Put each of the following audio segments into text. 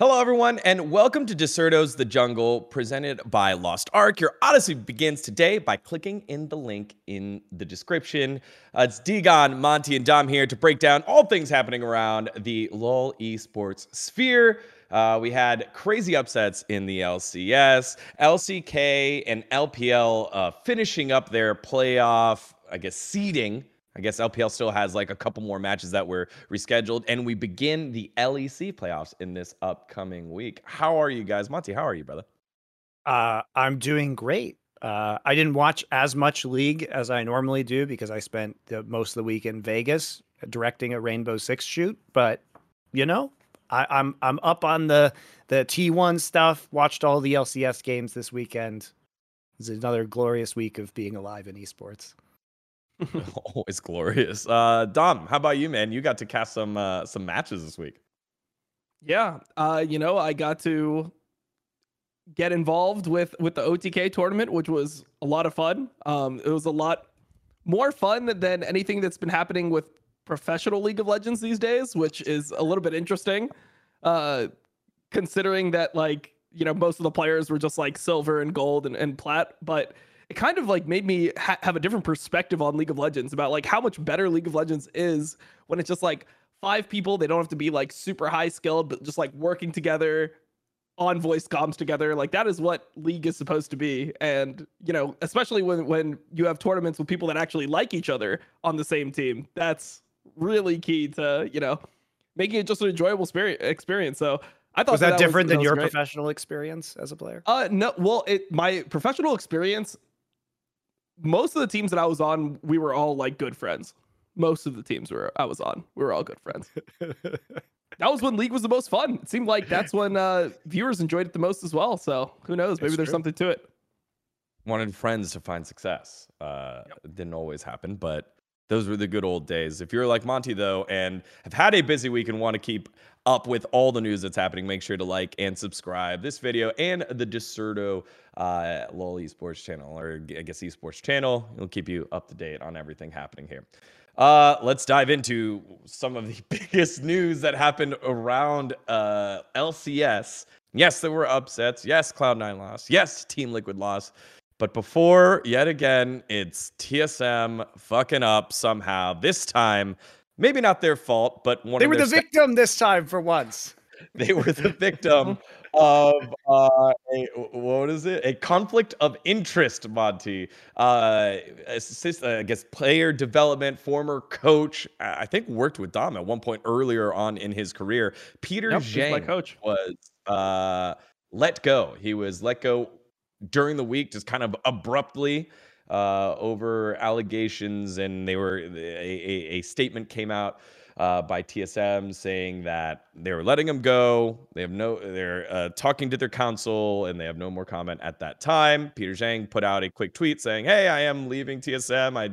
Hello, everyone, and welcome to Dexerto's The Jungle, presented by Lost Ark. Your Odyssey begins today by clicking in the link in the description. Uh, it's dGon, Monty, and Dom here to break down all things happening around the LOL esports sphere. Uh, we had crazy upsets in the LCS, LCK, and LPL uh, finishing up their playoff, I guess, seeding I guess LPL still has like a couple more matches that were rescheduled, and we begin the LEC playoffs in this upcoming week. How are you guys, Monty? How are you, brother? Uh, I'm doing great. Uh, I didn't watch as much League as I normally do because I spent the, most of the week in Vegas directing a Rainbow Six shoot. But you know, I, I'm I'm up on the the T1 stuff. Watched all the LCS games this weekend. It's another glorious week of being alive in esports. Always glorious. Uh, Dom, how about you, man? You got to cast some uh, some matches this week. Yeah, uh, you know, I got to get involved with with the OTK tournament, which was a lot of fun. Um, it was a lot more fun than anything that's been happening with professional League of Legends these days, which is a little bit interesting. Uh, considering that like you know most of the players were just like silver and gold and, and plat, but it kind of like made me ha- have a different perspective on League of Legends about like how much better League of Legends is when it's just like five people. They don't have to be like super high skilled, but just like working together on voice comms together. Like that is what League is supposed to be. And you know, especially when when you have tournaments with people that actually like each other on the same team, that's really key to you know making it just an enjoyable experience. So I thought was that, that different was, than that your great. professional experience as a player? Uh, no. Well, it my professional experience most of the teams that I was on, we were all like good friends. Most of the teams were I was on, we were all good friends. that was when League was the most fun. It seemed like that's when uh, viewers enjoyed it the most as well. So who knows? Maybe there's true. something to it. Wanted friends to find success. Uh, yep. Didn't always happen, but those were the good old days. If you're like Monty though, and have had a busy week and want to keep up with all the news that's happening, make sure to like and subscribe this video and the Dexerto uh, LOL Esports channel, or I guess esports channel. It'll keep you up to date on everything happening here. Uh, let's dive into some of the biggest news that happened around uh, LCS. Yes, there were upsets. Yes, Cloud9 lost. Yes, Team Liquid lost. But before, yet again, it's TSM fucking up somehow. This time, maybe not their fault, but one they were the sta- victim this time for once. They were the victim of uh, a, what is it? A conflict of interest, Monty. Uh, assist, uh, I guess player development, former coach. I think worked with Dom at one point earlier on in his career. Peter yep, Zhang my coach. was uh, let go. He was let go during the week, just kind of abruptly uh, over allegations, and they were a, a, a statement came out uh, by TSM saying that they were letting him go. They have no, they're uh, talking to their counsel, and they have no more comment at that time. Peter Zhang put out a quick tweet saying, "Hey, I am leaving TSM. I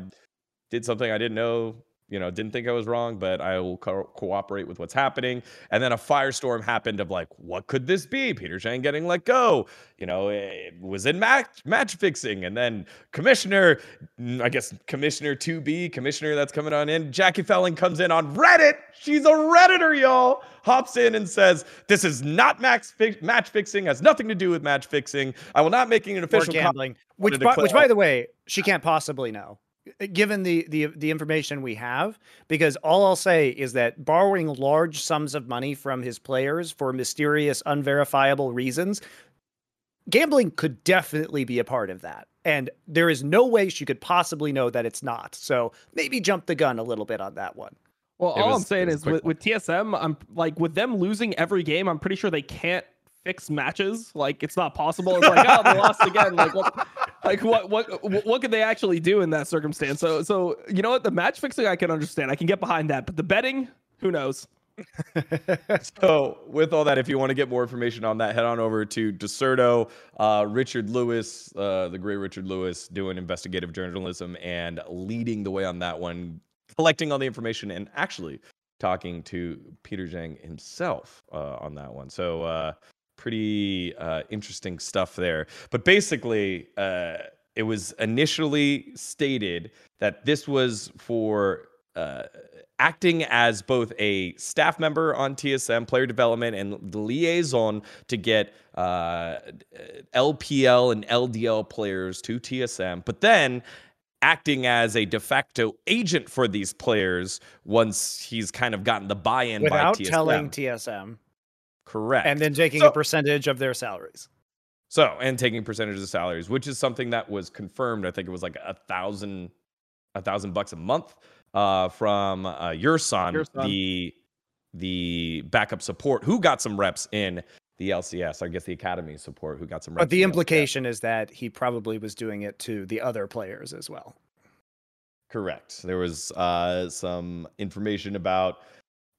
did something I didn't know you know, didn't think I was wrong, but I will co- cooperate with what's happening. And then a firestorm happened of like, what could this be? Peter Zhang getting let go. You know, it was in match match fixing, and then Commissioner, mm, I guess Commissioner 2B, Commissioner that's coming on in, Jackie Felling comes in on Reddit. She's a redditor, y'all. Hops in and says, "This is not max fi- match fixing. Has nothing to do with match fixing. I will not making an official or gambling." which, by, which, by the way, she can't possibly know given the, the the information we have because all I'll say is that borrowing large sums of money from his players for mysterious unverifiable reasons gambling could definitely be a part of that. And there is no way she could possibly know that it's not. So maybe jump the gun a little bit on that one. Well all was, i'm saying is with, with tsm i'm like with them losing every game i'm pretty sure they can't fix matches. Like it's not possible. It's like oh they lost again. Like what like what what what could they actually do in that circumstance? So so you know what the match fixing I can understand. I can get behind that, but the betting, who knows? so with all that, if you want to get more information on that, head on over to Dexerto Uh, Richard Lewis, uh, the great Richard Lewis, doing investigative journalism and leading the way on that one, collecting all the information and actually talking to Peter Zhang himself uh, on that one. So uh, pretty uh, interesting stuff there. But basically, uh, it was initially stated that this was for uh, acting as both a staff member on TSM, player development, and the liaison to get uh, LPL and LDL players to TSM, but then acting as a de facto agent for these players once he's kind of gotten the buy-in without by TSM. telling TSM, correct, and then taking So- a percentage of their salaries. So, and taking percentages of salaries, which is something that was confirmed. I think it was like a thousand, a thousand bucks a month uh, from uh, your son, Yursan. the the backup support, who got some reps in the LCS. I guess the academy support, who got some reps. But the implication is that he probably was doing it to the other players as well. Correct. There was uh, some information about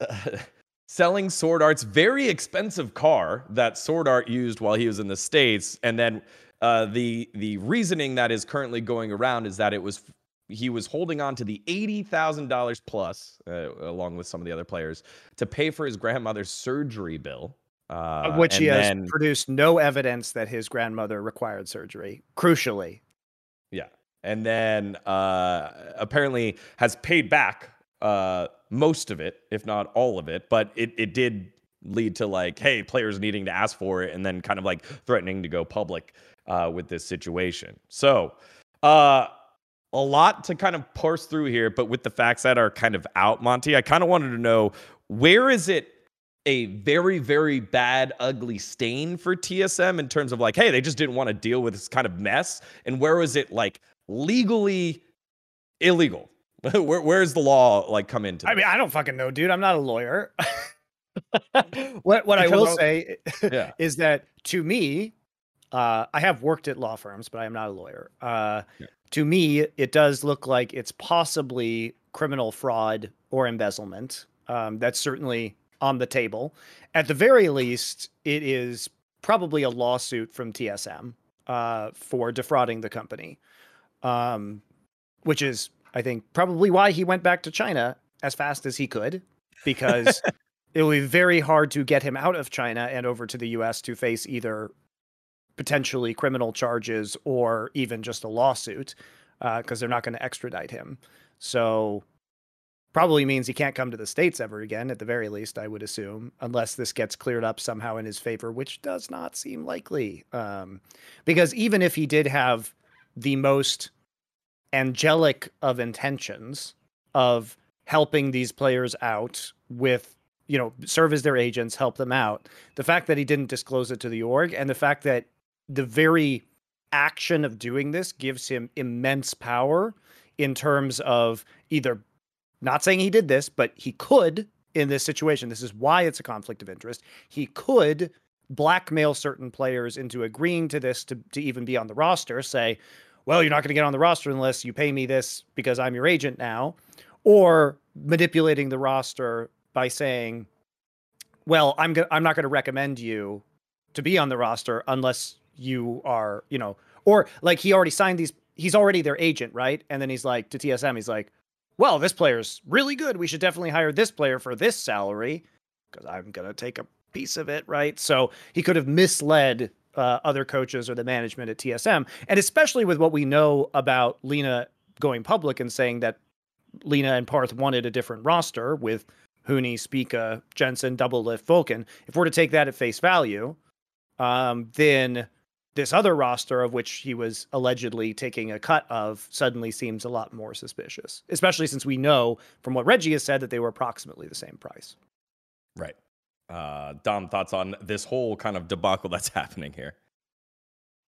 selling Sword Art's very expensive car that Sword Art used while he was in the states, and then uh, the the reasoning that is currently going around is that it was he was holding on to the eighty thousand dollars plus, uh, along with some of the other players, to pay for his grandmother's surgery bill. Uh, of which he has then- produced no evidence that his grandmother required surgery. Crucially, Yeah. And then uh, apparently has paid back uh, most of it, if not all of it. But it, it did lead to like, hey, players needing to ask for it and then kind of like threatening to go public uh, with this situation. So uh, a lot to kind of parse through here. But with the facts that are kind of out, Monty, I kind of wanted to know where is it a very, very bad, ugly stain for TSM in terms of like, hey, they just didn't want to deal with this kind of mess? And where is it like legally illegal? where, where's the law like come into? I mean. I don't fucking know, dude. I'm not a lawyer. what what I will I'll- say Yeah. is that to me, uh, I have worked at law firms, but I am not a lawyer. Uh, Yeah. To me, it does look like it's possibly criminal fraud or embezzlement. Um, that's certainly on the table. At the very least, it is probably a lawsuit from TSM uh, for defrauding the company, um, which is, I think, probably why he went back to China as fast as he could, because it will be very hard to get him out of China and over to the US to face either potentially criminal charges or even just a lawsuit because they're not going to extradite him. So probably means he can't come to the states ever again at the very least i would assume unless this gets cleared up somehow in his favor which does not seem likely um, because even if he did have the most angelic of intentions of helping these players out with you know serve as their agents help them out the fact that he didn't disclose it to the org and the fact that the very action of doing this gives him immense power in terms of either not saying he did this, but he could in this situation. This is why it's a conflict of interest. He could blackmail certain players into agreeing to this to, to even be on the roster, say, well, you're not going to get on the roster unless you pay me this because I'm your agent now, or manipulating the roster by saying, well, I'm go- I'm not going to recommend you to be on the roster unless you are, you know, or like he already signed these he's already their agent, right? And then he's like to TSM, he's like, well, this player's really good. We should definitely hire this player for this salary because I'm going to take a piece of it, right? So he could have misled uh, other coaches or the management at TSM. And especially with what we know about Leena going public and saying that Leena and Parth wanted a different roster with Huni, Spica, Jensen, Doublelift, Vulcan. If we're to take that at face value, um, then this other roster of which he was allegedly taking a cut of suddenly seems a lot more suspicious, especially since we know from what Reggie has said that they were approximately the same price. Right. Uh, Dom, thoughts on this whole kind of debacle that's happening here?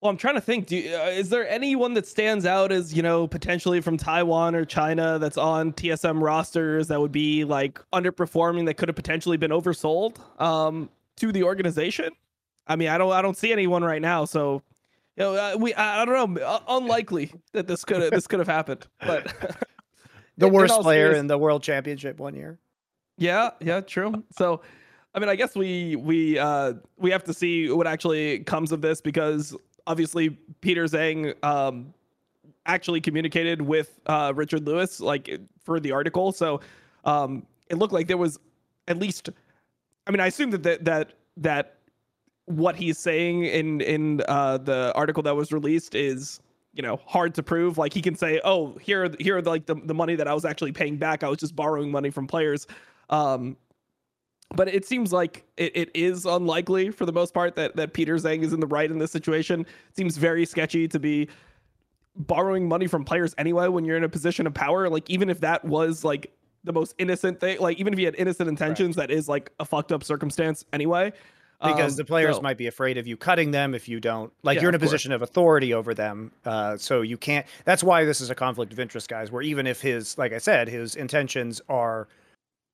Well, I'm trying to think. Do you, uh, is there anyone that stands out as you know potentially from Taiwan or China that's on TSM rosters that would be like underperforming that could have potentially been oversold um, to the organization? I mean, I don't I don't see anyone right now. So, you know, uh, we I, I don't know. Uh, unlikely that this could this could have happened. But The in- in worst player serious- in the world championship one year. Yeah, yeah, true. So, I mean, I guess we we uh we have to see what actually comes of this because obviously Peter Zhang um actually communicated with uh Richard Lewis like for the article. So, um it looked like there was at least I mean, I assume that that that, that what he's saying in in uh the article that was released is you know hard to prove. Like he can say oh here here are the, like the, the money that i was actually paying back. I was just borrowing money from players. Um but it seems like it, it is unlikely for the most part that that peter zhang is in the right in this situation it seems very sketchy to be borrowing money from players anyway when you're in a position of power like even if that was like the most innocent thing like even if he had innocent intentions right. that is like a fucked up circumstance anyway because um, the players no. might be afraid of you cutting them if you don't like yeah, you're in a position course. of authority over them uh, so you can't that's why this is a conflict of interest guys where even if his like i said his intentions are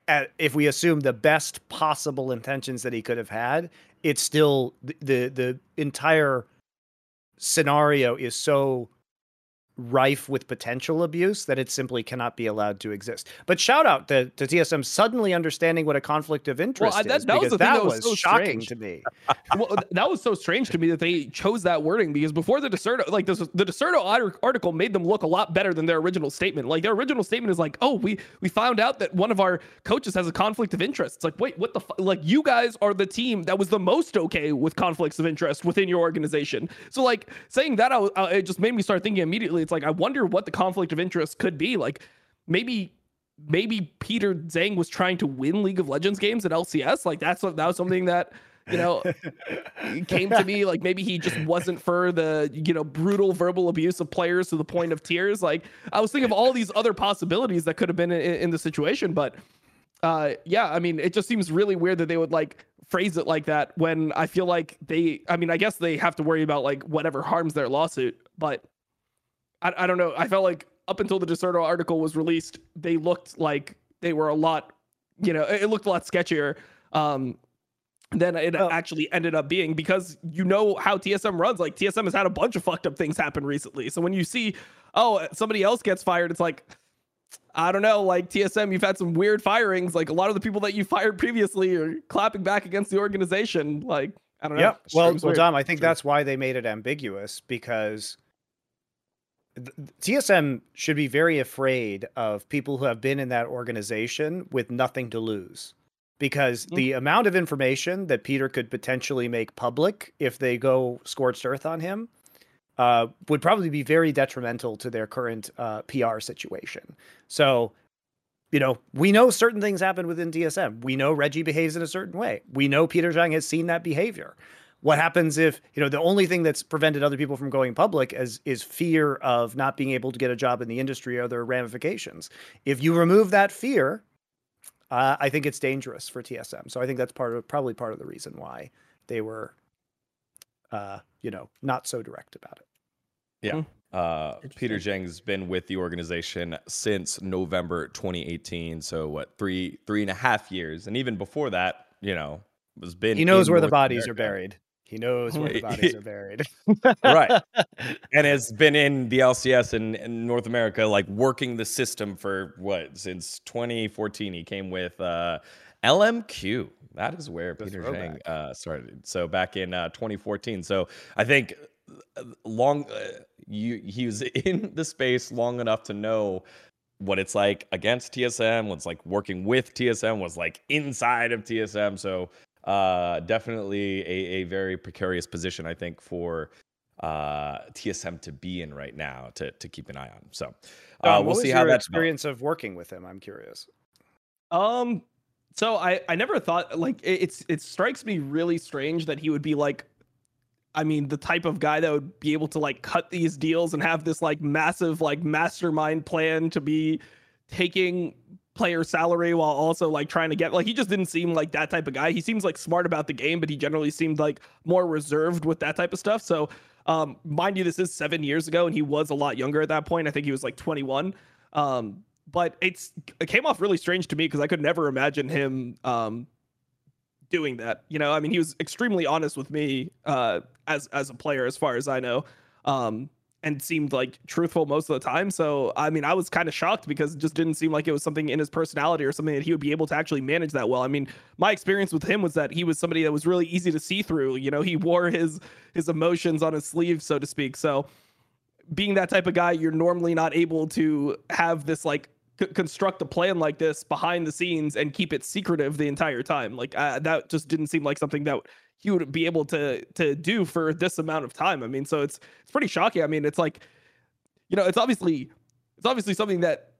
at if we assume the best possible intentions that he could have had it's still the the, the entire scenario is so rife with potential abuse that it simply cannot be allowed to exist. But shout out to, to TSM suddenly understanding what a conflict of interest well, that, is that because was that, that was, was so shocking strange. to me. well, that was so strange to me that they chose that wording because before the Dexerto, like this, the Dexerto article made them look a lot better than their original statement. Like their original statement is like, oh, we we found out that one of our coaches has a conflict of interest. It's like, wait, what the fu-? like you guys are the team that was the most okay with conflicts of interest within your organization. So like saying that, I, I, it just made me start thinking immediately it's like I wonder what the conflict of interest could be. Like maybe maybe Peter Zhang was trying to win League of Legends games at LCS. Like that's that was something that you know came to me. Like maybe he just wasn't for the you know brutal verbal abuse of players to the point of tears. Like I was thinking of all these other possibilities that could have been in, in the situation, but uh yeah i mean it just seems really weird that they would like phrase it like that when i feel like they i mean i guess they have to worry about like whatever harms their lawsuit but I, I don't know. I felt like up until the Dexerto article was released, they looked like they were a lot, you know, it, looked a lot sketchier. Um, than it oh. actually ended up being because you know how TSM runs. Like TSM has had a bunch of fucked up things happen recently. So when you see, oh, somebody else gets fired, it's like, I don't know, like TSM, you've had some weird firings. Like a lot of the people that you fired previously are clapping back against the organization. Like, I don't know. Yeah. Well, well, Dom, I think that's why they made it ambiguous because TSM should be very afraid of people who have been in that organization with nothing to lose because mm-hmm. the amount of information that Peter could potentially make public if they go scorched earth on him uh, would probably be very detrimental to their current uh, PR situation. So, you know, we know certain things happen within TSM. We know Reggie behaves in a certain way. We know Peter Zhang has seen that behavior. What happens if, you know, the only thing that's prevented other people from going public is is fear of not being able to get a job in the industry or their ramifications. If you remove that fear, uh, I think it's dangerous for TSM. So I think that's part of probably part of the reason why they were, uh, you know, not so direct about it. Yeah. Hmm. Uh, Peter Zhang's been with the organization since November 2018. So what, three three and a half years, and even before that, you know, was been. He knows where North the bodies America. are buried. He knows where the bodies are buried. right. And has been in the LCS in, in, North America, like working the system for what, since 2014. He came with uh, LMQ. That is where That's Peter Zhang uh, started. So back in uh, 2014. So I think uh, long, uh, you, he was in the space long enough to know what it's like against TSM, what's like working with TSM, was like inside of TSM. So uh, definitely a, a very precarious position, I think, for uh, TSM to be in right now to to keep an eye on. So uh, um, we'll see how that experience of working with him. I'm curious. Um, so I I never thought like it, it's it strikes me really strange that he would be like. I mean, the type of guy that would be able to like cut these deals and have this like massive like mastermind plan to be taking player salary while also like trying to get like he just didn't seem like that type of guy. He seems like smart about the game, but he generally seemed like more reserved with that type of stuff. So um mind you, this is seven years ago and he was a lot younger at that point. I think he was like 21. Um, but it's it came off really strange to me because I could never imagine him um doing that. You know, I mean he was extremely honest with me uh as as a player as far as I know. Um and seemed like truthful most of the time. So, I mean, I was kind of shocked because it just didn't seem like it was something in his personality or something that he would be able to actually manage that well. I mean, my experience with him was that he was somebody that was really easy to see through. You know, he wore his his emotions on his sleeve, so to speak. So, being that type of guy, you're normally not able to have this like c- construct a plan like this behind the scenes and keep it secretive the entire time. Like uh, that just didn't seem like something that he would be able to to do for this amount of time. I mean, so it's it's pretty shocking. I mean, it's like you know, it's obviously it's obviously something that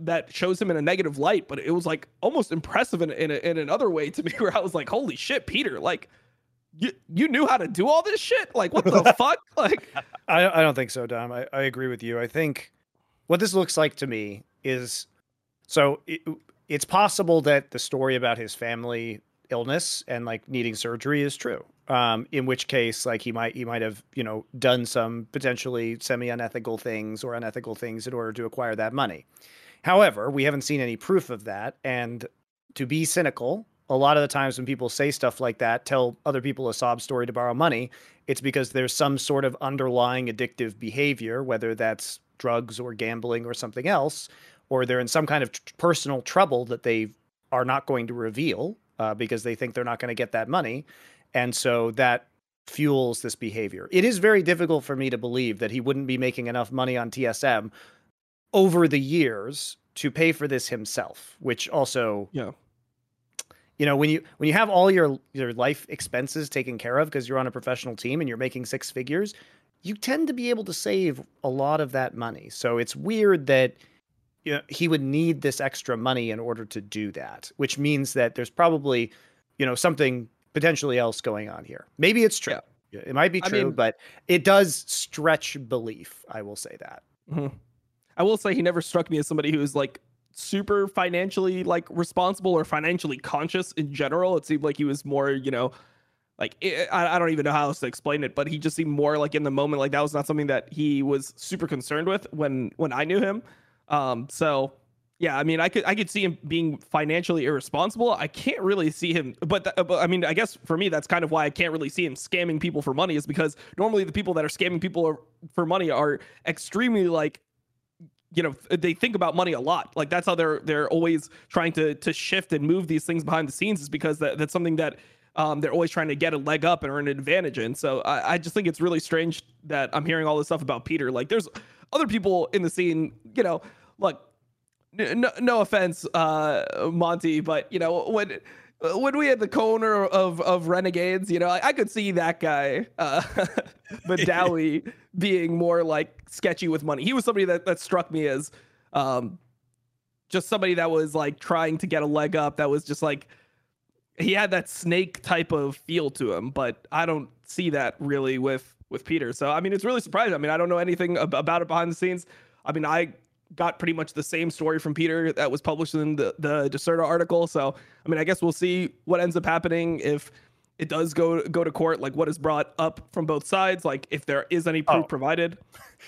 that shows him in a negative light, but it was like almost impressive in in, a, in another way to me where I was like, holy shit, Peter, like you you knew how to do all this shit? Like what the fuck? Like I I don't think so, Dom. I, I agree with you. I think what this looks like to me is so it, it's possible that the story about his family illness and like needing surgery is true. Um, in which case, like he might he might have you know done some potentially semi unethical things or unethical things in order to acquire that money. However, we haven't seen any proof of that, and to be cynical, a lot of the times when people say stuff like that, tell other people a sob story to borrow money, it's because there's some sort of underlying addictive behavior, whether that's drugs or gambling or something else, or they're in some kind of t- personal trouble that they are not going to reveal uh, because they think they're not going to get that money. And so that fuels this behavior. It is very difficult for me to believe that he wouldn't be making enough money on TSM over the years to pay for this himself, which also yeah you know when you when you have all your your life expenses taken care of because you're on a professional team and you're making six figures you tend to be able to save a lot of that money so it's weird that you know, he would need this extra money in order to do that which means that there's probably you know something potentially else going on here maybe it's true yeah. it might be true I mean, but it does stretch belief i will say that mm-hmm. i will say he never struck me as somebody who's like super financially like responsible or financially conscious in general. It seemed like he was more, you know, like it, I, I don't even know how else to explain it, but he just seemed more like in the moment. Like that was not something that he was super concerned with when when I knew him. Um, so yeah, I mean, I could I could see him being financially irresponsible. I can't really see him, but, th- but I mean, I guess for me, that's kind of why I can't really see him scamming people for money. Is because normally the people that are scamming people for money are extremely like you know they think about money a lot like that's how they're they're always trying to to shift and move these things behind the scenes is because that, that's something that um, they're always trying to get a leg up and earn an advantage in so I, I just think it's really strange that i'm hearing all this stuff about peter like there's other people in the scene you know look no, no offense uh monty but you know when when we had the corner of of renegades, you know, I, I could see that guy, uh, Dowie being more like sketchy with money. He was somebody that that struck me as um, just somebody that was like trying to get a leg up. That was just like he had that snake type of feel to him, but I don't see that really with with Peter. So I mean, it's really surprising. I mean, I don't know anything ab- about it behind the scenes. I mean, I got pretty much the same story from Peter that was published in the the Dexerto article. So I mean, I guess we'll see what ends up happening if it does go go to court. Like what is brought up from both sides. Like if there is any proof oh. provided.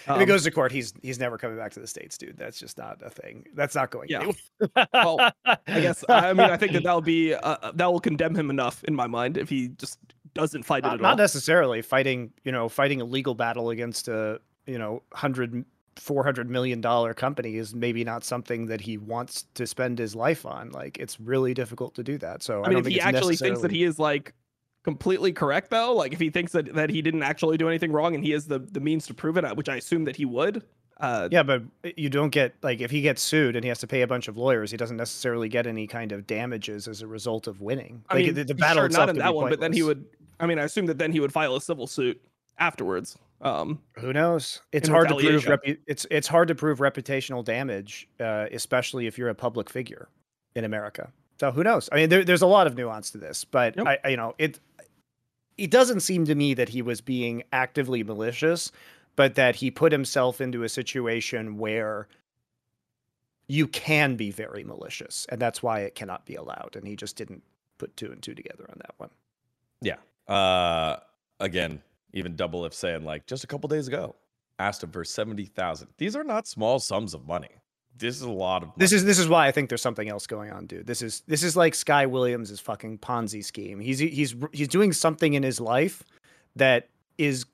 Um, if it um, goes to court, he's he's never coming back to the states, dude. That's just not a thing. That's not going. Yeah. well, I guess I mean I think that that'll be uh, that will condemn him enough in my mind if he just doesn't fight it not, at not all. Not necessarily fighting, you know, fighting a legal battle against a you know hundred 400 million dollar company is maybe not something that he wants to spend his life on like it's really difficult to do that so i, I mean if he actually necessarily... thinks that he is like completely correct though like if he thinks that that he didn't actually do anything wrong and he has the the means to prove it which i assume that he would uh, yeah, but you don't get like if he gets sued and he has to pay a bunch of lawyers, he doesn't necessarily get any kind of damages as a result of winning. I like mean, the, the battle sure, not in that one, but then he would. I mean, I assume that then he would file a civil suit afterwards. Um, Who knows? It's hard to prove. Repu- it's it's hard to prove reputational damage, uh, especially if you're a public figure in America. So who knows? I mean, there, there's a lot of nuance to this, but yep. I, I, you know, it it doesn't seem to me that he was being actively malicious, but that he put himself into a situation where you can be very malicious, and that's why it cannot be allowed. And he just didn't put two and two together on that one. Yeah. Uh, again, even Doublelift saying like just a couple days ago, asked him for seventy thousand. These are not small sums of money. This is a lot of. Money. This is this is why I think there's something else going on, dude. This is this is like Sky Williams' fucking Ponzi scheme. He's he's he's doing something in his life that is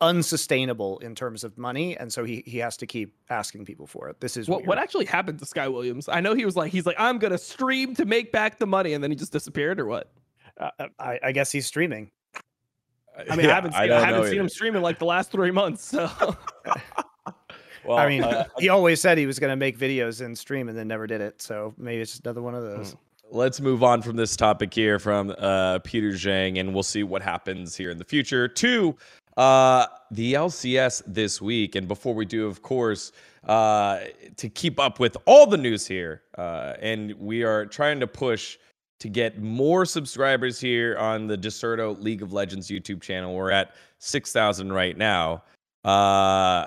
unsustainable in terms of money and so he he has to keep asking people for it this is what, what actually happened to sky williams i know he was like he's like i'm gonna stream to make back the money and then he just disappeared or what uh, I, I guess he's streaming I mean, yeah, I haven't seen, I, I haven't seen him streaming like the last three months. So. well, I mean, uh, he always said he was going to make videos and stream, and then never did it. So maybe it's just another one of those. Hmm. Let's move on from this topic here from uh, Peter Zhang, and we'll see what happens here in the future. To Uh, the LCS this week, and before we do, of course, uh, to keep up with all the news here, uh, and we are trying to push to get more subscribers here on the Dexerto League of Legends YouTube channel. We're at 6,000 right now. Uh,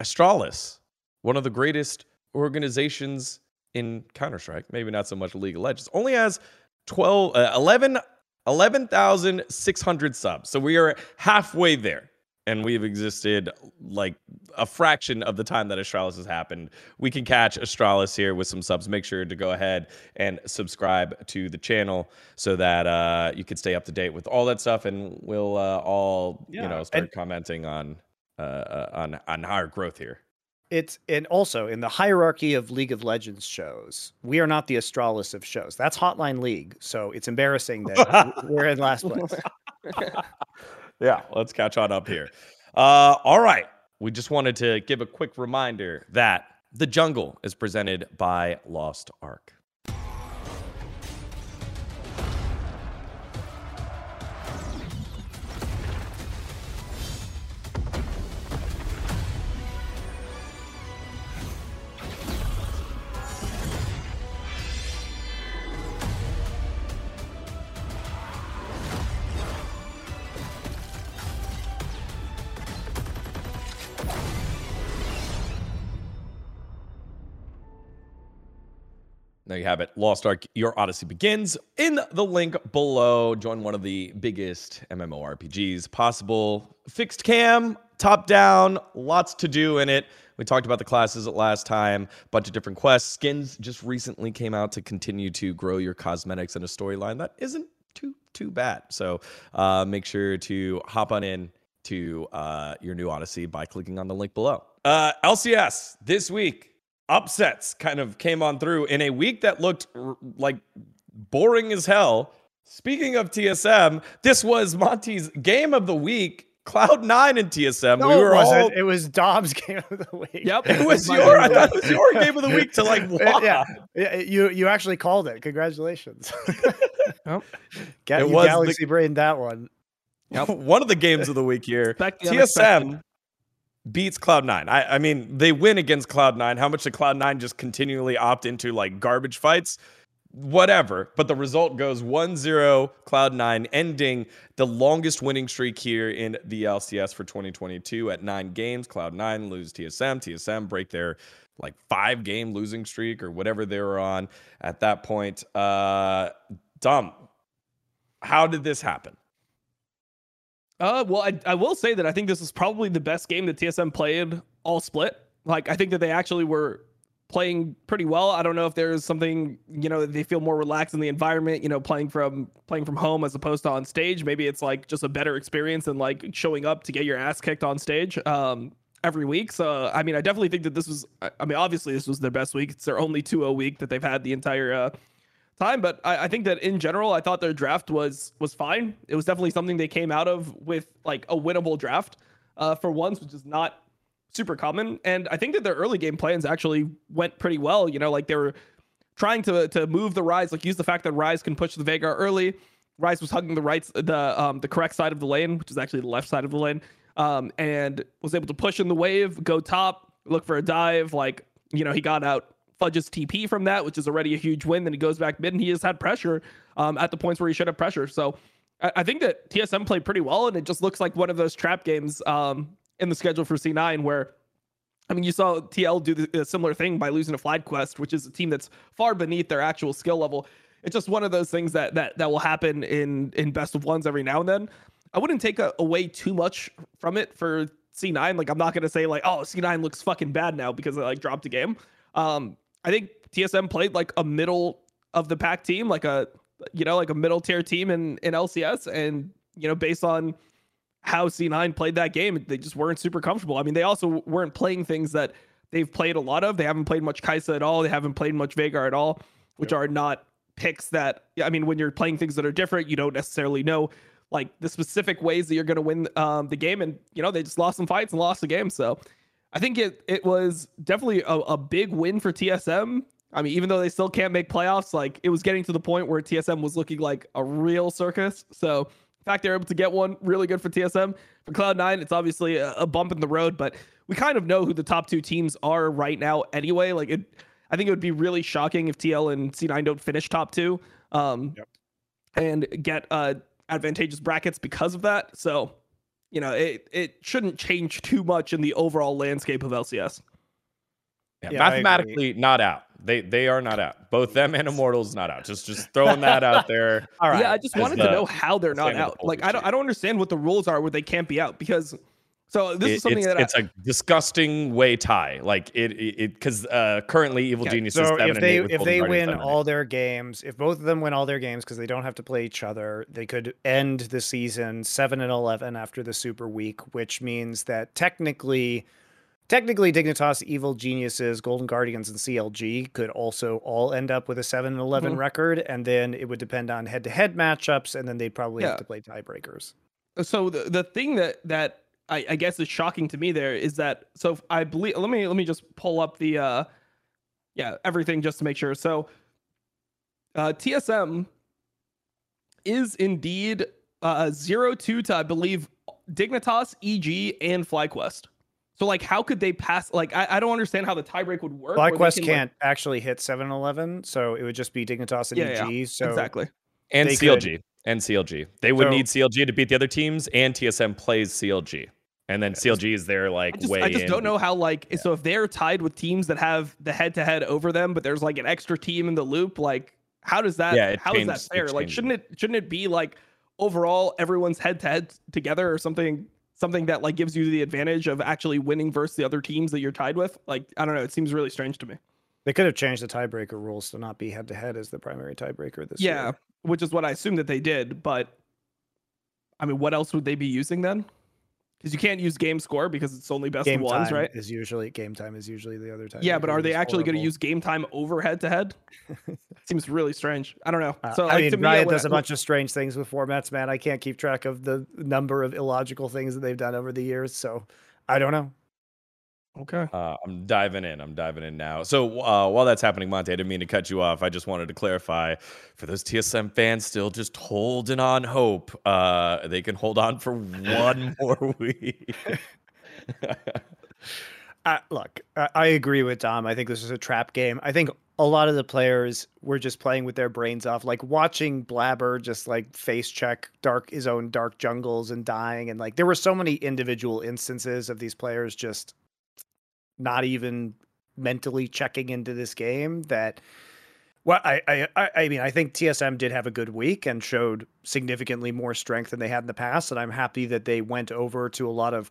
Astralis, one of the greatest organizations in Counter Strike, maybe not so much League of Legends, only has 12, uh, 11 11,600 subs. So we are halfway there. And we've existed like a fraction of the time that Astralis has happened. We can catch Astralis here with some subs. Make sure to go ahead and subscribe to the channel so that uh, you can stay up to date with all that stuff. And we'll uh, all, yeah. you know, start and- commenting on uh, uh, on on our growth here it's and also in the hierarchy of League of Legends shows, we are not the Astralis of shows. That's Hotline League, so it's embarrassing that we're in last place. yeah, let's catch on up here. Uh, all right, we just wanted to give a quick reminder that the jungle is presented by Lost Ark. You have it. Lost Ark, Your Odyssey begins in the link below. Join one of the biggest MMORPGs possible. Fixed cam, top down, lots to do in it. We talked about the classes at last time, bunch of different quests. Skins just recently came out to continue to grow your cosmetics and a storyline that isn't too too bad. So uh, make sure to hop on in to uh, your new Odyssey by clicking on the link below. Uh, LCS this week upsets kind of came on through in a week that looked r- like boring as hell. Speaking of TSM, this was Monty's game of the week. Cloud nine in TSM. No, we were it wasn't. all. It was Dom's game of the week. Yep. It was your. I thought it was your game of the week to like. Wow. Yeah, yeah, you you actually called it. Congratulations. Yep. Ga- It you was the- galaxy brain that one. Yep. One of the games of the week here. Expect the TSM beats Cloud9. I, I mean, they win against Cloud9. How much did Cloud9 just continually opt into like garbage fights? Whatever. But the result goes 1 0 Cloud9, ending the longest winning streak here in the LCS for 2022 at nine games. Cloud9 lose TSM. TSM break their like five game losing streak or whatever they were on at that point. Uh, Dom, how did this happen? Uh, well, I, I will say that I think this is probably the best game that TSM played all split. Like, I think that they actually were playing pretty well. I don't know if there's something, you know, they feel more relaxed in the environment, you know, playing from playing from home as opposed to on stage. Maybe it's like just a better experience than like showing up to get your ass kicked on stage um every week. So, I mean, I definitely think that this was I mean, obviously this was their best week. It's their only 2-0 week that they've had the entire uh time. But I, I think that in general, I thought their draft was was fine. It was definitely something they came out of with like a winnable draft uh, for once, which is not super common. And I think that their early game plans actually went pretty well. You know, like they were trying to to move the Ryze, like use the fact that Ryze can push the Veigar early. Ryze was hugging the right, the um the correct side of the lane, which is actually the left side of the lane, um, and was able to push in the wave, go top, look for a dive. Like you know, he got out Fudge's TP from that, which is already a huge win. Then he goes back mid, and he has had pressure um, at the points where he should have pressure. So I, I think that TSM played pretty well, and it just looks like one of those trap games um, in the schedule for C9 where. I mean, you saw TL do a similar thing by losing a to FlyQuest, which is a team that's far beneath their actual skill level. It's just one of those things that that that will happen in in best of ones every now and then. I wouldn't take a, away too much from it for C9. Like, I'm not gonna say like, oh, C9 looks fucking bad now because they like dropped a game. Um, I think TSM played like a middle of the pack team, like a you know like a middle tier team in in LCS, and you know based on how C9 played that game, they just weren't super comfortable. I mean, they also weren't playing things that they've played a lot of. They haven't played much Kai'Sa at all. They haven't played much Veigar at all, which are not picks that. I mean, when you're playing things that are different, you don't necessarily know like the specific ways that you're going to win um, the game. And you know, they just lost some fights and lost the game. So I think it it was definitely a, a big win for TSM. I mean, even though they still can't make playoffs, like it was getting to the point where TSM was looking like a real circus. So in fact they're able to get one really good for TSM. For Cloud9, it's obviously a, a bump in the road, but we kind of know who the top two teams are right now anyway. Like it, I think it would be really shocking if TL and C9 don't finish top two um, yep. and get uh, advantageous brackets because of that. So, you know, it, it shouldn't change too much in the overall landscape of LCS. Yeah, yeah mathematically not out. They they are not out. Both them and Immortals not out. Just just throwing that out there. All right. Yeah, I just wanted the, to know how they're not out. Like I don't I don't understand what the rules are where they can't be out because so this it, is something it's, that it's I, a disgusting way tie. Like it it because uh, currently Evil Genius so if they if they win all their games, if both of them win all their games because they don't have to play each other, they could end the season seven and eleven after the Super Week, which means that technically Technically, Dignitas, Evil Geniuses, Golden Guardians, and CLG could also all end up with a 7 and 11 mm-hmm. record, and then it would depend on head to head matchups, and then they'd probably yeah. have to play tiebreakers. So the, the thing that that I, I, guess is shocking to me there is that so I believe let me let me just pull up the uh yeah everything just to make sure. So uh TSM is indeed uh zero two to I believe Dignitas, EG, and FlyQuest. So like, how could they pass? Like, I, I don't understand how the tiebreak would work. FlyQuest can, can't like... actually hit 7-Eleven, so it would just be Dignitas and yeah, EG. Yeah, so exactly, and CLG could... and CLG. They would so, need CLG to beat the other teams, and TSM plays CLG, and then CLG is there like I just, way. I just in. don't know how like yeah. so if they're tied with teams that have the head to head over them, but there's like an extra team in the loop, like how does that? Yeah, how changed, is that fair? Like, shouldn't it shouldn't it be like overall everyone's head to head together or something something that like gives you the advantage of actually winning versus the other teams that you're tied with. Like I don't know, it seems really strange to me. They could have changed the tiebreaker rules to not be head to head as the primary tiebreaker this yeah, year. which is what I assume that they did. But I mean, what else would they be using then? because you can't use game score because it's only best game of ones, right? Is usually game time is usually the other time. Yeah, but are they actually going to use game time over head to head? Seems really strange. I don't know. Uh, so uh, like, I mean, to Riot me, does a bunch of strange things with formats, man. I can't keep track of the number of illogical things that they've done over the years, so I don't know. Okay. Uh, I'm diving in. I'm diving in now. So uh, while that's happening, Monte, I didn't mean to cut you off. I just wanted to clarify for those TSM fans still just holding on hope. Uh, they can hold on for one more week. Uh, look, I agree with Dom. I think this is a trap game. I think a lot of the players were just playing with their brains off, like watching Blabber just like face check dark his own dark jungles and dying, and like there were so many individual instances of these players just not even mentally checking into this game that well I, I i mean i think tsm did have a good week and showed significantly more strength than they had in the past. And i'm happy that they went over to a lot of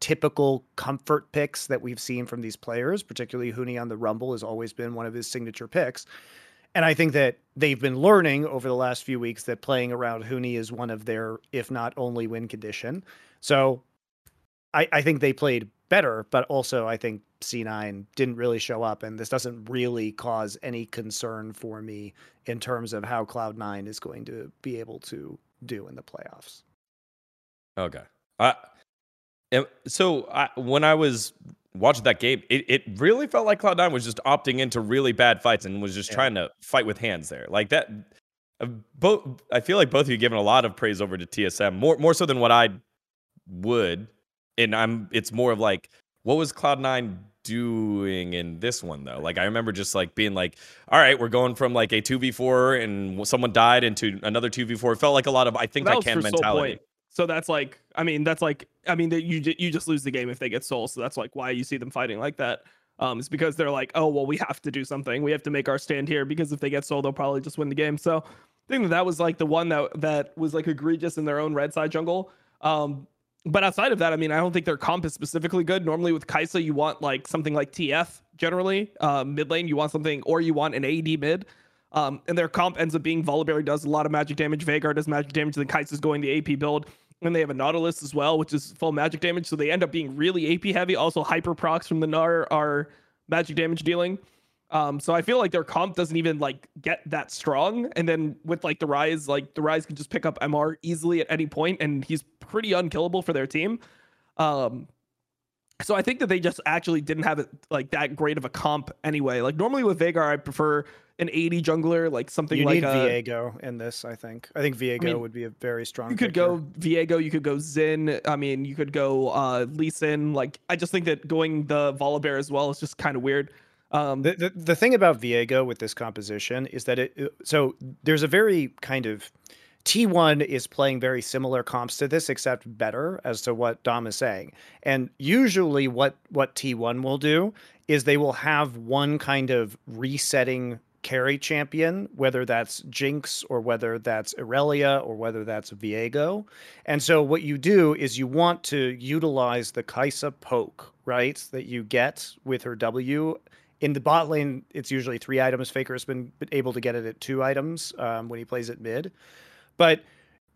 typical comfort picks that we've seen from these players particularly Huni on the rumble has always been one of his signature picks. And i think that they've been learning over the last few weeks that playing around Huni is one of their if not only win condition. So I, I think they played better, but also I think C9 didn't really show up, and this doesn't really cause any concern for me in terms of how Cloud9 is going to be able to do in the playoffs. Okay. Uh, so I, when I was watching that game, it, it really felt like Cloud9 was just opting into really bad fights and was just yeah. trying to fight with hands there. Like that. Uh, both I feel like both of you given a lot of praise over to TSM, more more so than what I would and I'm it's more of like what was Cloud9 doing in this one though? Like I remember just like being like, all right, we're going from like a 2v4 and someone died into another 2v4. It felt like a lot of I think I can mentality. So that's like, I mean, that's like, I mean, that you you just lose the game if they get soul. So that's like why you see them fighting like that. Um, it's because they're like, oh well, we have to do something. We have to make our stand here because if they get soul, they'll probably just win the game. So I think that that was like the one that that was like egregious in their own red side jungle. Um, but outside of that, I mean, I don't think their comp is specifically good. Normally with Kai'Sa, you want like something like TF generally. Uh, mid lane, you want something, or you want an AD mid. Um, and their comp ends up being Volibear does a lot of magic damage, Veigar does magic damage, then Kai'Sa's going the AP build. And they have a Nautilus as well, which is full magic damage. So they end up being really AP heavy. Also, hyper procs from the Gnar are magic damage dealing. Um, so I feel like their comp doesn't even like get that strong. And then with like the Ryze, like the Ryze can just pick up MR easily at any point, and he's pretty unkillable for their team. Um, so I think that they just actually didn't have it like that great of a comp anyway. Like normally with Veigar, I prefer an 80 jungler, like something you like need a, Viego in this. I think. I think Viego mean, would be a very strong. You could go. Viego, you could go Xin. I mean, you could go uh Lee Sin. Like, I just think that going the Volibear as well is just kind of weird. Um, The, the the thing about Viego with this composition is that it so there's a very kind of T1 is playing very similar comps to this except better as to what Dom is saying. And usually what what T1 will do is they will have one kind of resetting carry champion, whether that's Jinx or whether that's Irelia or whether that's Viego. And so what you do is you want to utilize the Kai'Sa poke, right? That you get with her W in the bot lane, it's usually three items. Faker has been able to get it at two items um, when he plays at mid. But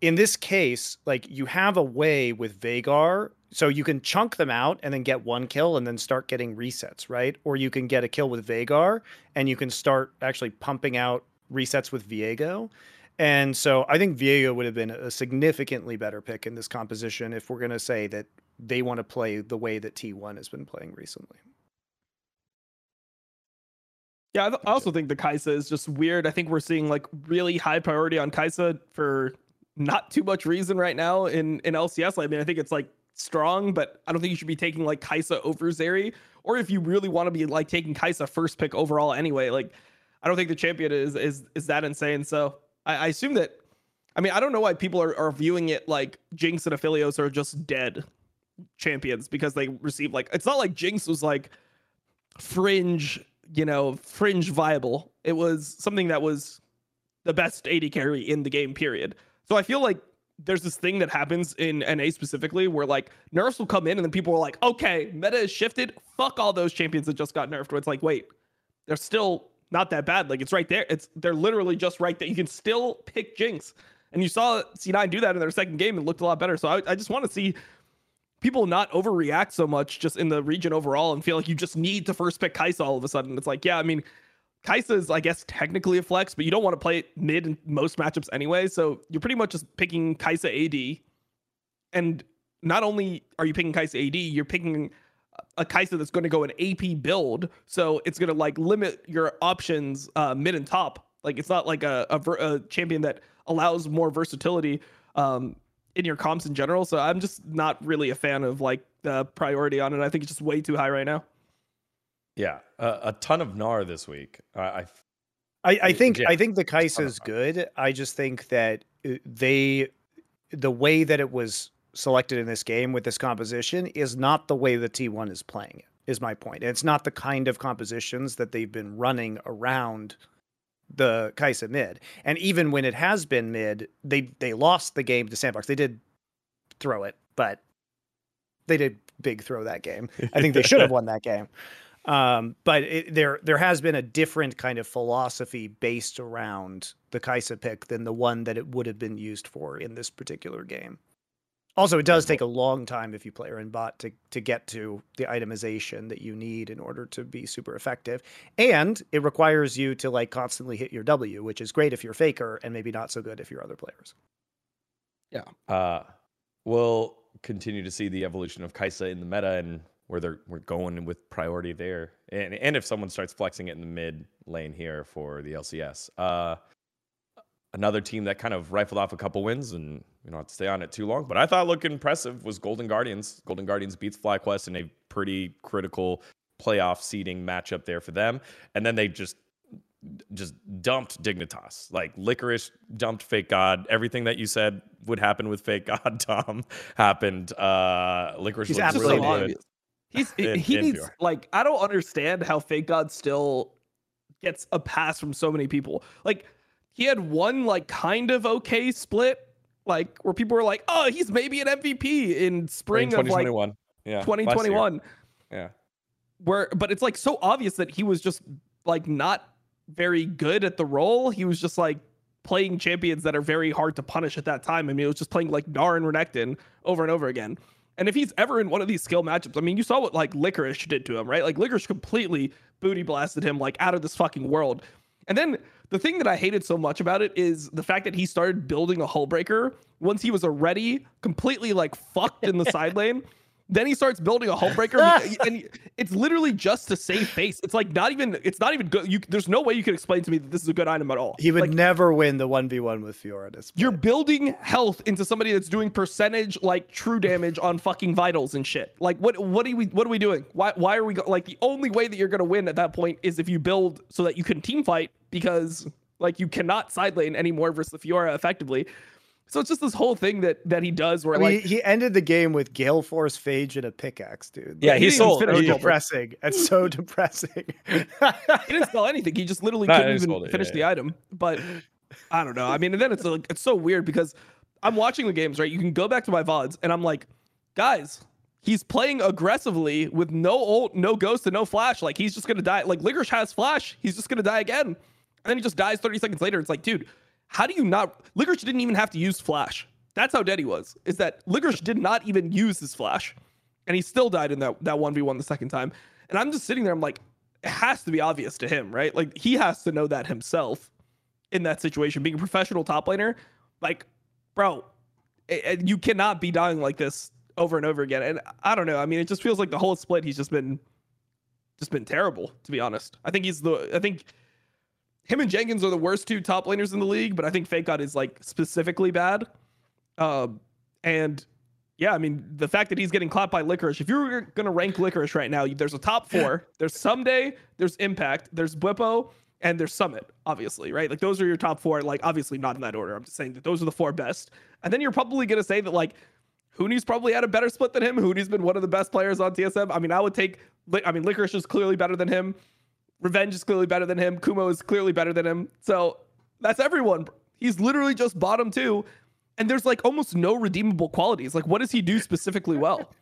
in this case, like you have a way with Veigar, so you can chunk them out and then get one kill and then start getting resets, right? Or you can get a kill with Veigar and you can start actually pumping out resets with Viego. And so I think Viego would have been a significantly better pick in this composition if we're going to say that they want to play the way that T1 has been playing recently. Yeah, I, th- I also think the Kai'Sa is just weird. I think we're seeing like really high priority on Kai'Sa for not too much reason right now in in LCS. I mean, I think it's like strong, but I don't think you should be taking like Kai'Sa over Zeri. Or if you really want to be like taking Kai'Sa first pick overall anyway, like I don't think the champion is is is that insane. So I, I assume that. I mean, I don't know why people are, are viewing it like Jinx and Aphelios are just dead champions because they receive like it's not like Jinx was like fringe, you know, fringe viable. It was something that was the best AD carry in the game, period. So I feel like there's this thing that happens in NA specifically where like nerfs will come in and then people are like, okay, meta is shifted. Fuck all those champions that just got nerfed. Where it's like, wait, they're still not that bad. Like it's right there. It's they're literally just right there. You can still pick Jinx. And you saw C9 do that in their second game and looked a lot better. So I, I just want to see people not overreact so much just in the region overall and feel like you just need to first pick Kai'Sa all of a sudden. It's like, yeah, I mean, Kai'Sa is, I guess, technically a flex, but you don't want to play it mid in most matchups anyway. So you're pretty much just picking Kai'Sa AD. And not only are you picking Kai'Sa AD, you're picking a Kai'Sa that's going to go an AP build. So it's going to like limit your options uh, mid and top. Like it's not like a, a, a champion that allows more versatility um, in your comps in general. So I'm just not really a fan of like the priority on it. I think it's just way too high right now. Yeah, uh, a ton of Gnar this week. I, I I, I Y- think yeah, I think the ton of Kai'Sa is good. I just think that uh, they, the way that it was selected in this game with this composition is not the way the T1 is playing it. Is my point. And it's not the kind of compositions that they've been running around the Kai'Sa mid. And even when it has been mid, they they lost the game to Sandbox. They did throw it, but they did big throw that game. I think they should have won that game. Um, but it, there there has been a different kind of philosophy based around the Kai'Sa pick than the one that it would have been used for in this particular game. Also, it does take a long time if you play in bot to to get to the itemization that you need in order to be super effective, and it requires you to like constantly hit your W, which is great if you're faker and maybe not so good if you're other players. Yeah. Uh, we'll continue to see the evolution of Kai'Sa in the meta and where they're we're going with priority there, and and if someone starts flexing it in the mid lane here for the LCS. Uh, another team that kind of rifled off a couple wins, and you don't have to stay on it too long. But I thought looked impressive was Golden Guardians. Golden Guardians beats FlyQuest in a pretty critical playoff seeding matchup there for them, and then they just just dumped Dignitas. Like Licorice dumped Fake God. Everything that you said would happen with Fake God, Dom, happened. Uh Licorice He's looked really absolutely good. He's In- he in needs pure. like I don't understand how Fake God still gets a pass from so many people. Like he had one like kind of okay split, like where people were like, "Oh, he's maybe an MVP in spring, Spring of like 2021. yeah. 2021." Yeah. Where, but it's like so obvious that he was just like not very good at the role. He was just like playing champions that are very hard to punish at that time. I mean, it was just playing like Gnar and Renekton over and over again. And if he's ever in one of these skill matchups, I mean, you saw what like Licorice did to him, right? Like Licorice completely booty blasted him like out of this fucking world. And then the thing that I hated so much about it is the fact that he started building a Hullbreaker once he was already completely like fucked in the side lane. Then he starts building a homebreaker, and it's literally just to save face. It's like not even. It's not even good. You, there's no way you can explain to me that this is a good item at all. He would Like, never win the one v one with Fiora. This You're building health into somebody that's doing percentage like true damage on fucking vitals and shit. Like what what are we what are we doing? Why why are we go- like the only way that you're gonna win at that point is if you build so that you can team fight because like you cannot side lane anymore versus the Fiora effectively. So it's just this whole thing that that he does where I mean, like he ended the game with Gale Force Phage and a pickaxe, dude. Yeah, Like, he didn't sold. finish so the he- goal. depressing. It's so depressing. he didn't spell anything. He just literally Nah, couldn't even it, finish yeah, the item. But I don't know. I mean, and then it's like it's so weird because I'm watching the games, right? You can go back to my VODs and I'm like, guys, he's playing aggressively with no ult, no ghost, and no flash. Like he's just gonna die. Like Licorice has flash, he's just gonna die again. And then he just dies 30 seconds later. It's like, dude, how do you not Licorice didn't even have to use flash. That's how dead he was. Is that Licorice did not even use his flash. And he still died in that that 1v1 the second time. And I'm just sitting there, I'm like, it has to be obvious to him, right? Like he has to know that himself in that situation. Being a professional top laner, like, bro, it, it- you cannot be dying like this over and over again. And I don't know. I mean, it just feels like the whole split. He's just been, just been terrible, to be honest. I think he's the. I think him and Jenkins are the worst two top laners in the league, but I think Fake God is like specifically bad. Um, and yeah, I mean, the fact that he's getting clapped by Licorice, if you were going to rank Licorice right now, there's a top four. There's Someday, there's Impact, there's Bwipo, and there's Summit, obviously, right? Like, those are your top four. Like, obviously, not in that order. I'm just saying that those are the four best. And then you're probably going to say that, like, Huni's probably had a better split than him. Huni's been one of the best players on TSM. I mean, I would take, I mean, Licorice is clearly better than him. Revenge is clearly better than him. Kumo is clearly better than him. So that's everyone. He's literally just bottom two. And there's like almost no redeemable qualities. Like, what does he do specifically well?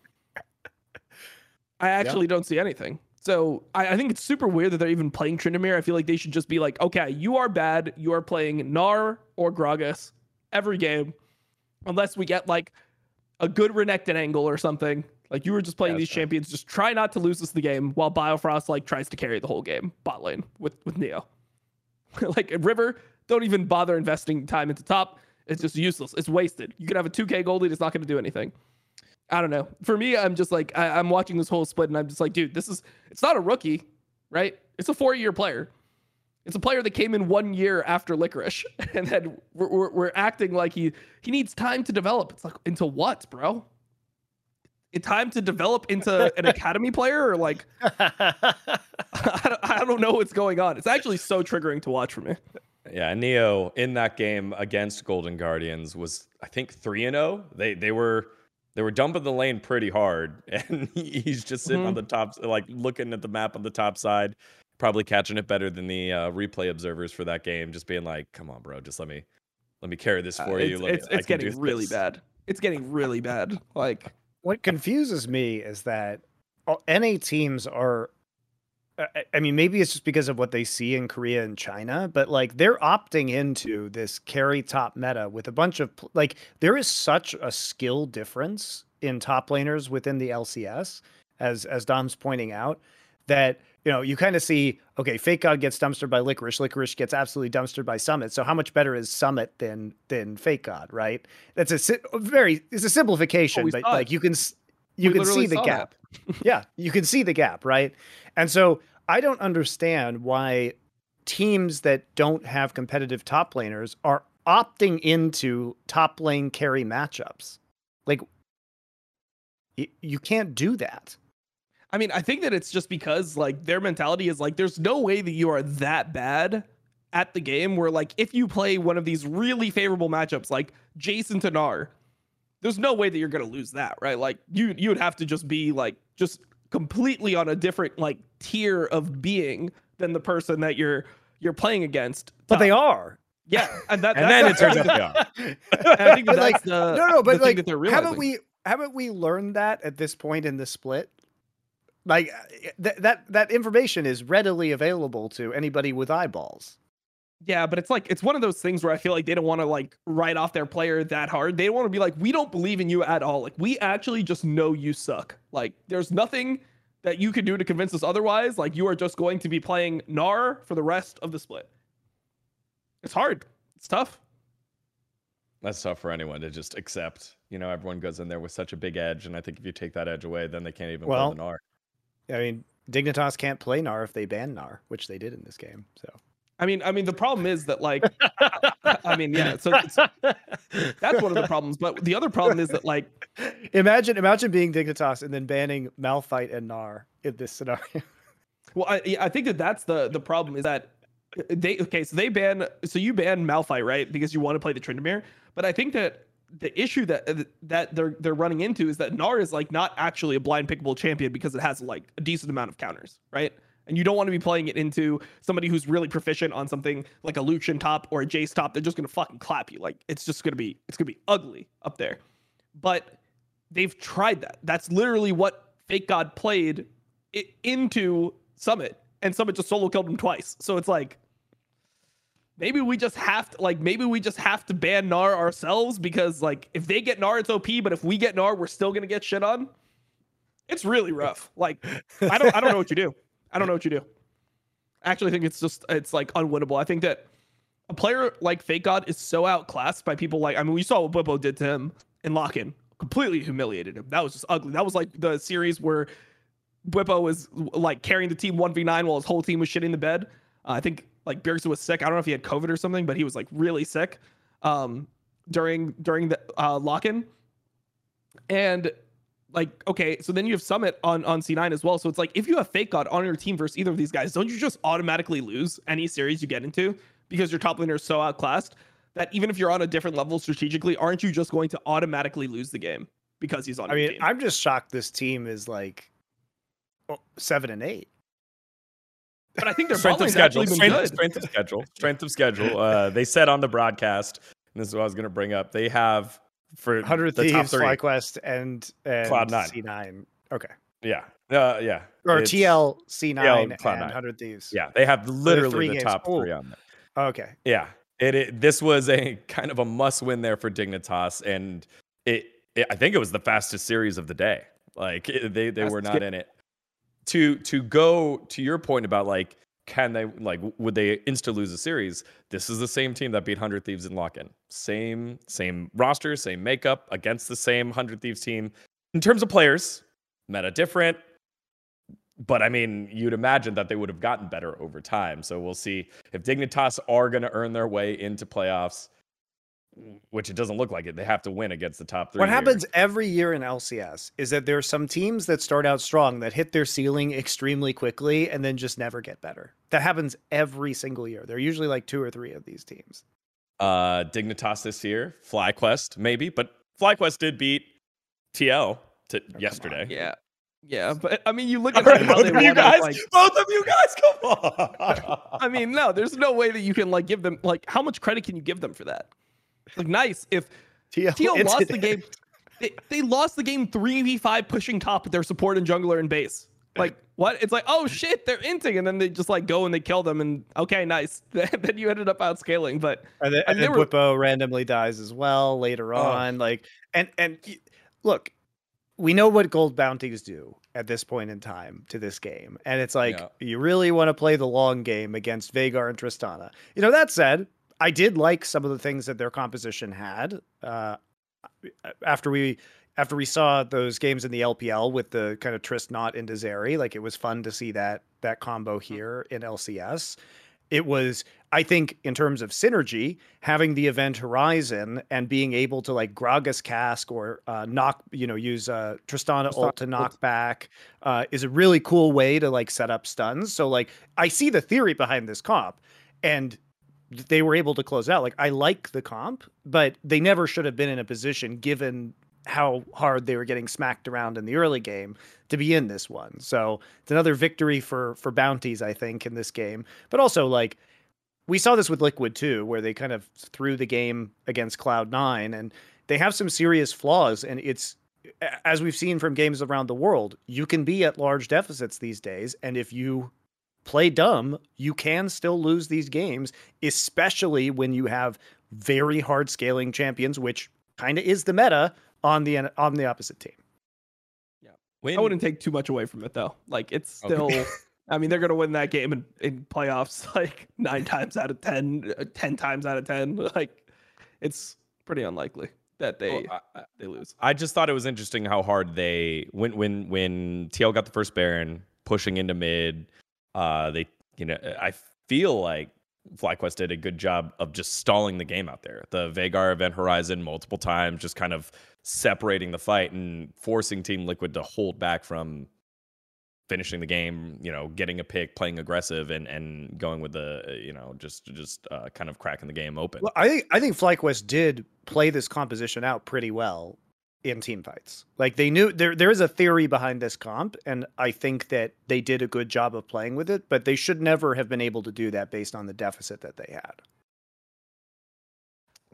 I actually don't see anything. So I, I think it's super weird that they're even playing Tryndamere. I feel like they should just be like, okay, you are bad. You are playing Gnar or Gragas every game, unless we get like a good Renekton angle or something. Like you were just playing Yeah, these champions. Just try not to lose this the game while Biofrost like tries to carry the whole game bot lane with with Neo. like River, don't even bother investing time into top. It's just useless. It's wasted. You can have a 2K gold lead. It's not going to do anything. I don't know. For me, I'm just like I, I'm watching this whole split, and I'm just like, dude, this is it's not a rookie, right? It's a four year player. It's a player that came in one year after Licorice, and then we're, we're, we're acting like he he needs time to develop. It's like into what, bro? In time to develop into an academy player, or like I don't, I don't know what's going on. It's actually so triggering to watch for me. Yeah, Neo in that game against Golden Guardians was I think 3 and 0. They they were they were dumping the lane pretty hard and he's just sitting on Mhm. the top like looking at the map on the top side, probably catching it better than the uh, replay observers for that game just being like, "Come on, bro, just let me let me carry this for Uh, you." it's Let me- it's, it's getting really this." bad. It's getting really bad. Like what confuses me is that uh, NA teams are. I- I- I mean, maybe it's just because of what they see in Korea and China, but like they're opting into this carry top meta with a bunch of like there is such a skill difference in top laners within the LCS, as as Dom's pointing out, that you know you kind of see okay, Fake God gets dumpstered by Licorice, Licorice gets absolutely dumpstered by Summit. So how much better is Summit than than Fake God, right? That's a si- very it's a simplification, we but it. like you can you We can see the gap. yeah, you can see the gap, right? And so I don't understand why teams that don't have competitive top laners are opting into top lane carry matchups. Like you can't do that. I mean, I think that it's just because like their mentality is like there's no way that you are that bad at the game where like if you play one of these really favorable matchups like Jason to Gnar, there's no way that you're gonna lose that, right? Like you you would have to just be like just completely on a different like tier of being than the person that you're you're playing against. But they are. yeah, and that And then it turns out they are. I think that like, the no, no, but the like, haven't we haven't we learned that at this point in the split? Like uh, th- that that information is readily available to anybody with eyeballs. Yeah, but it's like it's one of those things where I feel like they don't want to like write off their player that hard. They want to be like, we don't believe in you at all. Like we actually just know you suck. Like there's nothing that you can do to convince us otherwise. Like you are just going to be playing Gnar for the rest of the split. It's hard. It's tough. That's tough for anyone to just accept. You know, everyone goes in there with such a big edge, and I think if you take that edge away, then they can't even Well, play the Gnar. I mean, Dignitas can't play Gnar if they ban Gnar, which they did in this game. So I mean, I mean, the problem is that like, I mean, yeah. So it's, that's one of the problems. But the other problem is that like, imagine imagine being Dignitas and then banning Malphite and Gnar in this scenario. well, I I think that that's the the problem is that they okay. So they ban. So you ban Malphite, right? Because you want to play the Tryndamere. But I think that the issue that uh, that they're they're running into is that Gnar is like not actually a blind pickable champion because it has like a decent amount of counters, right? And you don't want to be playing it into somebody who's really proficient on something like a Lucian top or a Jace top. They're just gonna fucking clap you. Like it's just gonna be it's gonna be ugly up there. But they've tried that. That's literally what Fake God played into Summit, and Summit just solo killed him twice. So it's like maybe we just have to like maybe we just have to ban Gnar ourselves because like if they get Gnar it's OP, but if we get Gnar, we're still gonna get shit on. It's really rough. Like I don't I don't know what you do. I don't know what you do. I actually think it's just it's like unwinnable. I think that a player like Fake God is so outclassed by people like I mean we saw what Bwipo did to him in Lock-in. Completely humiliated him. That was just ugly. That was like the series where Bwipo was like carrying the team 1v9 while his whole team was shitting the bed. Uh, I think like Bjergsen was sick. I don't know if he had COVID or something, but he was like really sick um, during during the uh, lock-in. And like, okay, so then you have Summit on on C9 as well. So it's like if you have Fake God on your team versus either of these guys, don't you just automatically lose any series you get into because your top laner is so outclassed that even if you're on a different level strategically, aren't you just going to automatically lose the game because he's on I mean, team? I'm just shocked this team is like oh, seven and eight. But I think their strength of schedule. been Strength, good. strength of schedule. Strength of schedule. Uh, they said on the broadcast, and this is what I was going to bring up. They have for Hundred the top Thieves, three. FlyQuest, and, and Cloud9. C9. Okay, Yeah, uh, yeah. or It's- TL C9 Cloud9. and Hundred Thieves. Yeah, they have literally three the games. top Oh. three on there. Okay. Yeah, it, it. This was a kind of a must win there for Dignitas, and it, it. I think it was the fastest series of the day. Like it- they they were Fastest not in it. To to go to your point about like can they like would they insta lose a series? This is the same team that beat Hundred Thieves in lock in. Same same roster, same makeup against the same Hundred Thieves team. In terms of players, meta different. But I mean, you'd imagine that they would have gotten better over time. So we'll see if Dignitas are going to earn their way into playoffs, which it doesn't look like it. They have to win against the top three. What here. happens every year in LCS is that there are some teams that start out strong that hit their ceiling extremely quickly and then just never get better. That happens every single year. There are usually like two or three of these teams. Uh, Dignitas this year, FlyQuest maybe, but FlyQuest did beat TL to on. yesterday. Yeah. Yeah, but I mean, you look All at right, how both they of you won. it, guys, Like, both of you guys, come on. I mean, no, there's no way that you can like give them like how much credit can you give them for that? Like, nice if TL, TL lost the game. They, they lost the game three v five pushing top with their support and jungler and base. Like what? It's like oh shit, they're inting, and then they just like go and they kill them, and okay, nice. then you ended up outscaling, but And then, I and mean, then were- Bwipo randomly dies as well later Oh. on. Like, and and look, we know what gold bounties do at this point in time to this game, and it's like Yeah. you really want to play the long game against Veigar and Tristana. You know that said, I did like some of the things that their composition had. Uh, after we after we saw those games in the LPL with the kind of Trist not into Zeri, like it was fun to see that that combo here in LCS. It was, I think, in terms of synergy, having the event Horizon and being able to like Gragas cask or uh, knock, you know, use uh, Tristana ult to knock back uh, is a really cool way to like set up stuns. So like, I see the theory behind this comp, and they were able to close out. Like, I like the comp, but they never should have been in a position given how hard they were getting smacked around in the early game to be in this one. So it's another victory for for bounties, I think, in this game. But also like we saw this with Liquid too, where they kind of threw the game against Cloud Nine, and they have some serious flaws. And it's as we've seen from games around the world, you can be at large deficits these days, and if you play dumb, you can still lose these games, especially when you have very hard scaling champions, which kind of is the meta on the on the opposite team. When, I wouldn't take too much away from it though. Like it's Okay. still. I mean, they're gonna win that game in, in playoffs like nine times out of ten, uh, times out of ten. Like it's pretty unlikely. that they Well, I- they lose. I just thought it was interesting how hard they when when when TL got the first Baron pushing into mid. Uh, they you know I feel like FlyQuest did a good job of just stalling the game out there. The Veigar Event Horizon multiple times, just kind of separating the fight and forcing Team Liquid to hold back from finishing the game. You know, getting a pick, playing aggressive, and and going with the uh, you know just just uh, kind of cracking the game open. Well, I think I think FlyQuest did play this composition out pretty well in team fights. Like they knew there there is a theory behind this comp, and I think that they did a good job of playing with it, but they should never have been able to do that based on the deficit that they had.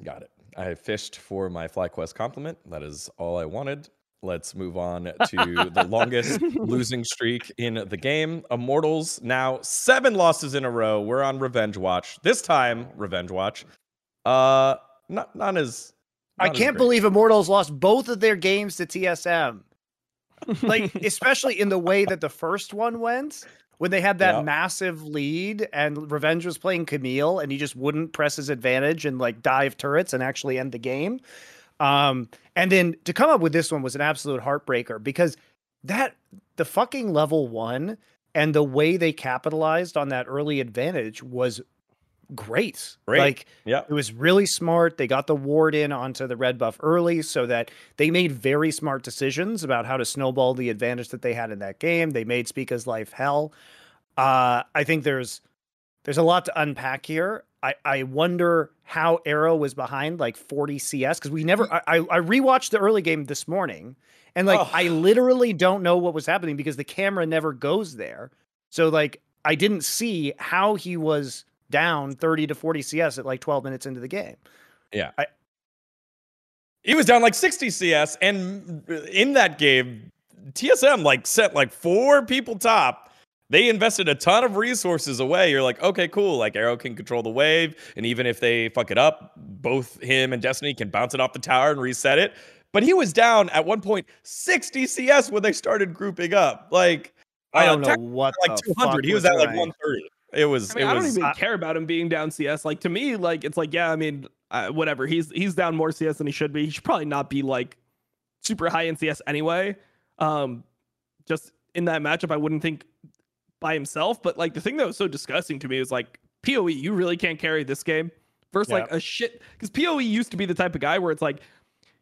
Got it. I fished for my FlyQuest compliment. That is all I wanted. Let's move on to the longest losing streak in the game. Immortals now seven losses in a row. We're on revenge watch. This time, revenge watch. Uh, not not as. I not can't believe Immortals lost both of their games to TSM. Like, especially in the way that the first one went, when they had that Yeah. massive lead and Revenge was playing Camille and he just wouldn't press his advantage and like dive turrets and actually end the game. Um, and then to come up with this one was an absolute heartbreaker because that the fucking level one and the way they capitalized on that early advantage was great. Great. Like Yeah. it was really smart. They got the ward in onto the red buff early so that they made very smart decisions about how to snowball the advantage that they had in that game. They made Spica's life hell. Uh, I think there's there's a lot to unpack here. I, I wonder how Arrow was behind like 40 CS because we never I, I I rewatched the early game this morning and like Oh. I literally don't know what was happening because the camera never goes there. So like I didn't see how he was down 30 to 40 CS at like 12 minutes into the game. Yeah. He was down like 60 CS, and in that game, TSM like set like four people top. They invested a ton of resources away. You're like, okay, cool. Like Arrow can control the wave, and even if they fuck it up, both him and Destiny can bounce it off the tower and reset it. But he was down at one point 60 CS when they started grouping up. Like I uh, don't know tech- what like the 200. fuck He was at like 130. It was. I mean, it I don't was. even uh, care about him being down CS. Like to me, like it's like yeah, I mean, uh, whatever. He's he's down more CS than he should be. He should probably not be like super high in CS anyway. Um, just in that matchup, I wouldn't think by himself. But like the thing that was so disgusting to me is like Poe, you really can't carry this game versus like a shit because Poe used to be the type of guy where it's like,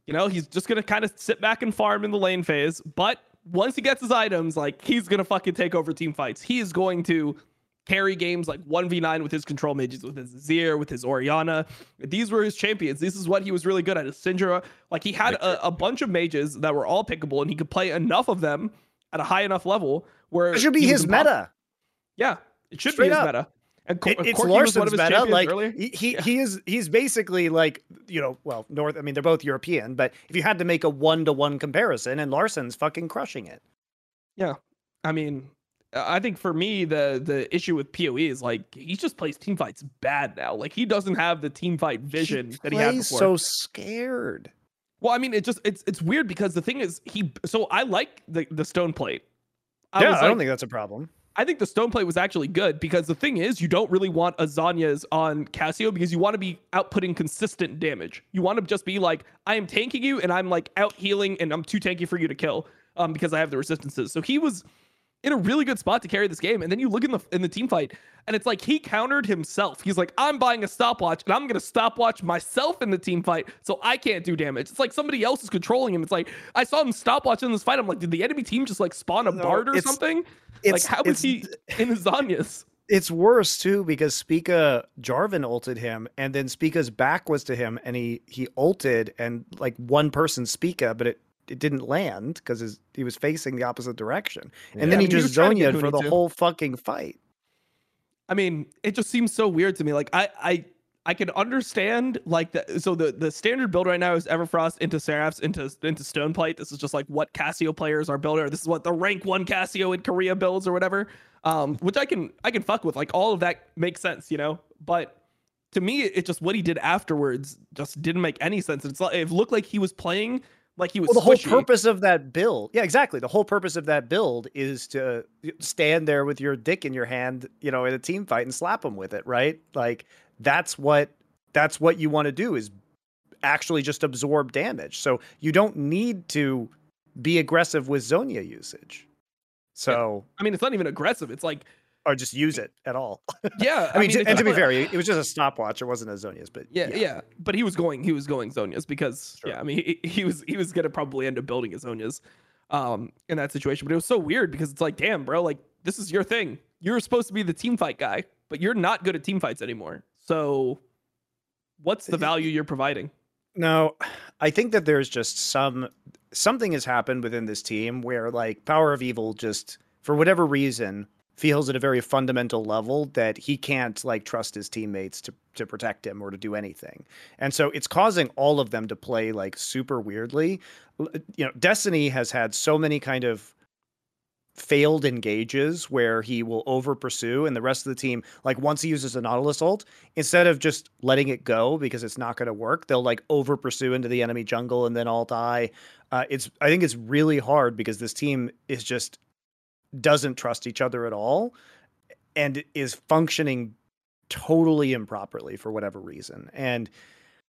you know, he's just gonna kind of sit back and farm in the lane phase, but once he gets his items, like he's gonna fucking take over team fights. He is going to carry games like 1v9 with his control mages, with his Zir, with his Orianna. These were his champions. This is what he was really good at. His Syndra. Like he had a, a bunch of mages that were all pickable and he could play enough of them at a high enough level where It should be his impos- meta. Yeah, it should Straight be his up. meta. And Co- It- it's Corki was one Larssen's of his meta. champions Like earlier. he he, Yeah. he is he's basically like you know well North. I mean they're both European, but if you had to make a one to one comparison, and Larssen's fucking crushing it. Yeah, I mean, I think for me the the issue with Poe is like he just plays team fights bad now. Like he doesn't have the team fight vision he that he had before. so scared. Well, I mean, it just it's it's weird because the thing is he. So I like the the stone plate. I yeah, was I don't think that's a problem. I think the stone plate was actually good because the thing is, you don't really want Azanias on Cassio because you want to be outputting consistent damage. You want to just be like, I am tanking you and I'm like out healing and I'm too tanky for you to kill um, because I have the resistances. So he was in a really good spot to carry this game. And then you look in the in the team fight and it's like he countered himself. He's like, I'm buying a stopwatch and I'm gonna stopwatch myself in the team fight so I can't do damage. It's like somebody else is controlling him. It's like I saw him stopwatch in this fight. I'm like, did the enemy team just like spawn a No, Bard or it's- something? It's like how is he in his Zhonya's? It's worse too because Spica Jarvan ulted him, and then Spica's back was to him, and he he ulted and like one person Spica, but it it didn't land because he was facing the opposite direction, and Yeah. then I he mean, just trying to zoned for the too. whole fucking fight. I mean, it just seems so weird to me. Like I I I can understand like the so the the standard build right now is Everfrost into Seraphs into into Stoneplate. This is just like what Cassio players are building. Or this is what the rank one Cassio in Korea builds or whatever. Um, which I can I can fuck with. Like all of that makes sense, you know. But to me, it just what he did afterwards just didn't make any sense. It's like it looked like he was playing like he was Well, the whole purpose of that build, yeah, exactly. The whole purpose of that build is to uh, stand there with your dick in your hand, you know, in a team fight and slap them with it, right? Like that's what that's what you want to do is actually just absorb damage. So you don't need to be aggressive with Zhonya usage. So I mean, it's not even aggressive. It's like or just use it at all. yeah, I, mean, to, and to be fair, it was just a stopwatch. It wasn't a Zhonya's, but yeah, yeah, yeah, But he was going, he was going Zhonya's because sure. yeah, I mean, he, he, was he was gonna probably end up building his Zhonya's um in that situation. But it was so weird because it's like, damn, bro, like this is your thing. You're supposed to be the team fight guy, but you're not good at team fights anymore. So, what's the value you're providing? No, I think that there's just some something has happened within this team where like Power of Evil just for whatever reason feels at a very fundamental level that he can't like trust his teammates to to protect him or to do anything. And so it's causing all of them to play like super weirdly. You know, Destiny has had so many kind of failed engages where he will over pursue and the rest of the team like once he uses a nautilus ult instead of just letting it go because it's not going to work they'll like over pursue into the enemy jungle and then all die uh, it's i think it's really hard because this team is just doesn't trust each other at all and is functioning totally improperly for whatever reason and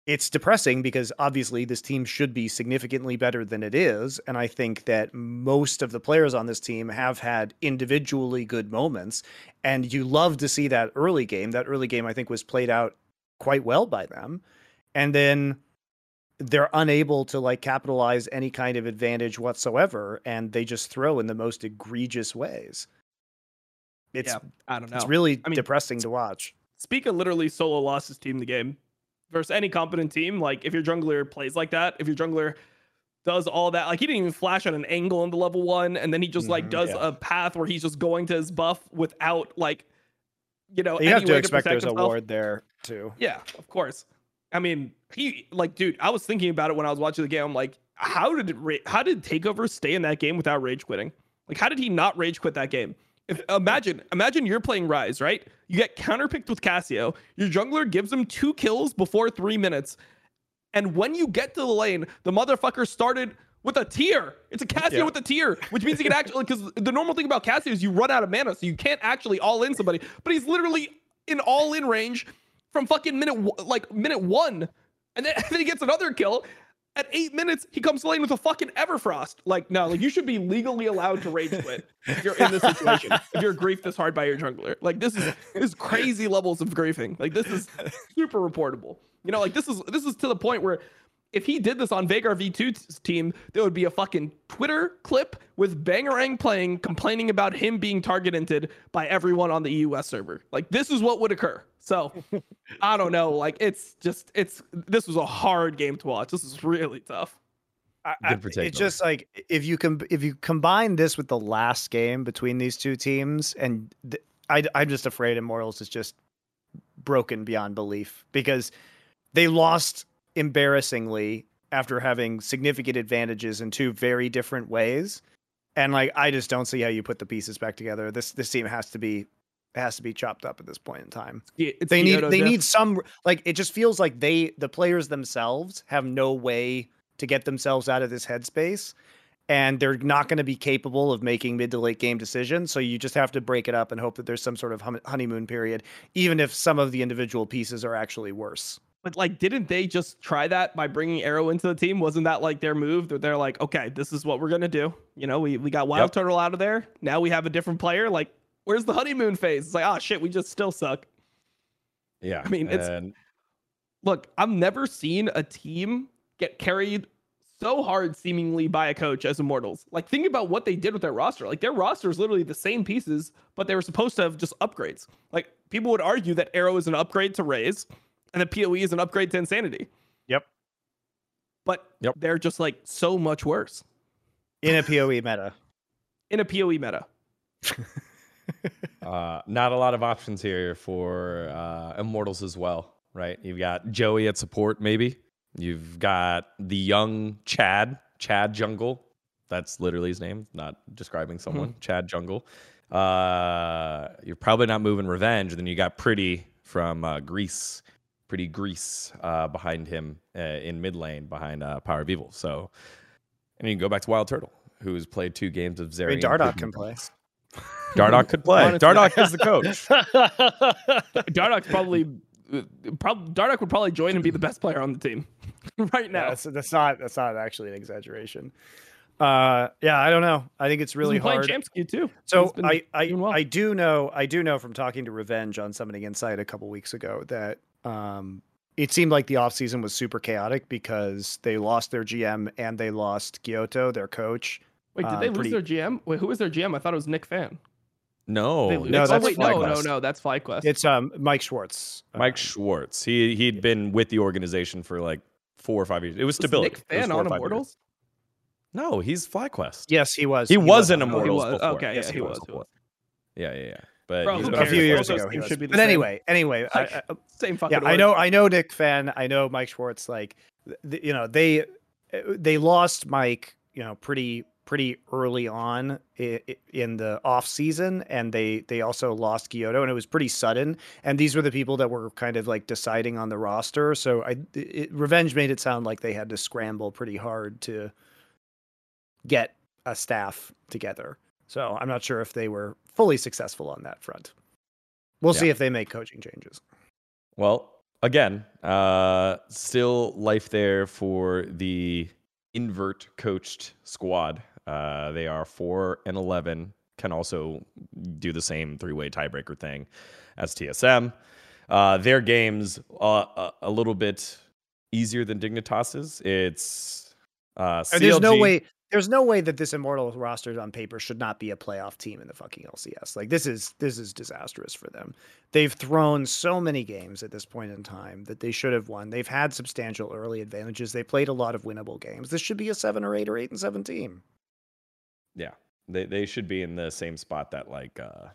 it's depressing because obviously this team should be significantly better than it is. And I think that most of the players on this team have had individually good moments. And you love to see that early game. That early game, I think, was played out quite well by them. And then they're unable to like capitalize any kind of advantage whatsoever. And they just throw in the most egregious ways. It's, yeah, I don't know. It's really I mean, depressing to watch. Spica literally solo lost his team the game versus any competent team. Like if your jungler plays like that, if your jungler does all that, like he didn't even flash on an angle in the level one, and then he just like mm-hmm, does yeah. a path where he's just going to his buff without like, you know, you have to expect to there's himself. a ward there too. Yeah, of course. I mean, he like, dude, I was thinking about it when I was watching the game. I'm like, how did how did Takeover stay in that game without rage quitting? Like, how did he not rage quit that game? If, imagine, imagine you're playing Ryze, right? You get counterpicked with Cassio. Your jungler gives him two kills before three minutes, and when you get to the lane, the motherfucker started with a tear. It's a Cassio yeah. with a tear, which means he can actually because the normal thing about Cassio is you run out of mana, so you can't actually all in somebody. But he's literally in all in range from fucking minute like minute one, and then, and then he gets another kill, at eight minutes, he comes lane with a fucking Everfrost. Like, no, like you should be legally allowed to rage quit if you're in this situation. if you're griefed this hard by your jungler. Like this is this is crazy levels of griefing. Like this is super reportable. You know, like this is this is to the point where if he did this on Vagar V2's team, there would be a fucking Twitter clip with Bangarang playing complaining about him being targeted by everyone on the US server. Like this is what would occur. So I don't know. Like it's just it's this was a hard game to watch. This is really tough. I, I, it's just like if you can if you combine this with the last game between these two teams, and th- I, I'm just afraid Immortals is just broken beyond belief because they lost embarrassingly after having significant advantages in two very different ways. And like I just don't see how you put the pieces back together. This this team has to be has to be chopped up at this point in time. Yeah, they need they need some like it just feels like they the players themselves have no way to get themselves out of this headspace and they're not going to be capable of making mid to late game decisions so you just have to break it up and hope that there's some sort of honeymoon period even if some of the individual pieces are actually worse. But like, didn't they just try that by bringing Arrow into the team? Wasn't that like their move? That they're like, okay, this is what we're gonna do. You know, we we got Wild yep. Turtle out of there. Now we have a different player. Like, where's the honeymoon phase? It's like, oh shit, we just still suck. Yeah, I mean, it's and... look. I've never seen a team get carried so hard, seemingly by a coach as Immortals. Like, think about what they did with their roster. Like, their roster is literally the same pieces, but they were supposed to have just upgrades. Like, people would argue that Arrow is an upgrade to Raes and the PoE is an upgrade to Insanity. Yep. But yep. they're just like so much worse. In a PoE meta. In a PoE meta. uh, not a lot of options here for uh, Immortals as well, right? You've got Joey at support, maybe. You've got the young Chad, Chad Jungle. That's literally his name, not describing someone. Mm-hmm. Chad Jungle. Uh, you're probably not moving Revenge. Then you got Pretty from uh, Greece pretty Greece uh, behind him uh, in mid lane behind uh, Power of Evil. So, and you can go back to Wild Turtle, who's played two games of Zeri. I mean, Dardoch can play. Dardoch could play. Dardoch is the coach. Dardoch's probably, probably Dardoch would probably join and be the best player on the team. right now. Yeah, that's, that's not that's not actually an exaggeration. Uh, yeah, I don't know. I think it's really He's been playing hard. Champs Queue too. So been I I, well. I do know I do know from talking to Revenge on Summoning Insight a couple weeks ago that um it seemed like the offseason was super chaotic because they lost their GM and they lost Kyoto, their coach. Wait, did um, they lose pretty- their GM? Wait, who was their GM? I thought it was Nick Fan. No, They lose- no, oh, that's wait, no, no, FlyQuest. no, that's FlyQuest. It's um Mike Schwartz. Mike Um, Schwartz. He he'd been with the organization for like four or five years. It was Was stability. Nick It was Fan four or on five years. Immortals? No, he's FlyQuest. Yes, he was. He was in on it. Oh, Immortals was. before. Okay, Yes, yeah, he he was was. he before. was. Yeah, yeah, yeah. But Bro, he's who been a cares? few on years those ago. he teams was. should be the But same. anyway, anyway, I- Like, I- Same fucking. yeah, I order. know, I know Nick Fan, I know Mike Schwartz. Like, th- th- you know, they they lost Mike, you know, pretty pretty early on in the off season, and they they also lost Kyoto, and it was pretty sudden. And these were the people that were kind of like deciding on the roster. So I, it, Revenge made it sound like they had to scramble pretty hard to get a staff together. So I'm not sure if they were fully successful on that front. We'll Yeah. see if they make coaching changes. Well, again, uh, still life there for the invert coached squad. Uh, they are four and eleven. Can also do the same three way tiebreaker thing as TSM. Uh, their games uh, a, little bit easier than Dignitas's. It's uh, And there's no way there's no way that this immortal roster on paper should not be a playoff team in the fucking LCS. Like this is this is disastrous for them. They've thrown so many games at this point in time that they should have won. They've had substantial early advantages. They played a lot of winnable games. This should be a seven or eight or eight and seven team. Yeah, they they should be in the same spot that like uh,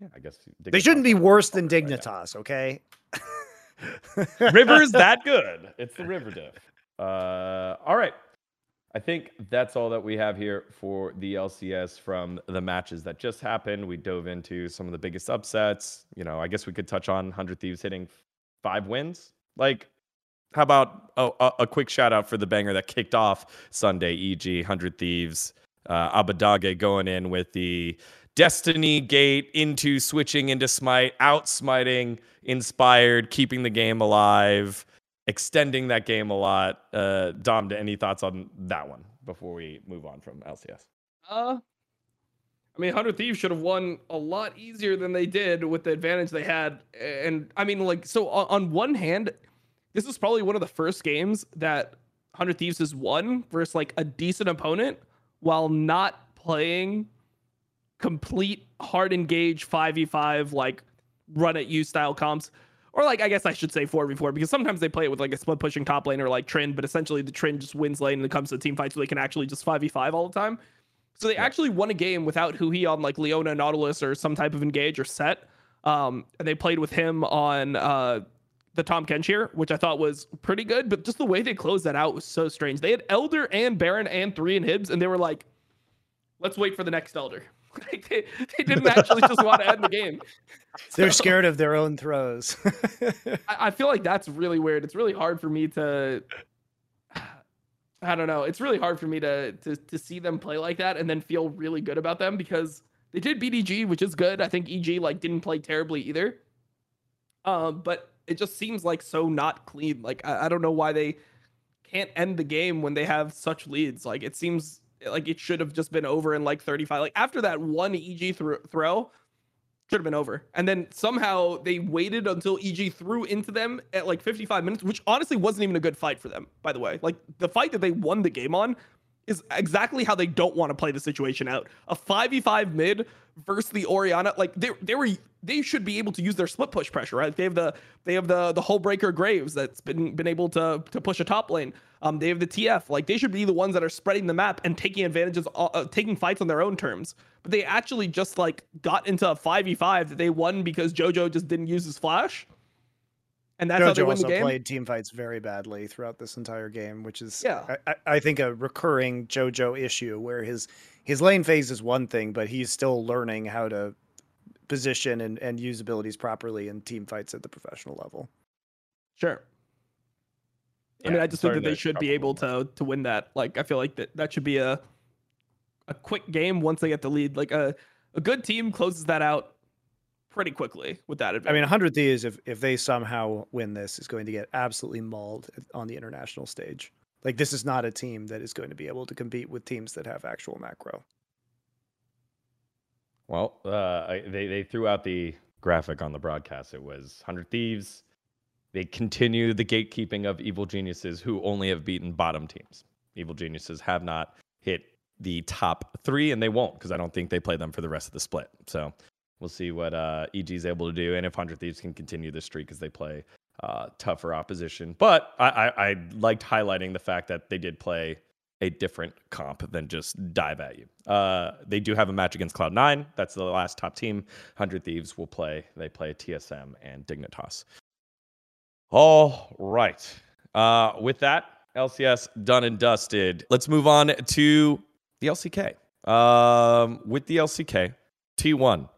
yeah, I guess They shouldn't be worse than right. Dignitas, okay? River's that good. It's the river diff. Uh, all right. I think that's all that we have here for the LCS from the matches that just happened. We dove into some of the biggest upsets. You know, I guess we could touch on 100 Thieves hitting five wins. Like, how about a, a, a quick shout out for the banger that kicked off Sunday, e.g., 100 Thieves, uh, Abbedagge going in with the Destiny Gate into switching into Smite, out smiting, inspired, keeping the game alive, extending that game a lot. Uh, Dom, any thoughts on that one before we move on from LCS? Uh, I mean, Hundred Thieves should have won a lot easier than they did with the advantage they had. And I mean, like, so on, on one hand, this is probably one of the first games that Hundred Thieves has won versus like a decent opponent while not playing complete hard engage 5v5 like run at you style comps or like I guess I should say 4v4 because sometimes they play it with like a split pushing top lane or like Trin, but essentially the Trin just wins lane and it comes to team fights so they can actually just 5v5 all the time. So they actually won a game without Huhi on like Leona Nautilus or some type of engage or set. Um, and they played with him on uh the Tahm Kench here, which I thought was pretty good, but just the way they closed that out was so strange. They had Elder and Baron and three in Hibs, and they were like, let's wait for the next Elder. Like they, they didn't actually just want to end the game. They're scared of their own throws. I, I feel like that's really weird. It's really hard for me to I don't know. It's really hard for me to to to see them play like that and then feel really good about them because they did BDG, which is good. I think EG like didn't play terribly either. Um, but it just seems like so not clean. Like I, I don't know why they can't end the game when they have such leads. Like it seems like it should have just been over in like 35. Like after that one EG thro- throw, should have been over. And then somehow they waited until EG threw into them at like 55 minutes, which honestly wasn't even a good fight for them, by the way. Like the fight that they won the game on is exactly how they don't want to play the situation out. A 5v5 mid versus the Orianna, like they they were they should be able to use their split push pressure, right? They have the they have the the Hullbreaker Graves that's been been able to to push a top lane. Um, they have the TF, like they should be the ones that are spreading the map and taking advantages, uh, uh, taking fights on their own terms. But they actually just like got into a 5v5 that they won because JoJo just didn't use his flash. And that's how they Jojo win the also game. played team fights very badly throughout this entire game, which is Yeah. I, I, I think a recurring JoJo issue where his his lane phase is one thing, but he's still learning how to position and, and use abilities properly in team fights at the professional level. Sure. I mean, I just think that they should be able more. to to win that. Like, I feel like that that should be a a quick game once they get the lead. Like a a good team closes that out pretty quickly with that I advantage. mean, 100 Thieves, if, if they somehow win this, is going to get absolutely mauled on the international stage. Like, this is not a team that is going to be able to compete with teams that have actual macro. Well, uh, they they threw out the graphic on the broadcast. It was Hundred Thieves. They continue the gatekeeping of Evil Geniuses, who only have beaten bottom teams. Evil Geniuses have not hit the top three, and they won't because I don't think they play them for the rest of the split. So we'll see what uh, EG is able to do, and if Hundred Thieves can continue this streak as they play uh, tougher opposition. But I, I, I liked highlighting the fact that they did play a different comp than just dive at you. Uh, they do have a match against Cloud9. That's the last top team. 100 Thieves will play. They play TSM and Dignitas. All right. Uh, with that, LCS done and dusted. Let's move on to the LCK. Um, with the LCK, T1,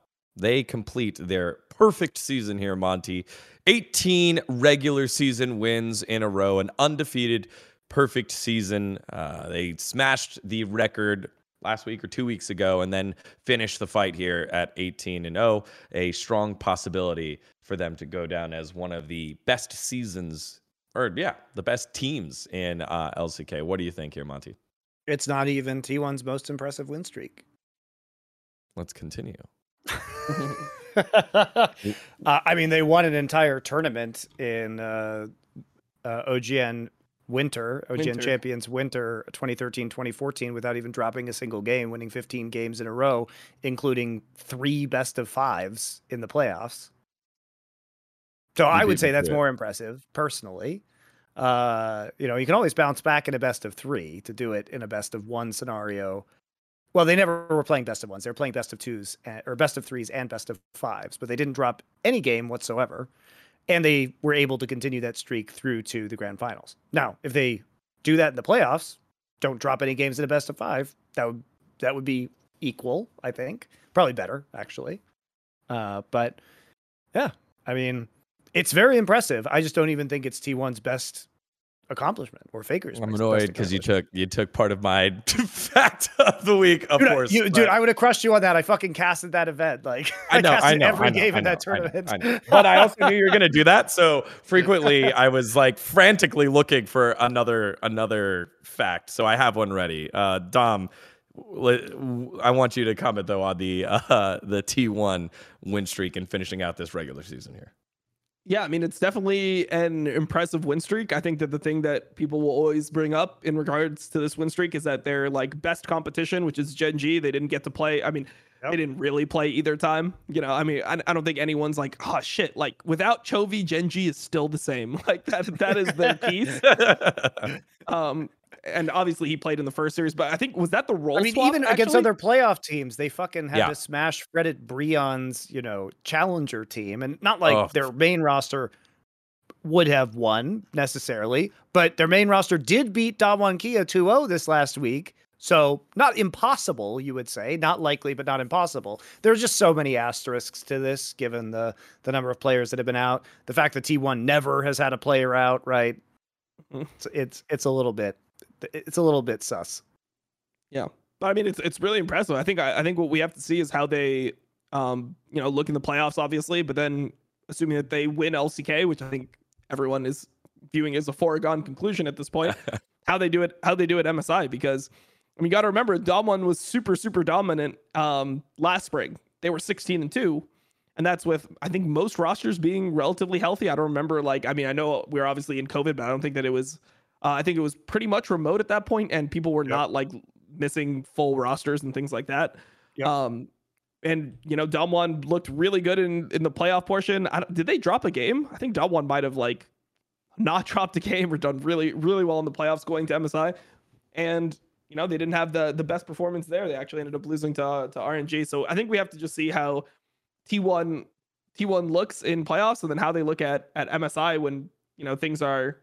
they complete their perfect season here, Monty. 18 regular season wins in a row, an undefeated perfect season. Uh, they smashed the record last week or two weeks ago and then finished the fight here at 18 and 0 a strong possibility for them to go down as one of the best seasons or yeah the best teams in uh, lck what do you think here monty It's not even T1's most impressive win streak. let's continue uh, I mean, they won an entire tournament in uh, uh, OGN Winter, OGN Winter. Champions Winter 2013 2014 without even dropping a single game, winning 15 games in a row, including three best of fives in the playoffs. So I would say that's it. more impressive personally. Uh, you know, you can always bounce back in a best of three to do it in a best of one scenario. Well, they never were playing best of ones. They were playing best of twos and, or best of threes and best of fives, but they didn't drop any game whatsoever. And they were able to continue that streak through to the grand finals. Now, if they do that in the playoffs, don't drop any games in a best of five, that would that would be equal, I think. Probably better, actually. Uh, but yeah, I mean, it's very impressive. I just don't even think it's T1's best accomplishment or Faker's. i'm annoyed because you took you took part of my fact of the week of Dude, course you- dude, I would have crushed you on that. I fucking casted that event. Like I know, I casted know, every I know, game I in know, that I know, tournament. I. But I also knew you were going to do that, so frequently I was like frantically looking for another another fact. So I have one ready. Uh, Dom, I want you to comment though on the uh, the T1 win streak and finishing out this regular season here. Yeah, I mean, it's definitely an impressive win streak. I think that the thing that people will always bring up in regards to this win streak is that their like best competition, which is Gen G, they didn't get to play. I mean, Yep. they didn't really play either time. You know, I mean, I, I don't think anyone's like, oh shit, like without Chovy, Gen G is still the same. Like that, that is their piece. Um, and obviously he played in the first series, but I think was that the role I mean, swap, even against other playoff teams, they fucking had Yeah. to smash Reddit Breon's, you know, challenger team, and not like Ugh. their main roster would have won necessarily, but their main roster did beat Damwon Kia 2-0 this last week. So not impossible, you would say, not likely, but not impossible. There's just so many asterisks to this, given the the number of players that have been out. The fact that T1 never has had a player out, right? It's it's, it's a little bit it's a little bit sus. Yeah, but I mean, it's it's really impressive. I think I, I think what we have to see is how they, um, you know, look in the playoffs, obviously, but then assuming that they win LCK, which I think everyone is viewing as a foregone conclusion at this point, how they do it, how they do it MSI, because I mean, you got to remember, Damwon was super super dominant um last spring. They were 16 and two. And that's with I think most rosters being relatively healthy. I don't remember like I mean I know we are obviously in COVID, but I don't think that it was uh, I think it was pretty much remote at that point, and people were Yep. not like missing full rosters and things like that. Yep. Um, and you know, One looked really good in in the playoff portion. I did they drop a game? I think One might have like not dropped a game or done really really well in the playoffs going to MSI, and you know they didn't have the the best performance there. They actually ended up losing to to RNG. So I think we have to just see how T1 T1 looks in playoffs, and then how they look at at MSI when you know things are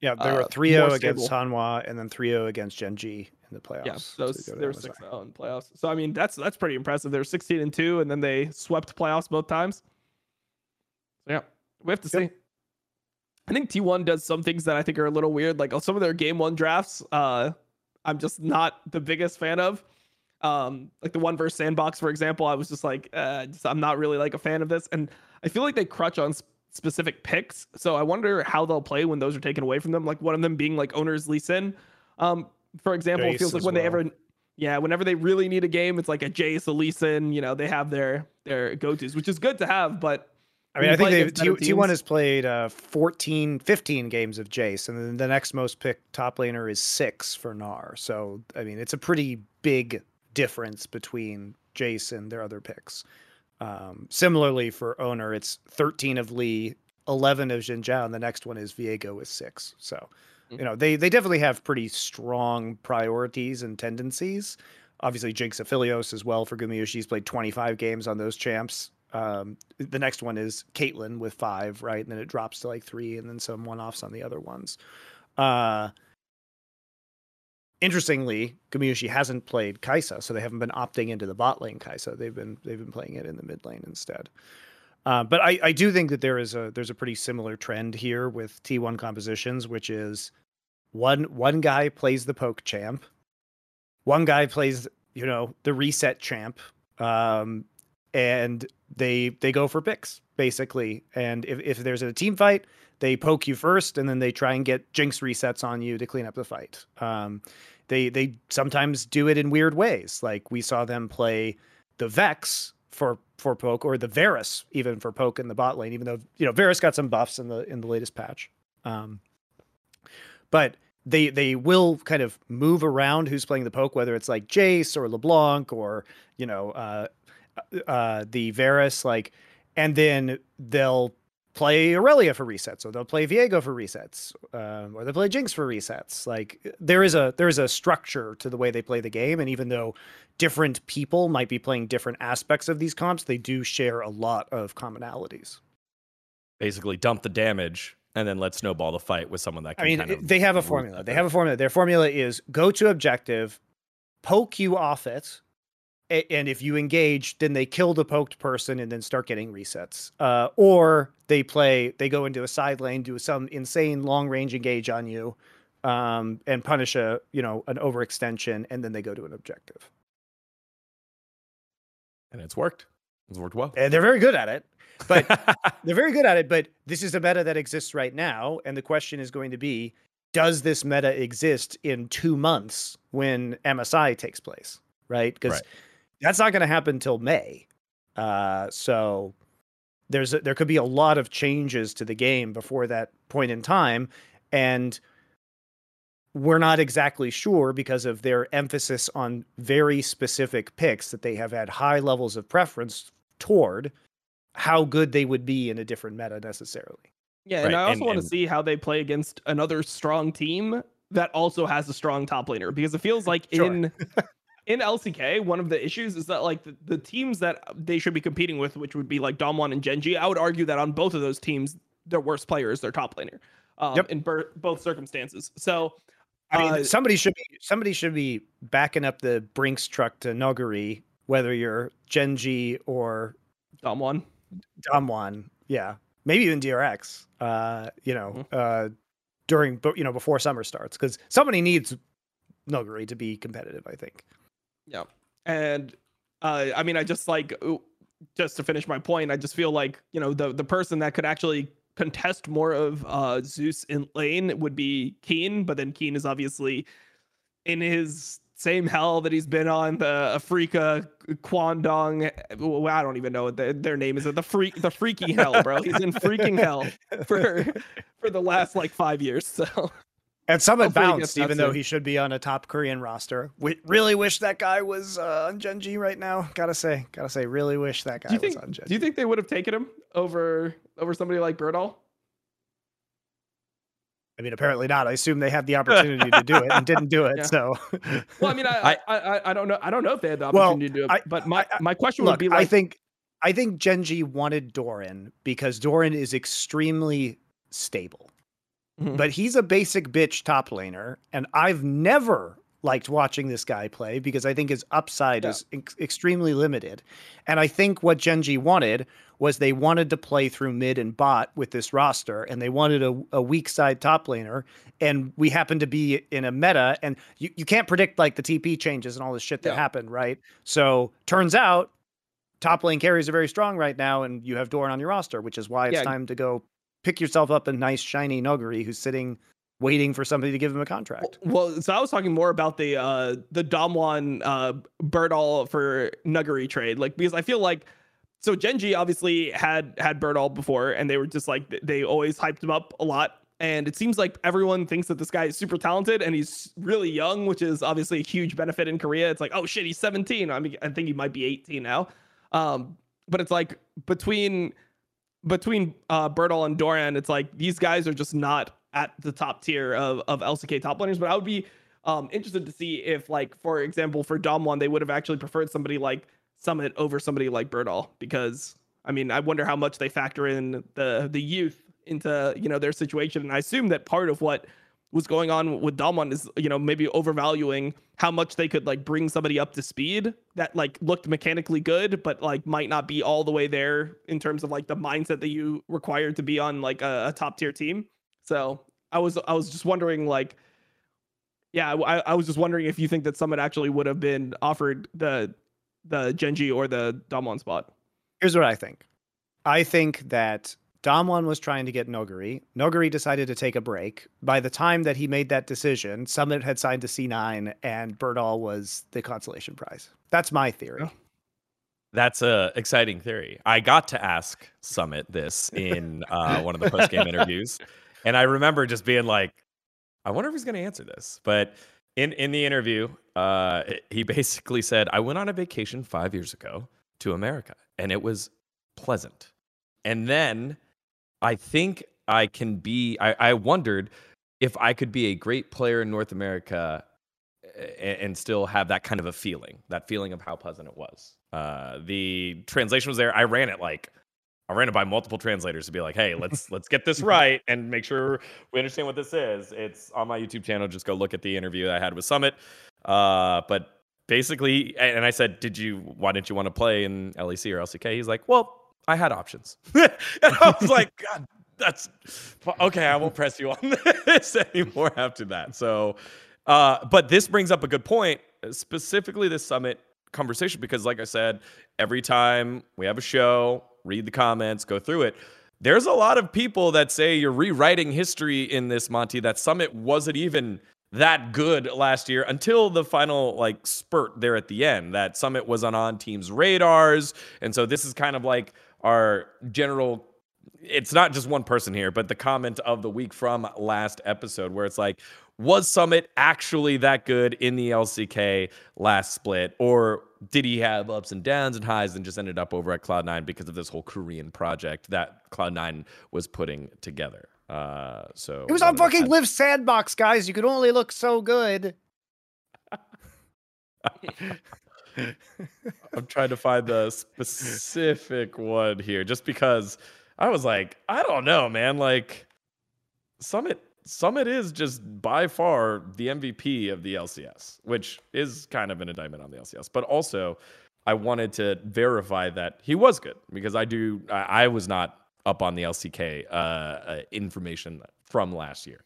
Yeah, they uh, were 3 0 against. Hanwha and then 3 0 against Gen G in the playoffs. Yeah, those go they were MSI. six oh in playoffs. So I mean, that's that's pretty impressive. They're sixteen and two, and then they swept playoffs both times. So yeah, we have to Yep. see. I think T1 does some things that I think are a little weird. Like oh, some of their game one drafts, uh, I'm just not the biggest fan of. Um, like the one versus sandbox, for example, I was just like, uh, just, I'm not really like a fan of this, and I feel like they crutch on specific picks. So I wonder how they'll play when those are taken away from them. Like one of them being like Oner's Lee Sin. Um, for example, Jayce it feels like when they ever yeah, whenever they really need a game, it's like a Jayce, a Lee Sin, you know, they have their their go-tos, which is good to have, but I mean, I think they against better T, T1 has played uh, 14, 15 games of Jayce, and then the next most picked top laner is six for Gnar. So, I mean, it's a pretty big difference between Jayce and their other picks. Um, similarly, for Oner, it's 13 of Lee, 11 of Xin Zhao, and the next one is Viego with six. So, you know, they, they definitely have pretty strong priorities and tendencies. Obviously, Jinx Aphelios as well for Gumayusi. He's played 25 games on those champs. Um, the next one is Caitlyn with five, right? And then it drops to like three, and then some one offs on the other ones. Uh, interestingly, Gumayusi hasn't played Kai'Sa, so they haven't been opting into the bot lane Kai'Sa. They've been they've been playing it in the mid lane instead. Uh, but I, I do think that there is a there's a pretty similar trend here with T1 compositions, which is one one guy plays the poke champ, one guy plays you know the reset champ, um, and they they go for picks basically. And if if there's a team fight, they poke you first, and then they try and get Jinx resets on you to clean up the fight. Um, they they sometimes do it in weird ways, like we saw them play the Vex for for poke or the Varus even for poke in the bot lane, even though you know Varus got some buffs in the in the latest patch. Um, but they they will kind of move around who's playing the poke, whether it's like Jayce or LeBlanc or you know uh, uh, the Varus, like, and then they'll play Aurelia for resets, or they'll play Viego for resets, um, or they play Jinx for resets. Like there is a there is a structure to the way they play the game, and even though different people might be playing different aspects of these comps, they do share a lot of commonalities. Basically, dump the damage and then let snowball the fight with someone that can. I mean, kind of they have a formula. They have a formula. Their formula is go to objective, poke you off it, and if you engage, then they kill the poked person and then start getting resets. Uh, or they play, they go into a side lane, do some insane long range engage on you, um, and punish a you know an overextension, and then they go to an objective. and it's worked. It's worked well. And they're very good at it. But they're very good at it, but this is a meta that exists right now. And the question is going to be does this meta exist in two months when MSI takes place? Right? Because Right. That's not going to happen till May. Uh, so there's a, there could be a lot of changes to the game before that point in time. And we're not exactly sure because of their emphasis on very specific picks that they have had high levels of preference toward how good they would be in a different meta necessarily. Yeah, Right, and I also and- want to and- see how they play against another strong team that also has a strong top laner because it feels like Sure. in in LCK, one of the issues is that like the, the teams that they should be competing with, which would be like Damwon and Gen G, I would argue that on both of those teams, their worst player is their top laner. Um, Yep. in ber- both circumstances. So I mean, Uh, somebody should be somebody should be backing up the Brinks truck to Nuguri, whether you're Gen G or Domwon. Damwon. Yeah, maybe even DRX. Uh, you know, Mm-hmm. uh, during you know before summer starts, because somebody needs Nuguri to be competitive. I think. Yeah. And uh, I mean, I just like just to finish my point, I just feel like you know the the person that could actually contest more of uh Zeus in lane would be Keen, but then Keen is obviously in his same hell that he's been on the Afreeca Kwangdong. well, I don't even know what the, their name is. The freak, the freaky hell, bro. He's in freaking hell for for the last like five years. So And Summit Hopefully he bounced, even though soon. he should be on a top Korean roster. We really wish that guy was uh, on Gen G right now. Gotta say, gotta say, really wish that guy do was think on Gen G. do you think they would have taken him over over somebody like Burdol? I mean, apparently not. I assume they had the opportunity to do it and didn't do it. Yeah. So, Well, I mean, I, I, I, I don't know. I don't know if they had the Well, opportunity to do it. I- but my, I- my question would be like, I think, I think Gen G wanted Doran because Doran is extremely stable, Mhm. but he's a basic bitch top laner, and I've never liked watching this guy play because I think his upside yeah. is ex- extremely limited. And I think what Gen G wanted was they wanted to play through mid and bot with this roster, and they wanted a, a weak side top laner. And we happen to be in a meta, and you, you can't predict like the TP changes and all this shit that yeah. happened, right? So turns out top lane carries are very strong right now, and you have Doran on your roster, which is why it's yeah. time to go pick yourself up a nice shiny Nuguri who's sitting waiting for somebody to give him a contract. Well, so I was talking more about the uh the Damwon uh Burdol for Nuguri trade, like because I feel like so Gen G obviously had had Burdol before, and they were just like they always hyped him up a lot. And it seems like everyone thinks that this guy is super talented and he's really young, which is obviously a huge benefit in Korea. It's like, oh shit, he's 17. I mean, I think he might be 18 now. Um, but it's like between between uh Burdol and Doran, it's like these guys are just not at the top tier of, of LCK top laners. But I would be um, interested to see if, like, for example, for Damwon, they would have actually preferred somebody like Summit over somebody like Burdol because I mean, I wonder how much they factor in the the youth into you know their situation, and I assume that part of what was going on with Damwon is you know maybe overvaluing how much they could like bring somebody up to speed that like looked mechanically good but like might not be all the way there in terms of like the mindset that you required to be on like a, a top tier team so I was I was just wondering like yeah I, I was just wondering if you think that Summit actually would have been offered the the Gen G or the Damwon spot. Here's what I think. I think that Damwon was trying to get Nuguri. Nuguri decided to take a break. By the time that he made that decision, Summit had signed to C9 and Burdol was the consolation prize. That's my theory. Oh. That's a exciting theory. I got to ask Summit this in uh, one of the post game interviews, and I remember just being like, "I wonder if he's going to answer this." But in in the interview, uh, he basically said, "I went on a vacation five years ago to America, and it was pleasant." And then I think I can be. I, I wondered if I could be a great player in North America and, and still have that kind of a feeling, that feeling of how pleasant it was. Uh, the translation was there. I ran it like I ran it by multiple translators to be like, hey, let's let's get this right and make sure we understand what this is. It's on my YouTube channel. Just go look at the interview I had with Summit. Uh, but basically, and I said, did you? Why didn't you want to play in LEC or LCK? He's like, well, I had options, and I was like, God, that's okay. I won't press you on this anymore after that. So, uh, but this brings up a good point, specifically this Summit conversation, because like I said, every time we have a show read the comments, go through it. There's a lot of people that say you're rewriting history in this, Monty. That Summit wasn't even that good last year until the final like spurt there at the end. That Summit was on on teams' radars, and so this is kind of like our general. It's not just one person here, but the comment of the week from last episode, where it's like, was Summit actually that good in the LCK last split, or did he have ups and downs and highs and just ended up over at Cloud9 because of this whole Korean project that Cloud9 was putting together? Uh, so it was on fucking Liiv Sandbox, guys. You could only look so good. I'm trying to find the specific one here just because I was like, I don't know, man. Like, Summit Summit is just by far the MVP of the LCS, which is kind of an indictment on the LCS. But also, I wanted to verify that he was good because I do. I, I was not up on the LCK uh, uh, information from last year,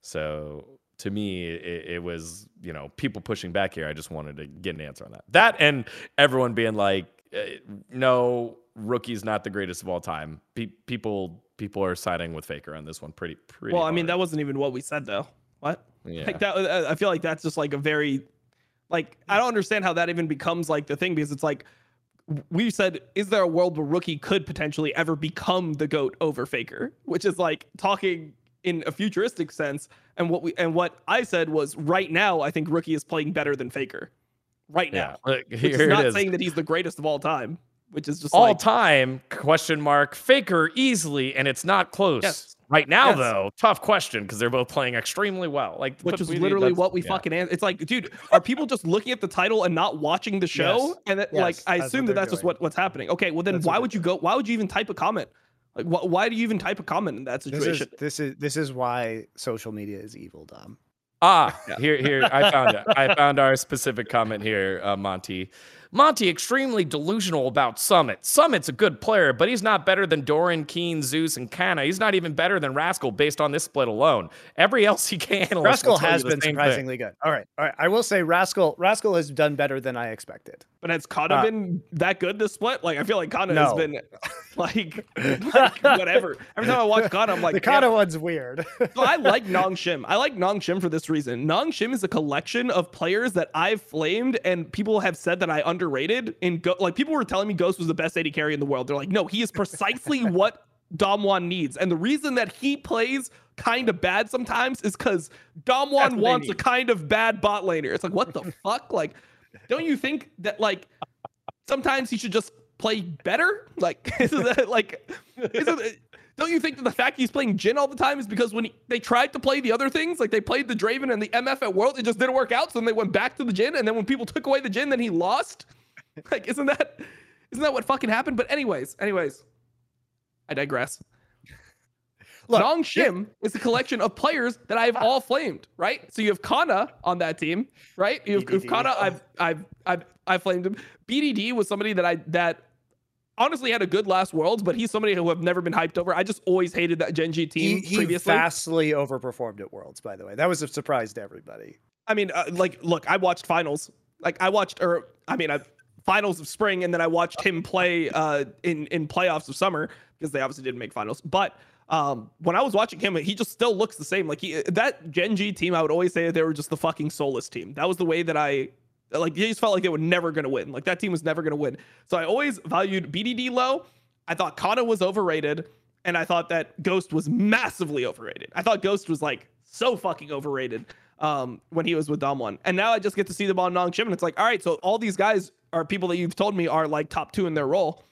so to me it, it, was you know people pushing back here. I just wanted to get an answer on that. That and everyone being like, uh, no, rookie's not the greatest of all time. Pe- people people are siding with Faker on this one pretty pretty. Well, hard. I mean that wasn't even what we said though. What? Yeah. Like that. I feel like that's just like a very, like I don't understand how that even becomes like the thing because it's like we said, is there a world where rookie could potentially ever become the goat over Faker? Which is like talking in a futuristic sense. And what we and what I said was right now, I think rookie is playing better than Faker. Right now, yeah. which is not saying that he's the greatest of all time which is just all like, time question mark faker easily and it's not close yes. right now yes. though tough question because they're both playing extremely well like which is literally what we yeah. fucking answer. it's like dude are people just looking at the title and not watching the show yes. and that, like i assume that that's doing. just what, what's happening okay well then that's why would you go why would you even type a comment like wh- why do you even type a comment in that situation this is this is this is why social media is evil dom Ah, here, here. I found it. I found our specific comment here, uh, Monty. Monty extremely delusional about Summit. Summit's a good player, but he's not better than Doran, Keen, Zeus, and Canna. He's not even better than Rascal based on this split alone. Every LCK analyst Rascal has been surprisingly thing. good. All right, all right. I will say Rascal Rascal has done better than I expected. But has Canna uh, been that good this split? Like I feel like Canna no. has been like, like, whatever. Every time I watch Canna, I'm like the Canna one's weird. so I like Nong Shim. I like Nong Shim for this reason. Nong Shim is a collection of players that I've flamed and people have said that I underrated. In Go- like people were telling me Ghost was the best AD carry in the world. They're like, no, he is precisely what Damwon needs. And the reason that he plays kind of bad sometimes is because Damwon wants a kind of bad bot laner. It's like, what the fuck? Like, don't you think that like sometimes he should just play better? Like, isn't that like, isn't it, don't you think that the fact he's playing Jhin all the time is because when he, they tried to play the other things, like they played the Draven and the MF at World, it just didn't work out. So then they went back to the Jhin, and then when people took away the Jhin, then he lost. Like, isn't that isn't that what fucking happened? But anyways, anyways, I digress. Look, Nong Shim yeah. is a collection of players that I've ah. all flamed, right? So you have Canna on that team, right? You have, Canna, I've I've I've I flamed him. BDD was somebody that I that honestly had a good last worlds, but he's somebody who I've never been hyped over. I just always hated that Gen G team he, he previously. vastly overperformed at worlds, by the way. That was a surprise to everybody. I mean, uh, like, look, I watched finals. Like, I watched, or I mean, I finals of spring, and then I watched him play uh, in in playoffs of summer because they obviously didn't make finals. But um, when I was watching him, he just still looks the same. Like he that Gen G team, I would always say they were just the fucking soulless team. That was the way that I like. They just felt like they were never gonna win. Like that team was never gonna win. So I always valued BDD low. I thought Canna was overrated, and I thought that Ghost was massively overrated. I thought Ghost was like so fucking overrated um, when he was with Damwon. And now I just get to see them on Nong Shim, and it's like, all right, so all these guys are people that you've told me are like top two in their role.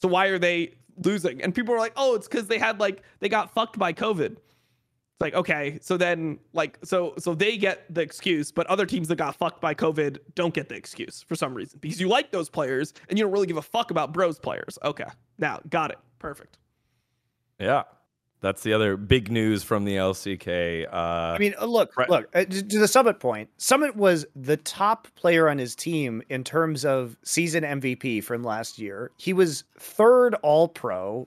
So why are they losing? And people are like, oh, it's because they had like they got fucked by COVID. It's like, okay, so then like so so they get the excuse, but other teams that got fucked by COVID don't get the excuse for some reason. Because you like those players and you don't really give a fuck about bros players. Okay. Now, got it. Perfect. Yeah. That's the other big news from the LCK. Uh, I mean, uh, look, look uh, to the Summit point. Summit was the top player on his team in terms of season MVP from last year. He was third All Pro,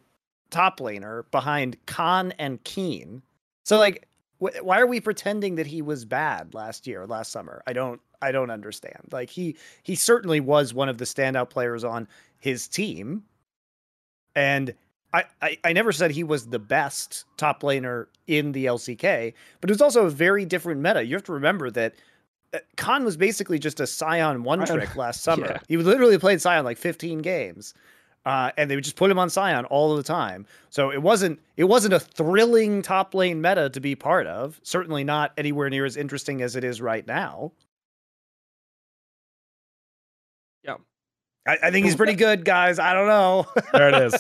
top laner behind Khan and Keen. So, like, wh- why are we pretending that he was bad last year, last summer? I don't, I don't understand. Like, he he certainly was one of the standout players on his team, and I, I, I never said he was the best top laner in the LCK, but it was also a very different meta. You have to remember that uh, Khan was basically just a Sion one trick last summer. Yeah. He literally played Sion like 15 games. Uh, and they would just put him on Sion all the time. So it wasn't it wasn't a thrilling top lane meta to be part of. Certainly not anywhere near as interesting as it is right now. I, I, think he's pretty good, guys. I don't know. there it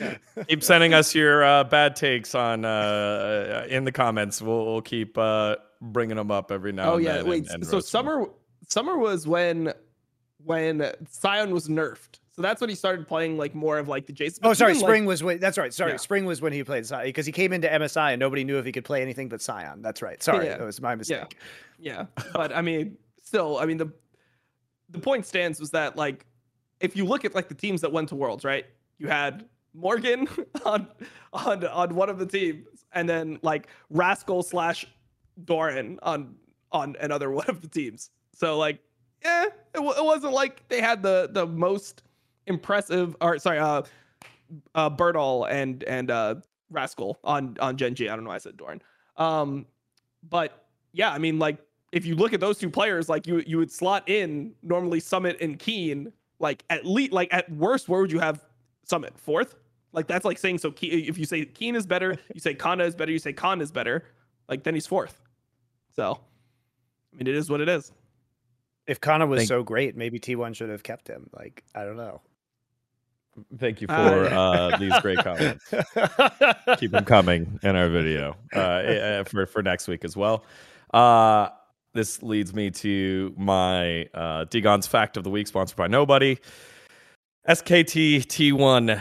is. Keep sending us your uh, bad takes on uh, in the comments. We'll, we'll keep uh, bringing them up every now. Oh and yeah, wait. And, and so summer them. summer was when when Sion was nerfed. So that's when he started playing like more of like the Jason. Oh, sorry, spring like, was when. That's right. Sorry, yeah. spring was when he played because he came into MSI and nobody knew if he could play anything but Sion. That's right. Sorry, yeah. that was my mistake. Yeah, yeah. but I mean, still, I mean the the point stands was that like if you look at like the teams that went to worlds, right? You had Morgan on on on one of the teams, and then like Rascal slash Doran on on another one of the teams. So like, yeah, it, w- it wasn't like they had the the most impressive or sorry, uh, uh, Burdol and and uh Rascal on on Gen G. I don't know why I said Dorn. Um, but yeah, I mean like if you look at those two players, like you you would slot in normally Summit and Keen, like at least like at worst, where would you have Summit fourth? Like that's like saying so. Keen, if you say Keen is better, you say Canna is better, you say Khan is better, like then he's fourth. So, I mean, it is what it is. If Canna was Thank- so great, maybe T1 should have kept him. Like I don't know. Thank you for uh, these great comments. Keep them coming in our video uh, eh, eh, for for next week as well. Uh, this leads me to my uh, dGon's fact of the week, sponsored by nobody. SKT T1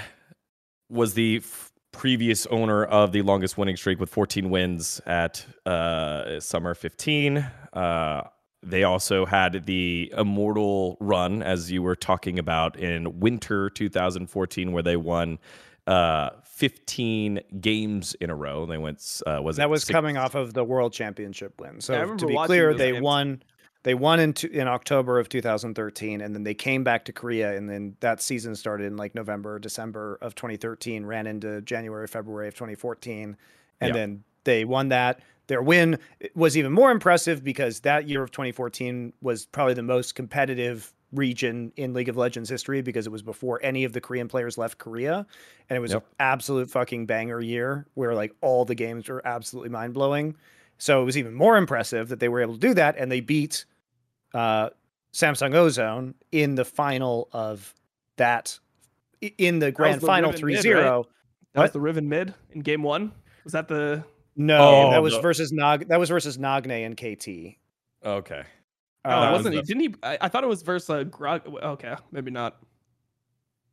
was the f- previous owner of the longest winning streak with 14 wins at uh, summer 15. Uh, they also had the immortal run, as you were talking about, in winter 2014, where they won uh, 15 games in a row. They went, uh, was that it was six- coming off of the world championship win. So I to be clear, they games. won. They won in t- in October of 2013, and then they came back to Korea, and then that season started in like November, December of 2013, ran into January, February of 2014, and Yeah. then they won that. Their win was even more impressive because that year of 2014 was probably the most competitive region in League of Legends history because it was before any of the Korean players left Korea. And it was Yep. an absolute fucking banger year where like all the games were absolutely mind blowing. So it was even more impressive that they were able to do that and they beat uh, Samsung Ozone in the final of that in the grand the final Riven 3 mid, 0. That was the Riven mid in game one. Was that the? No, Oh, that was the- versus Nog that was versus Nagne and KT. Okay. Oh, was wasn't he? Didn't he? I, I thought it was versus uh, Grog. Okay, maybe not.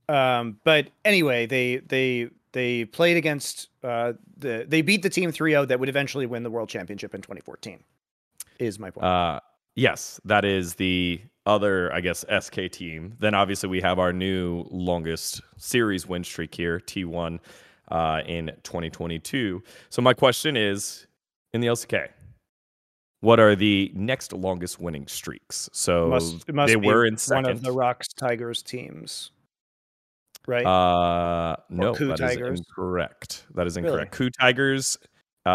Um, but anyway, they they they played against uh the they beat the team 3-0 that would eventually win the world championship in 2014. Is my point. Uh, yes, that is the other, I guess, SK team. Then obviously we have our new longest series win streak here, T1, uh, in 2022. So my question is, in the LCK, what are the next longest winning streaks? So must, it must they were in second. one of the ROX Tigers teams. Right? Uh, no, KOO that is Tigers? incorrect. That is Really? incorrect. KOO Tigers. Uh,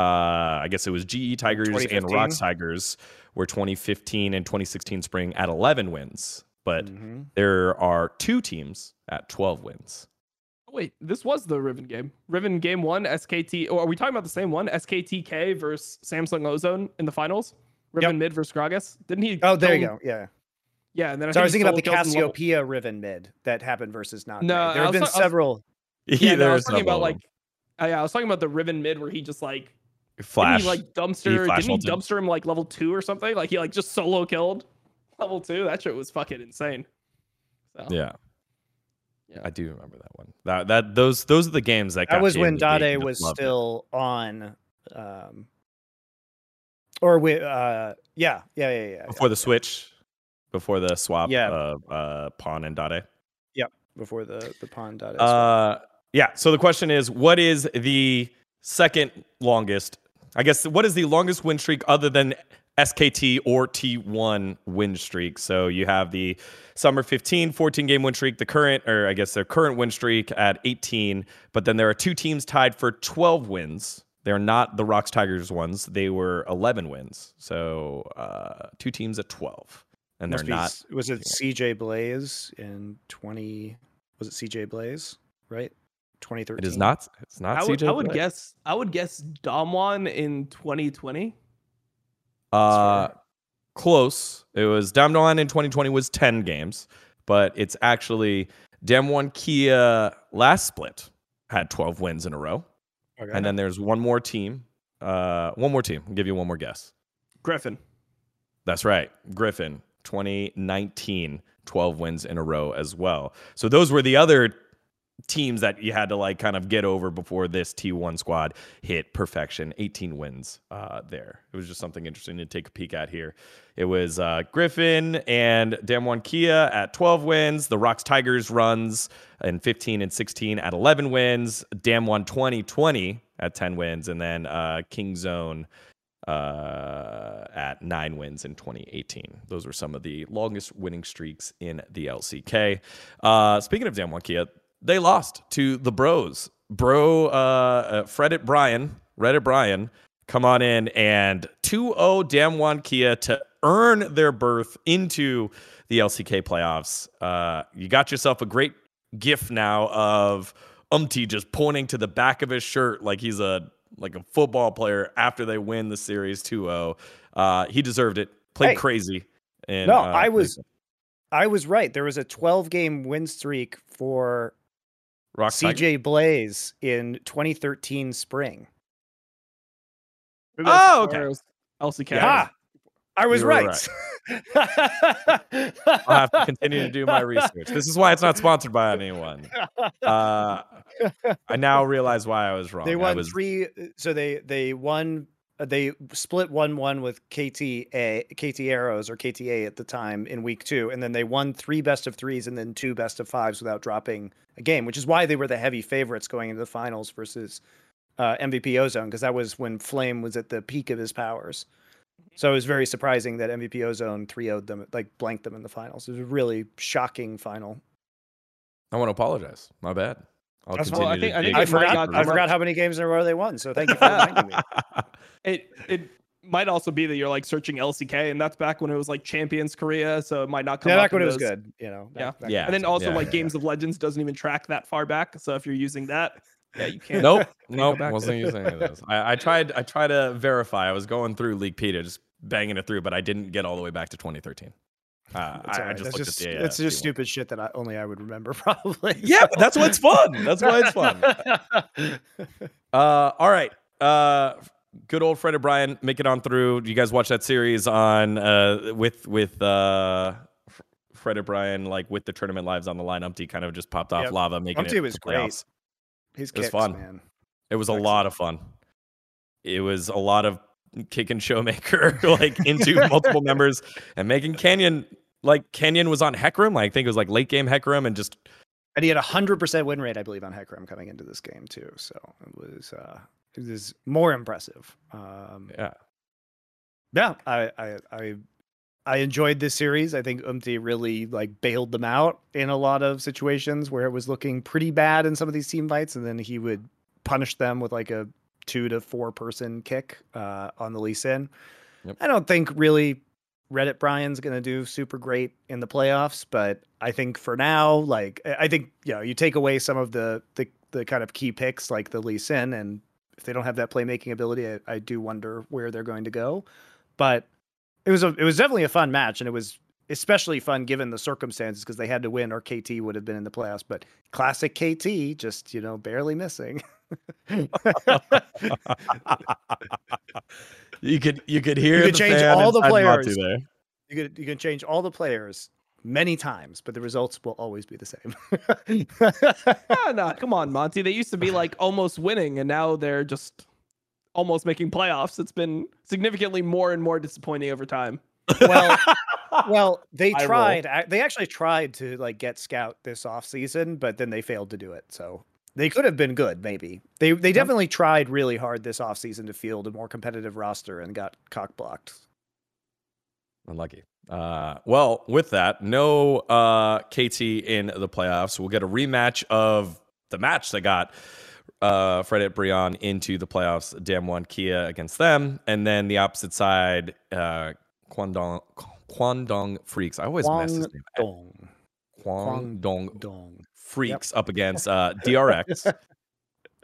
I guess it was GE Tigers and 2015? ROX Tigers were 2015 and 2016 spring at 11 wins, but Mhm. there are two teams at 12 wins. Oh, wait, this was the Riven game. Riven game one, SKT. Or are we talking about the same one? SKTK versus Samsung Ozone in the finals. Riven mid versus Gragas. Didn't he? Oh, there you him- go. Yeah. Yeah, and then I So I was thinking about the he solo kills in level- Cassiopeia Riven mid that happened versus not. No, there have been ta- I was- several. Yeah, no, I was talking about like. Uh, yeah, I was talking about the Riven mid where he just like Flash. Didn't he like dumpster? flash Didn't he ulted. dumpster him like level two or something? Like he like just solo killed level two. That shit was fucking insane. So, yeah. Yeah. I do remember that one. That that those those are the games that That was when Dade was loved it. still on. Um, or we, uh, yeah, yeah, yeah, yeah. before the switch, before the swap Yeah. of uh, Pawn and Dade. Yep, before the the Pawn Dade swap. Uh, yeah. So the question is, what is the second longest? I guess what is the longest win streak other than SKT or T1 win streak? So you have the summer 15, 14 game win streak, the current, or I guess their current win streak at 18. But then there are two teams tied for 12 wins. They're not the ROX Tigers ones. They were 11 wins. So uh, two teams at 12. And Must they're be not. Was it CJ Blaze in twenty? Was it CJ Blaze? Right, twenty thirteen. It is not. It's not I would, CJ. I would Blaze. guess I would guess Damwon in 2020. Uh, close. It was Damwon in 2020 was 10 games, but it's actually Damwon Kia last split had 12 wins in a row, Okay. and then there's one more team. Uh, one more team. I'll give you one more guess. Griffin. That's right, Griffin. 2019, 12 wins in a row as well. So those were the other teams that you had to like kind of get over before this T1 squad hit perfection. 18 wins uh, there. It was just something interesting to take a peek at here. It was uh, Griffin and Damwon Kia at 12 wins. The ROX Tigers runs in 15 and 16 at 11 wins. Damwon 2020 at 10 wins. And then uh, King Zone uh, at nine wins in 2018. Those were some of the longest winning streaks in the LCK. Uh, speaking of Damwon Kia, they lost to the Bros. Bro, uh, uh, Fredit Brion, Reddit Brian, come on in and 2 0 Damwon Kia to earn their berth into the LCK playoffs. Uh, you got yourself a great gif now of Umti just pointing to the back of his shirt like he's a like a football player after they win the series 2-0. Uh, he deserved it. Played Hey. crazy. And No, uh, I was- I was right. There was a 12 game win streak for Rock CJ Blaze in 2013 spring. Maybe Oh, as far okay. as LCK. Yeah. Ah, I was You were right. I'll have to continue to do my research. This is why it's not sponsored by anyone. Uh, I now realize why I was wrong. They won was, three. So they they won. Uh, They split one one with KTA KT Arrows or KTA at the time in week two, and then they won three best of threes and then two best of fives without dropping a game, which is why they were the heavy favorites going into the finals versus uh, MVP Ozone because that was when Flame was at the peak of his powers. So it was very surprising that MVP Ozone 3 0'd them, like blanked them in the finals. It was a really shocking final. I want to apologize. My bad. I'll That's continue fine. I to think- I think I it might into forgot, not I forgot how many games in a row they won. So thank you for reminding me. It it might also be that you're like searching LCK, and that's back when it was like Champions Korea, so it might not come. Yeah, back when in it was those- good, you know. back- Yeah. back Yeah. And then also Yeah, like yeah, Games of Legends doesn't even track that far back. So if you're using that, yeah, you can't. Nope, nope. Wasn't using any of those. I, I tried. I tried to verify. I was going through Leaguepedia, just banging it through, but I didn't get all the way back to 2013. Uh, It's I, all I just that's looked just, at the. Uh, it's just stupid shit that I, only I would remember, probably. Yeah, but that's what's fun. That's why it's fun. Uh, all right. Uh, good old Fredit Brion, make it on through. You guys watch that series on uh with with uh Fredit Brion, like with the tournament lives on the line. Umti kind of just popped off Yep. lava, making Umti it was to great. His It was fun. man. It was a Excellent. lot of fun. It was a lot of kick and showmaker, like into multiple members and making Canyon like Canyon was on Hecarim. I think it was like late game Hecarim and just And he had a hundred percent win rate, I believe, on Hecarim coming into this game too. So it was uh it was more impressive. Um yeah. yeah, I I I, I enjoyed this series. I think Umti really like bailed them out in a lot of situations where it was looking pretty bad in some of these team fights, and then he would punish them with like a two to four person kick uh, on the Lee Sin. Yep. I don't think really Reddit Brian's gonna do super great in the playoffs, but I think for now, like I I think you know, you take away some of the the the kind of key picks like the Lee Sin, and if they don't have that playmaking ability, I, I do wonder where they're going to go. But it was a it was definitely a fun match, and it was especially fun given the circumstances because they had to win or KT would have been in the playoffs. But classic KT, just you know, barely missing. you could you could hear You could the change fan all the players. You could you can change all the players many times, but the results will always be the same. Ah, no, come on, Monty. They used to be like almost winning, and now they're just almost making playoffs. It's been significantly more and more disappointing over time. well, well, they I tried. a- They actually tried to like get Scout this off season, but then they failed to do it. So they could have been good, maybe. They they definitely tried really hard this off season to field a more competitive roster and got cock blocked. Unlucky. Uh, well, with that, no uh, KT in the playoffs. We'll get a rematch of the match that got uh, Fredit Brion into the playoffs. Damwon Kia against them, and then the opposite side, uh, Kwangdong Kwangdong Freecs. I always mess his name. Dong, Kwandong dong. Freecs up against uh, DRX.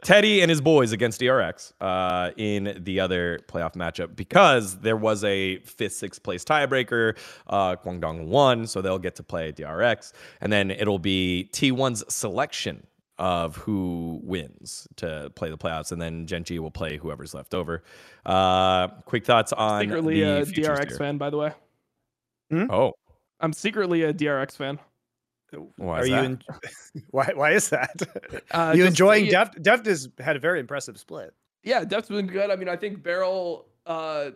Teddy and his boys against DRX uh, in the other playoff matchup because there was a fifth, sixth place tiebreaker. Uh, Kwangdong won, so they'll get to play DRX. And then it'll be T1's selection of who wins to play the playoffs. And then Gen G will play whoever's left over. Uh, quick thoughts on Secretly the a DRX here. fan, by the way. Oh, I'm secretly a DRX fan. Why Are is you? that? In, why? Why is that? Uh, you enjoying yeah, Deft? Deft has had a very impressive split. Yeah, Def's been good. I mean, I think BeryL. Uh,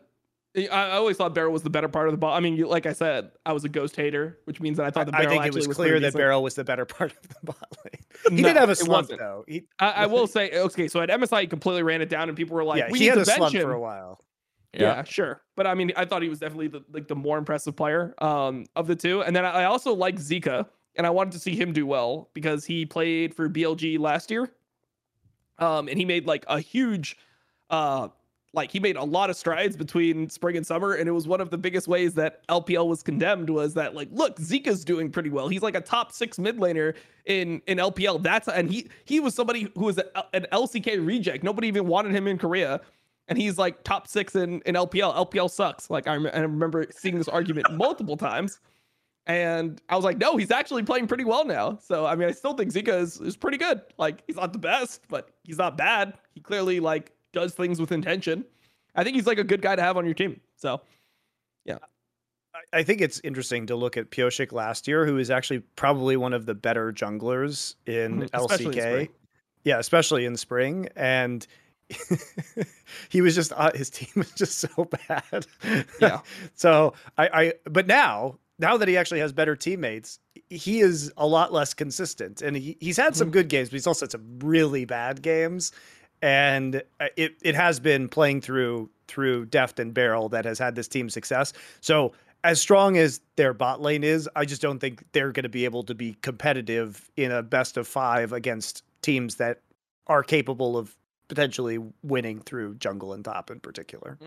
I, I always thought BeryL was the better part of the ball. I mean, you, like I said, I was a ghost hater, which means that I thought the BeryL. I think it actually was pretty clear that decent. BeryL was the better part of the bot lane. He No, did have a it slump though. He, I, I will say, okay, so at MSI, he completely ran it down, and people were like, yeah, "We he need had to a bench slump him." for a while. Yeah. sure. But I mean, I thought he was definitely the like the more impressive player um of the two. And then I I also like Zeka, and I wanted to see him do well because he played for BLG last year. Um, and he made like a huge uh like he made a lot of strides between spring and summer, and it was one of the biggest ways that LPL was condemned was that like, look, Zeka's doing pretty well. He's like a top six mid laner in in LPL. That's and he he was somebody who was a, an LCK reject. Nobody even wanted him in Korea, and he's like top six in in LPL. LPL sucks. Like I, I remember seeing this argument multiple times, and I was like, no, he's actually playing pretty well now. So I mean, I still think Zeka is is pretty good. Like he's not the best, but he's not bad. He clearly like does things with intention. I think he's like a good guy to have on your team. So Yeah. I think it's interesting to look at Pyosik last year, who is actually probably one of the better junglers in Mhm, in LCK. spring. yeah, especially in spring. And he was just uh, his team was just so bad. Yeah. so I, I but now now that he actually has better teammates, he is a lot less consistent. And he, he's had some Mhm. good games, but he's also had some really bad games. And uh, it it has been playing through through Deft and BeryL that has had this team success. So as strong as their bot lane is, I just don't think they're going to be able to be competitive in a best of five against teams that are capable of potentially winning through jungle and top in particular.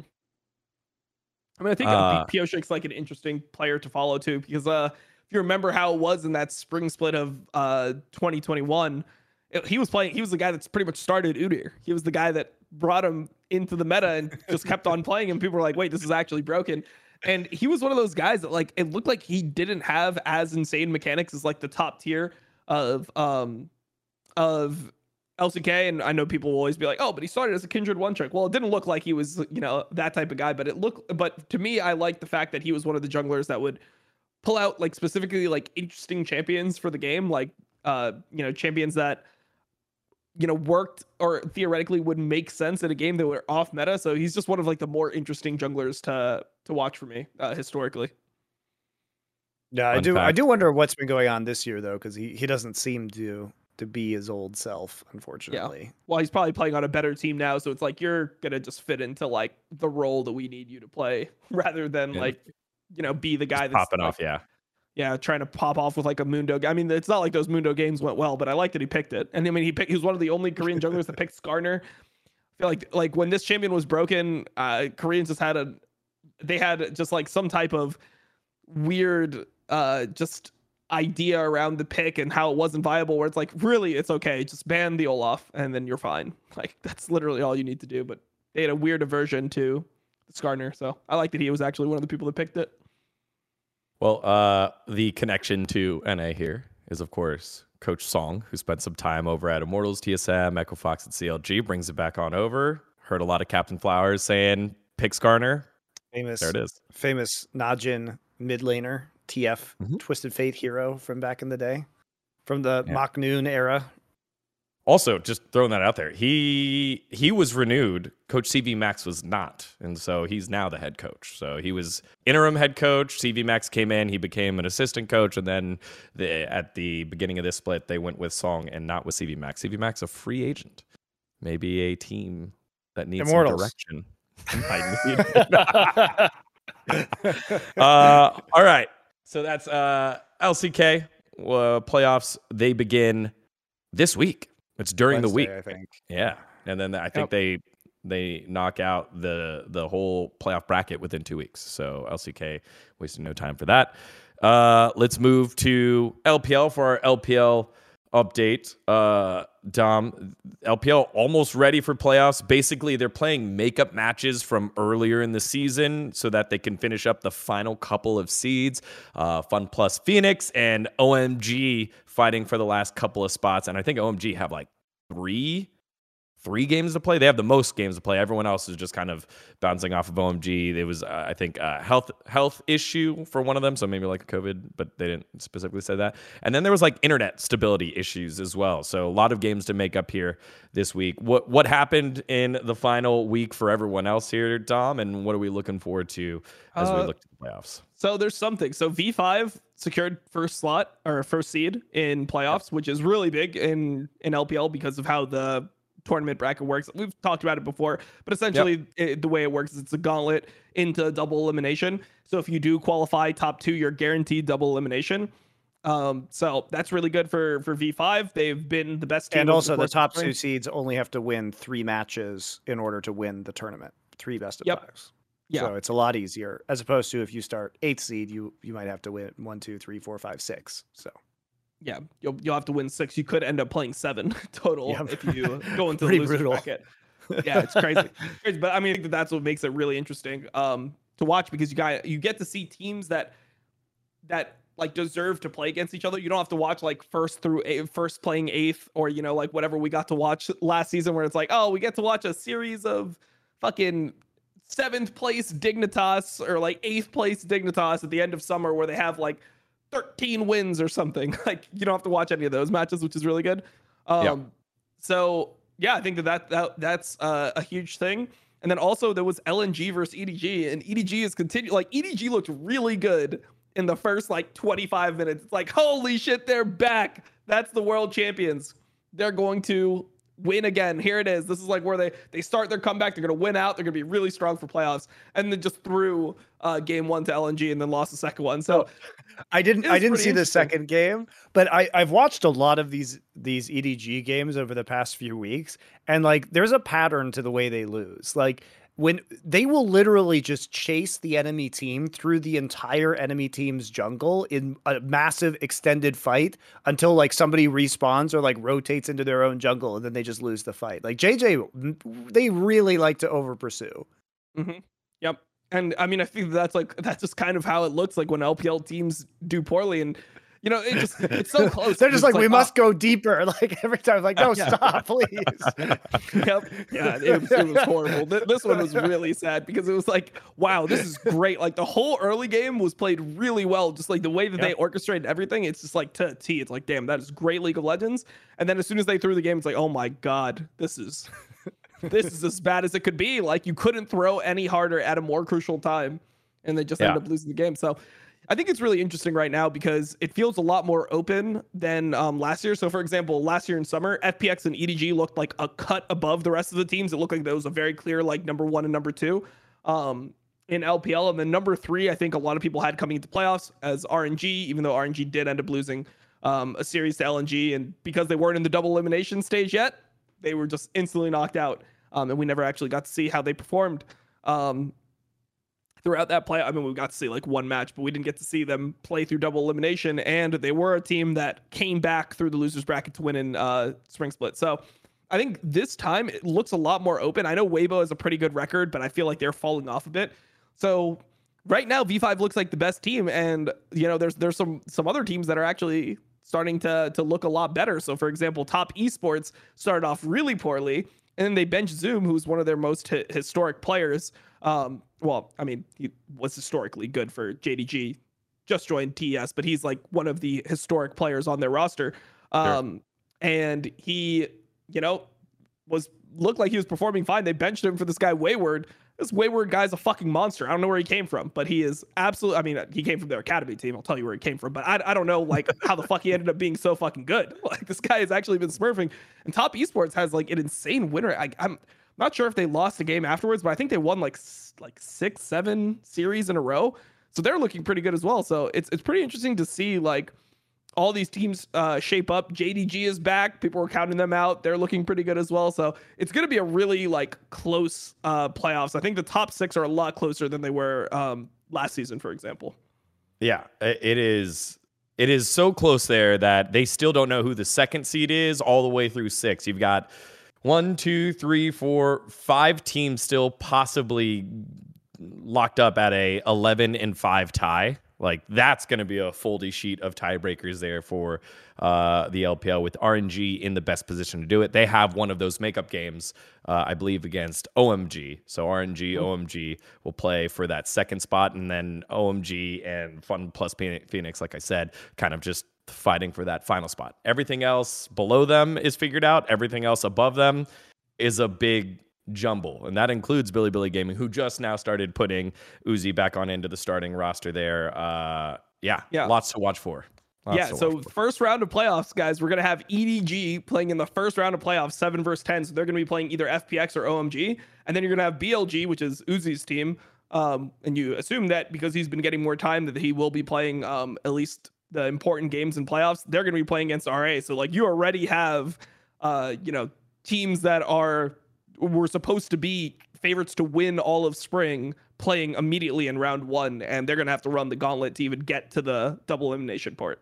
I mean, I think Uh, uh, Pyosik's like an interesting player to follow too, because uh, if you remember how it was in that spring split of uh 2021, it- he was playing. He was the guy that's pretty much started Udyr. He was the guy that brought him into the meta and just kept on playing. And people were like, "Wait, this is actually broken." And he was one of those guys that like it looked like he didn't have as insane mechanics as like the top tier of um of LCK, and I know people will always be like, "Oh, but he started as a Kindred one trick." Well, it didn't look like he was, you know, that type of guy, but it looked. But to me, I like the fact that he was one of the junglers that would pull out like specifically like interesting champions for the game, like uh, you know, champions that you know worked or theoretically would make sense in a game that were off meta. So he's just one of like the more interesting junglers to to watch for me uh, historically. Yeah, I Fun do. I do wonder what's been going on this year though, because he, he doesn't seem to to be his old self, unfortunately. Yeah. Well, he's probably playing on a better team now, so it's like you're gonna just fit into like the role that we need you to play, rather than Yeah. like you know be the guy Just that's popping like, off, yeah. yeah, trying to pop off with like a Mundo. I mean, it's not like those Mundo games went well, but I like that he picked it. And I mean, he picked. He was one of the only Korean junglers that picked Skarner. I feel like like when this champion was broken, uh, Koreans just had a, they had just like some type of weird, uh, just idea around the pick and how it wasn't viable. Where it's like, really, it's okay, just ban the Olaf and then you're fine. Like that's literally all you need to do. But they had a weird aversion to Skarner, so I like that he was actually one of the people that picked it. Well, uh, the connection to NA here is, of course, Coach Ssong, who spent some time over at Immortals, TSM, Echo Fox, and CLG, brings it back on over. Heard a lot of Captain Flowers saying, pick Skarner. Famous, There it is. famous Najin mid laner, TF Mhm. Twisted Fate hero from back in the day, from the Yeah. MaKNooN era. Also, just throwing that out there, he he was renewed. Coach cvMax was not, and so he's now the head coach. So he was interim head coach. cvMax came in, he became an assistant coach, and then the, at the beginning of this split, they went with Ssong and not with cvMax. CV Max a free agent, maybe a team that needs direction. uh, all right. So that's uh, LCK uh, playoffs. They begin this week. It's during the week. I think. Yeah, and then I think Yep. they they knock out the the whole playoff bracket within two weeks. So LCK wasting no time for that. Uh, let's move to LPL for our LPL update. Uh, Dom, LPL almost ready for playoffs. Basically, they're playing makeup matches from earlier in the season so that they can finish up the final couple of seeds. Uh, Fun Plus Phoenix and OMG fighting for the last couple of spots. And I think OMG have like three three games to play. They have the most games to play. Everyone else is just kind of bouncing off of OMG. There was, uh, I think, a health health issue for one of them, so maybe like COVID, but they didn't specifically say that. And then there was like internet stability issues as well. So a lot of games to make up here this week. What what happened in the final week for everyone else here, Dom, and what are we looking forward to as we Uh, look to the playoffs? So there's something. So V5 secured first slot or first seed in playoffs, which is really big in in LPL because of how the tournament bracket works. We've talked about it before, but essentially it, the way it works is it's a gauntlet into double elimination. So if you do qualify top 2, you're guaranteed double elimination. Um, so that's really good for for V5. They've been the best team And also, the of top two seeds only have to win three matches in order to win the tournament. Three best of Yep. fives. Yeah. So it's a lot easier as opposed to if you start eighth seed, you you might have to win one, two, three, four, five, six. So yeah, you'll you'll have to win six. You could end up playing seven total Yeah. if you go into the brutal. bracket. Yeah, it's crazy. crazy. But I mean, I think that that's what makes it really interesting um, to watch because you got you get to see teams that that like deserve to play against each other. You don't have to watch like first through eight, first playing eighth or you know like whatever we got to watch last season where it's like oh we get to watch a series of fucking seventh place Dignitas or like eighth place Dignitas at the end of summer where they have like 13 wins or something. Like you don't have to watch any of those matches, which is really good. Um, Yep. So yeah, I think that, that, that that's uh, a huge thing. And then also there was LNG versus EDG, and EDG is continue like EDG looked really good in the first like 25 minutes. It's like holy shit, they're back. That's the world champions. They're going to win again. Here it is. This is like where they they start their comeback. They're going to win out. They're going to be really strong for playoffs. And then just threw uh, game one to LNG and then lost the second one. So I didn't I didn't see the second game, but I I've watched a lot of these these EDG games over the past few weeks and like there's a pattern to the way they lose. Like when they will literally just chase the enemy team through the entire enemy team's jungle in a massive extended fight until like somebody respawns or like rotates into their own jungle and then they just lose the fight. Like JJ they really like to over pursue. Mm-hmm. Yep. And I mean, I think that's like that's just kind of how it looks like when LPL teams do poorly, and you know, it just it's so close. They're just It's like, we oh, must ah. go deeper. Like every time, like, no, Yeah. stop, please. yep. Yeah, it was, it was horrible. This one was really sad because it was like, wow, this is great. Like the whole early game was played really well. Just like the way that they orchestrated everything, it's just like to T. It's like, damn, that is great League of Legends. And then as soon as they threw the game, it's like, oh my god, this is this is as bad as it could be. Like you couldn't throw any harder at a more crucial time, and they just Yeah. ended up losing the game. So. I think it's really interesting right now because it feels a lot more open than um, last year. So, for example, last year in summer, FPX and EDG looked like a cut above the rest of the teams. It looked like there was a very clear like number one and number two um, in LPL, and then number three, I think a lot of people had coming into playoffs as RNG, even though RNG did end up losing um, a series to LNG, and because they weren't in the double elimination stage yet, they were just instantly knocked out, um, and we never actually got to see how they performed. Um, throughout that play. I mean, we got to see like one match, but we didn't get to see them play through double elimination. And they were a team that came back through the losers bracket to win in uh, spring split. So I think this time it looks a lot more open. I know Weibo has a pretty good record, but I feel like they're falling off a bit. So right now, V5 looks like the best team, and you know, there's there's some some other teams that are actually starting to to look a lot better. So for example, Top Esports started off really poorly, and then they bench Zoom, who's one of their most hi- historic players. Um, well, I mean, he was historically good for JDG, just joined TES, but he's like one of the historic players on their roster. Um, and he, you know, was looked like he was performing fine. They benched him for this guy Wayward. This Wayward guy's a fucking monster. I don't know where he came from, but he is absolutely. I mean, he came from their academy team. I'll tell you where he came from, but I, I don't know like how the fuck he ended up being so fucking good. Like this guy has actually been smurfing. And Top Esports has like an insane winner. I, I'm not sure if they lost the game afterwards, but I think they won like like six, seven series in a row. So they're looking pretty good as well. So it's it's pretty interesting to see like all these teams uh, shape up. JDG is back. People were counting them out. They're looking pretty good as well. So it's going to be a really like close uh, playoffs. I think the top six are a lot closer than they were um, last season, for example. Yeah, it is. It is so close there that they still don't know who the second seed is all the way through six. You've got one, two, three, four, five teams still possibly locked up at a 11 and 5 tie. Like that's going to be a foldy sheet of tiebreakers there for uh, the LPL with RNG in the best position to do it. They have one of those makeup games, uh, I believe, against OMG. So RNG, OMG will play for that second spot, and then OMG and Fun Plus Phoenix- Phoenix, like I said, kind of just fighting for that final spot. Everything else below them is figured out. Everything else above them is a big jumble, and that includes Bilibili Gaming, who just now started putting Uzi back on into the starting roster there. Uh, yeah, Yeah. lots to watch for. Lots yeah, so for. first round of playoffs, guys, we're gonna have EDG playing in the first round of playoffs, seven versus ten. So they're gonna be playing either FPX or OMG, and then you're gonna have BLG, which is Uzi's team. Um, and you assume that because he's been getting more time, that he will be playing um at least the important games in playoffs. They're gonna be playing against RA. So like you already have, uh, you know, teams that are were supposed to be favorites to win all of spring playing immediately in round one, and they're gonna have to run the gauntlet to even get to the double elimination port.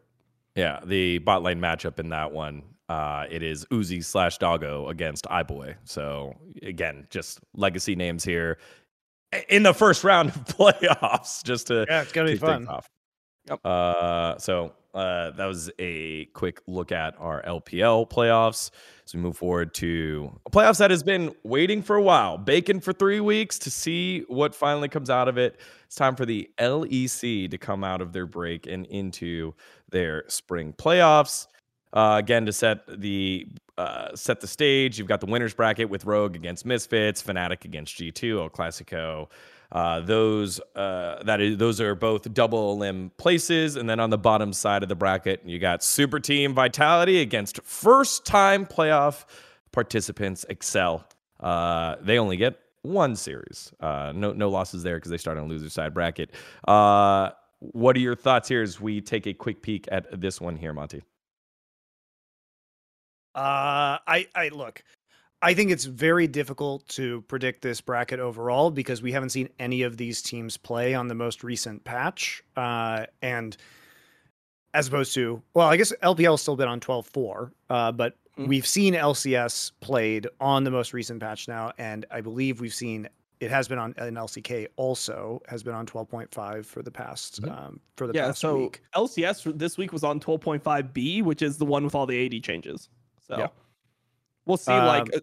Yeah, the bot lane matchup in that one, uh, it is Uzi slash Doggo against iBoy. So again, just legacy names here in the first round of playoffs, just to Yeah, it's gonna be fun. Off. Yep. Uh, so Uh, that was a quick look at our LPL playoffs. As we move forward to a playoffs that has been waiting for a while, baking for three weeks to see what finally comes out of it. It's time for the LEC to come out of their break and into their spring playoffs. Uh, again, to set the uh, set the stage, you've got the winners bracket with Rogue against Misfits, Fnatic against G2, El Clasico. Uh, those uh, that is those are both double limb places, and then on the bottom side of the bracket, you got Super Team Vitality against first time playoff participants Excel. Uh, they only get one series, uh, no no losses there because they start on loser side bracket. Uh, what are your thoughts here as we take a quick peek at this one here, Monty? Uh, I I look. I think it's very difficult to predict this bracket overall because we haven't seen any of these teams play on the most recent patch. Uh, and as opposed to, well, I guess LPL has still been on 12.4, uh, but mm-hmm. we've seen LCS played on the most recent patch now. And I believe we've seen it has been on an LCK also has been on 12.5 for the past mm-hmm. um, for the yeah, past so week. LCS this week was on 12.5B, which is the one with all the AD changes. So yeah. We'll see. Um, like, uh,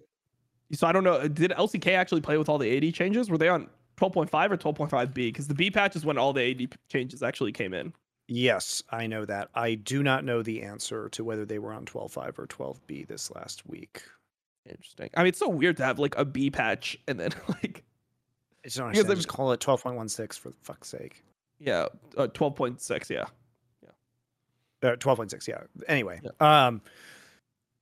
so I don't know. Did LCK actually play with all the AD changes? Were they on 12.5 or 12.5B? Because the B patch is when all the AD changes actually came in. Yes, I know that. I do not know the answer to whether they were on 12.5 or 12B this last week. Interesting. I mean, it's so weird to have like a B patch and then like. It's not because they just call it 12.16 for fuck's sake. Yeah, uh, 12.6. Yeah. Yeah. Uh, 12.6. Yeah. Anyway. Yeah. Um,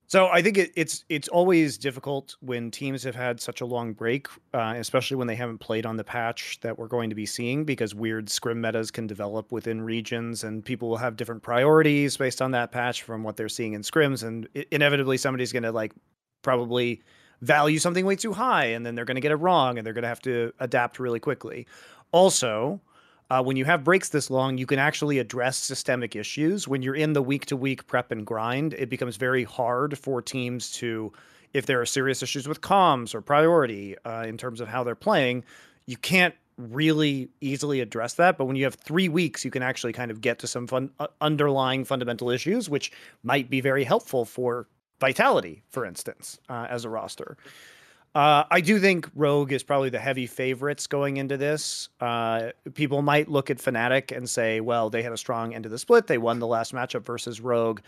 so I think it, it's it's always difficult when teams have had such a long break, uh, especially when they haven't played on the patch that we're going to be seeing, because weird scrim metas can develop within regions, and people will have different priorities based on that patch from what they're seeing in scrims, and inevitably somebody's going to like probably value something way too high, and then they're going to get it wrong, and they're going to have to adapt really quickly. Also, uh, when you have breaks this long, you can actually address systemic issues. When you're in the week to week prep and grind, it becomes very hard for teams to, if there are serious issues with comms or priority uh, in terms of how they're playing, you can't really easily address that. But when you have three weeks, you can actually kind of get to some fun, uh, underlying fundamental issues, which might be very helpful for vitality, for instance, uh, as a roster. Uh, I do think Rogue is probably the heavy favorites going into this. Uh, people might look at Fnatic and say, well, they had a strong end of the split. They won the last matchup versus Rogue.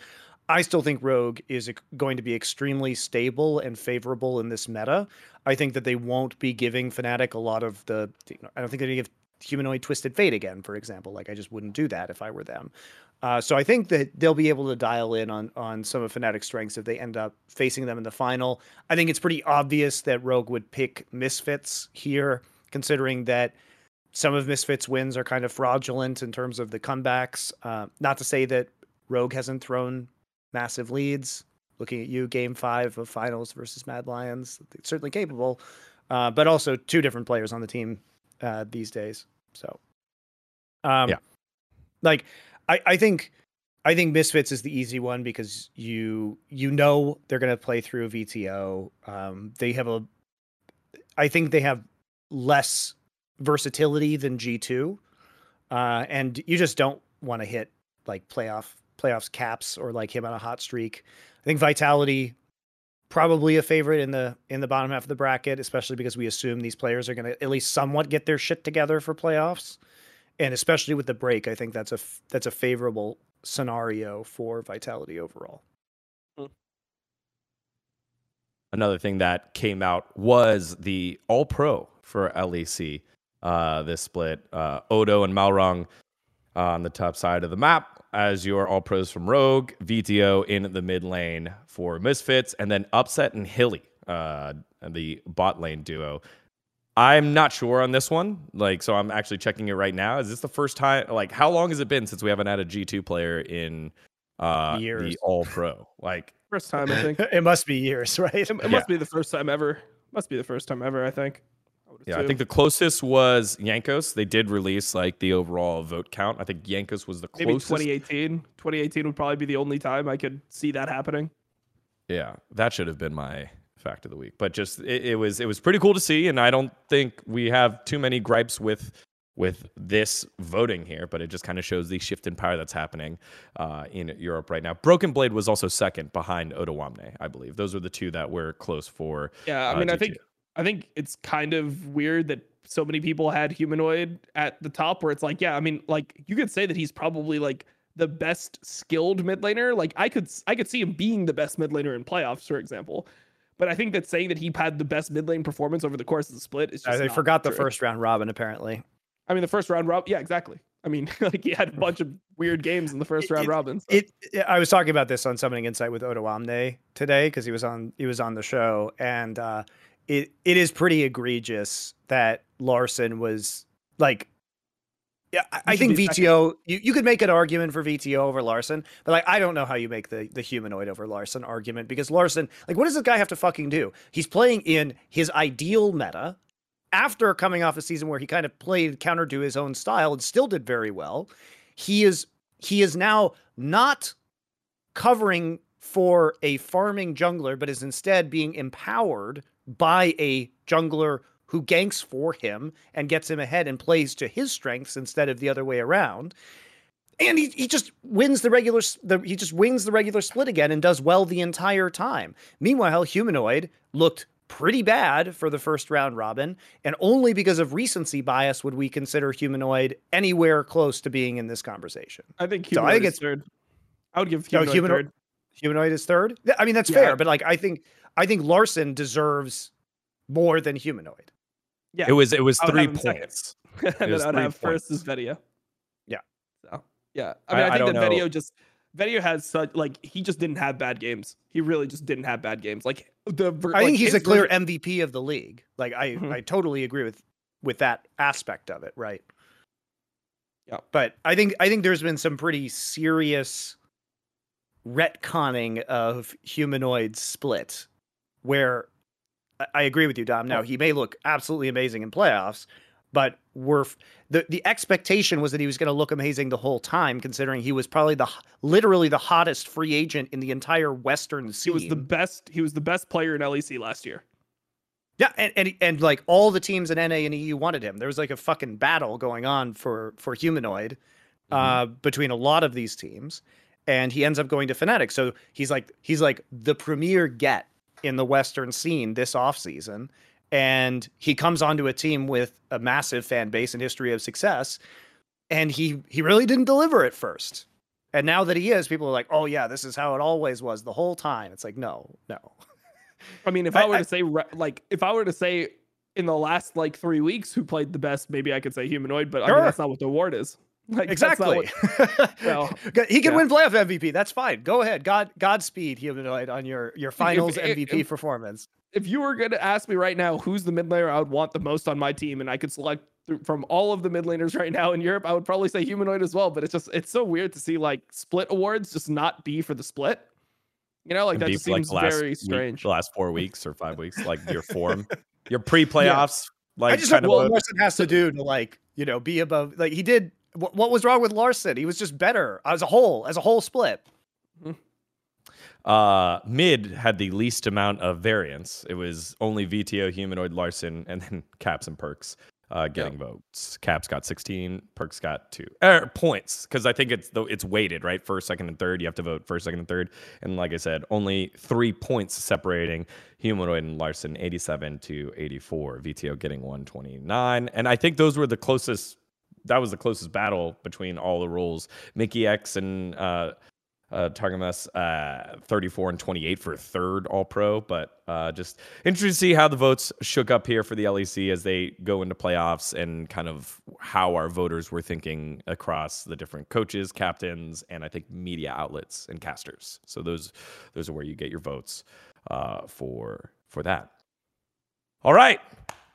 I still think Rogue is going to be extremely stable and favorable in this meta. I think that they won't be giving Fnatic a lot of the. You know, I don't think they're going to give humanoid twisted fate again, for example. Like I just wouldn't do that if I were them. Uh, so I think that they'll be able to dial in on on some of Fnatic's strengths if they end up facing them in the final. I think it's pretty obvious that Rogue would pick Misfits here, considering that some of Misfits' wins are kind of fraudulent in terms of the comebacks. Uh, not to say that Rogue hasn't thrown massive leads. Looking at you, Game Five of Finals versus Mad Lions, certainly capable, uh, but also two different players on the team uh, these days. So, um, yeah, like I, I think I think Misfits is the easy one because you you know they're to play through a VTO. Um, they have a, I think they have less versatility than G two, uh, and you just don't want to hit like playoff playoffs caps or like him on a hot streak. I think Vitality probably a favorite in the in the bottom half of the bracket, especially because we assume these players are going to at least somewhat get their shit together for playoffs and especially with the break, I think that's a that's a favorable scenario for Vitality overall. Hmm. Another thing that came out was the All Pro for LEC. Uh, this split, uh, Odo and Malrong on the top side of the map as your All Pros from Rogue, VTO in the mid lane for Misfits, and then Upset and Hilly, uh, the bot lane duo. I'm not sure on this one. Like, so I'm actually checking it right now. Is this the first time? Like, how long has it been since we haven't had a G2 player in uh, years. the All Pro? Like, first time, I think. it must be years, right? It, it yeah. must be the first time ever. Must be the first time ever, I think. I yeah, I think the closest was Jankos. They did release like the overall vote count. I think Jankos was the closest. Maybe 2018. 2018 would probably be the only time I could see that happening. Yeah, that should have been my fact of the week. But just it, it, was it was pretty cool to see, and I don't think we have too many gripes with with this voting here, but it just kind of shows the shift in power that's happening uh, in Europe right now. Broken Blade was also second behind Odoamne, I believe. Those are the two that were close for. Yeah, I uh, mean, I G2. think I think it's kind of weird that so many people had humanoid at the top where it's like, yeah, I mean, like you could say that he's probably like the best skilled mid laner. Like I could I could see him being the best mid laner in playoffs, for example. But I think that saying that he had the best mid lane performance over the course of the split is Uh, just they forgot the first round robin, apparently. I mean, the first round rob. Yeah, exactly. I mean, like he had a bunch of weird games in the first round it- robins. It, it- I was talking about this on Summoning Insight with Odoamne today because he was on he was on the show, and uh, it it is pretty egregious that Larssen was like. Yeah, I, I think be. VTO. You, you could make an argument for VTO over Larssen, but like I don't know how you make the the humanoid over Larssen argument because Larssen, like, what does this guy have to fucking do? He's playing in his ideal meta after coming off a season where he kind of played counter to his own style and still did very well. He is he is now not covering for a farming jungler, but is instead being empowered by a jungler who ganks for him and gets him ahead and plays to his strengths instead of the other way around. And he, he just wins the regular the he just wins the regular split again and does well the entire time. Meanwhile, Humanoid looked pretty bad for the first round robin, and only because of recency bias would we consider Humanoid anywhere close to being in this conversation. I think So humanoid I think is third. I would give No, humanoid, humanoid- third. Humanoid is third. I mean, that's Yeah, fair, but like I think I think Larssen deserves more than Humanoid. Yeah, It was it was I three have him second. points. and then I'd three have first is points. Vetheo. Yeah. So yeah, I I- mean, I, I think don't that know. Vedio just Vetheo has such like he just didn't have bad games. He really just didn't have bad games. Like the ver- I like, think he's a clear version- MVP of the league. Like I Mhm. I totally agree with with that aspect of it, right? Yeah. But I think I think there's been some pretty serious retconning of humanoid split where I- agree with you, Dom. Now he may look absolutely amazing in playoffs, but we're f- the the expectation was that he was going to look amazing the whole time, considering he was probably the literally the hottest free agent in the entire Western He was the best. He was the best player in LEC last year. Yeah, and, and and like all the teams in NA and EU wanted him. There was like a fucking battle going on for for humanoid uh, between a lot of these teams, and he ends up going to Fnatic. So he's like he's like the premier get in the Western scene this offseason. and he comes onto a team with a massive fan base and history of success, and he he really didn't deliver at first. And now that he is, people are like, "Oh yeah, this is how it always was the whole time." It's like, no, no. I mean, if I- I, were I- to say like if I were to say in the last like three weeks who played the best, maybe I could say humanoid, but I mean that's not what the award is. Like Exactly. what- well, he can yeah. win playoff MVP. That's fine. Go ahead. God Godspeed, humanoid, on your your finals if- MVP if- performance. if you were going to ask me right now who's the mid laner I would want the most on my team, and I could select th- from all of the mid laners right now in Europe, I would probably say humanoid as well. But it's just it's so weird to see like split awards just not be for the split. You know, like and that just for, like, seems the very week- strange. the last four weeks or five weeks, like your form, your pre-playoffs, like I just kind don't of know what a- Larssen has to do to like you know be above. Like he did. What, what was wrong with Larssen? He was just better as a whole, as a whole split. Uh, mid had the least amount of variance. It was only VTO, Humanoid, Larssen, and then Caps and Perkz uh, getting votes. Caps got 16, Perkz got two er, points because I think it's it's weighted right. First, second, and third. You have to vote first, second, and third. And like I said, only three points separating Humanoid and Larssen, 87 to 84. VTO getting 129, and I think those were the closest. That was the closest battle between all the roles. Mikyx and uh, uh, Targamas uh, 34 and 28 for third All Pro. But uh, just interesting to see how the votes shook up here for the LEC as they go into playoffs and kind of how our voters were thinking across the different coaches, captains, and I think media outlets and casters. So those those are where you get your votes uh, for for that. All right.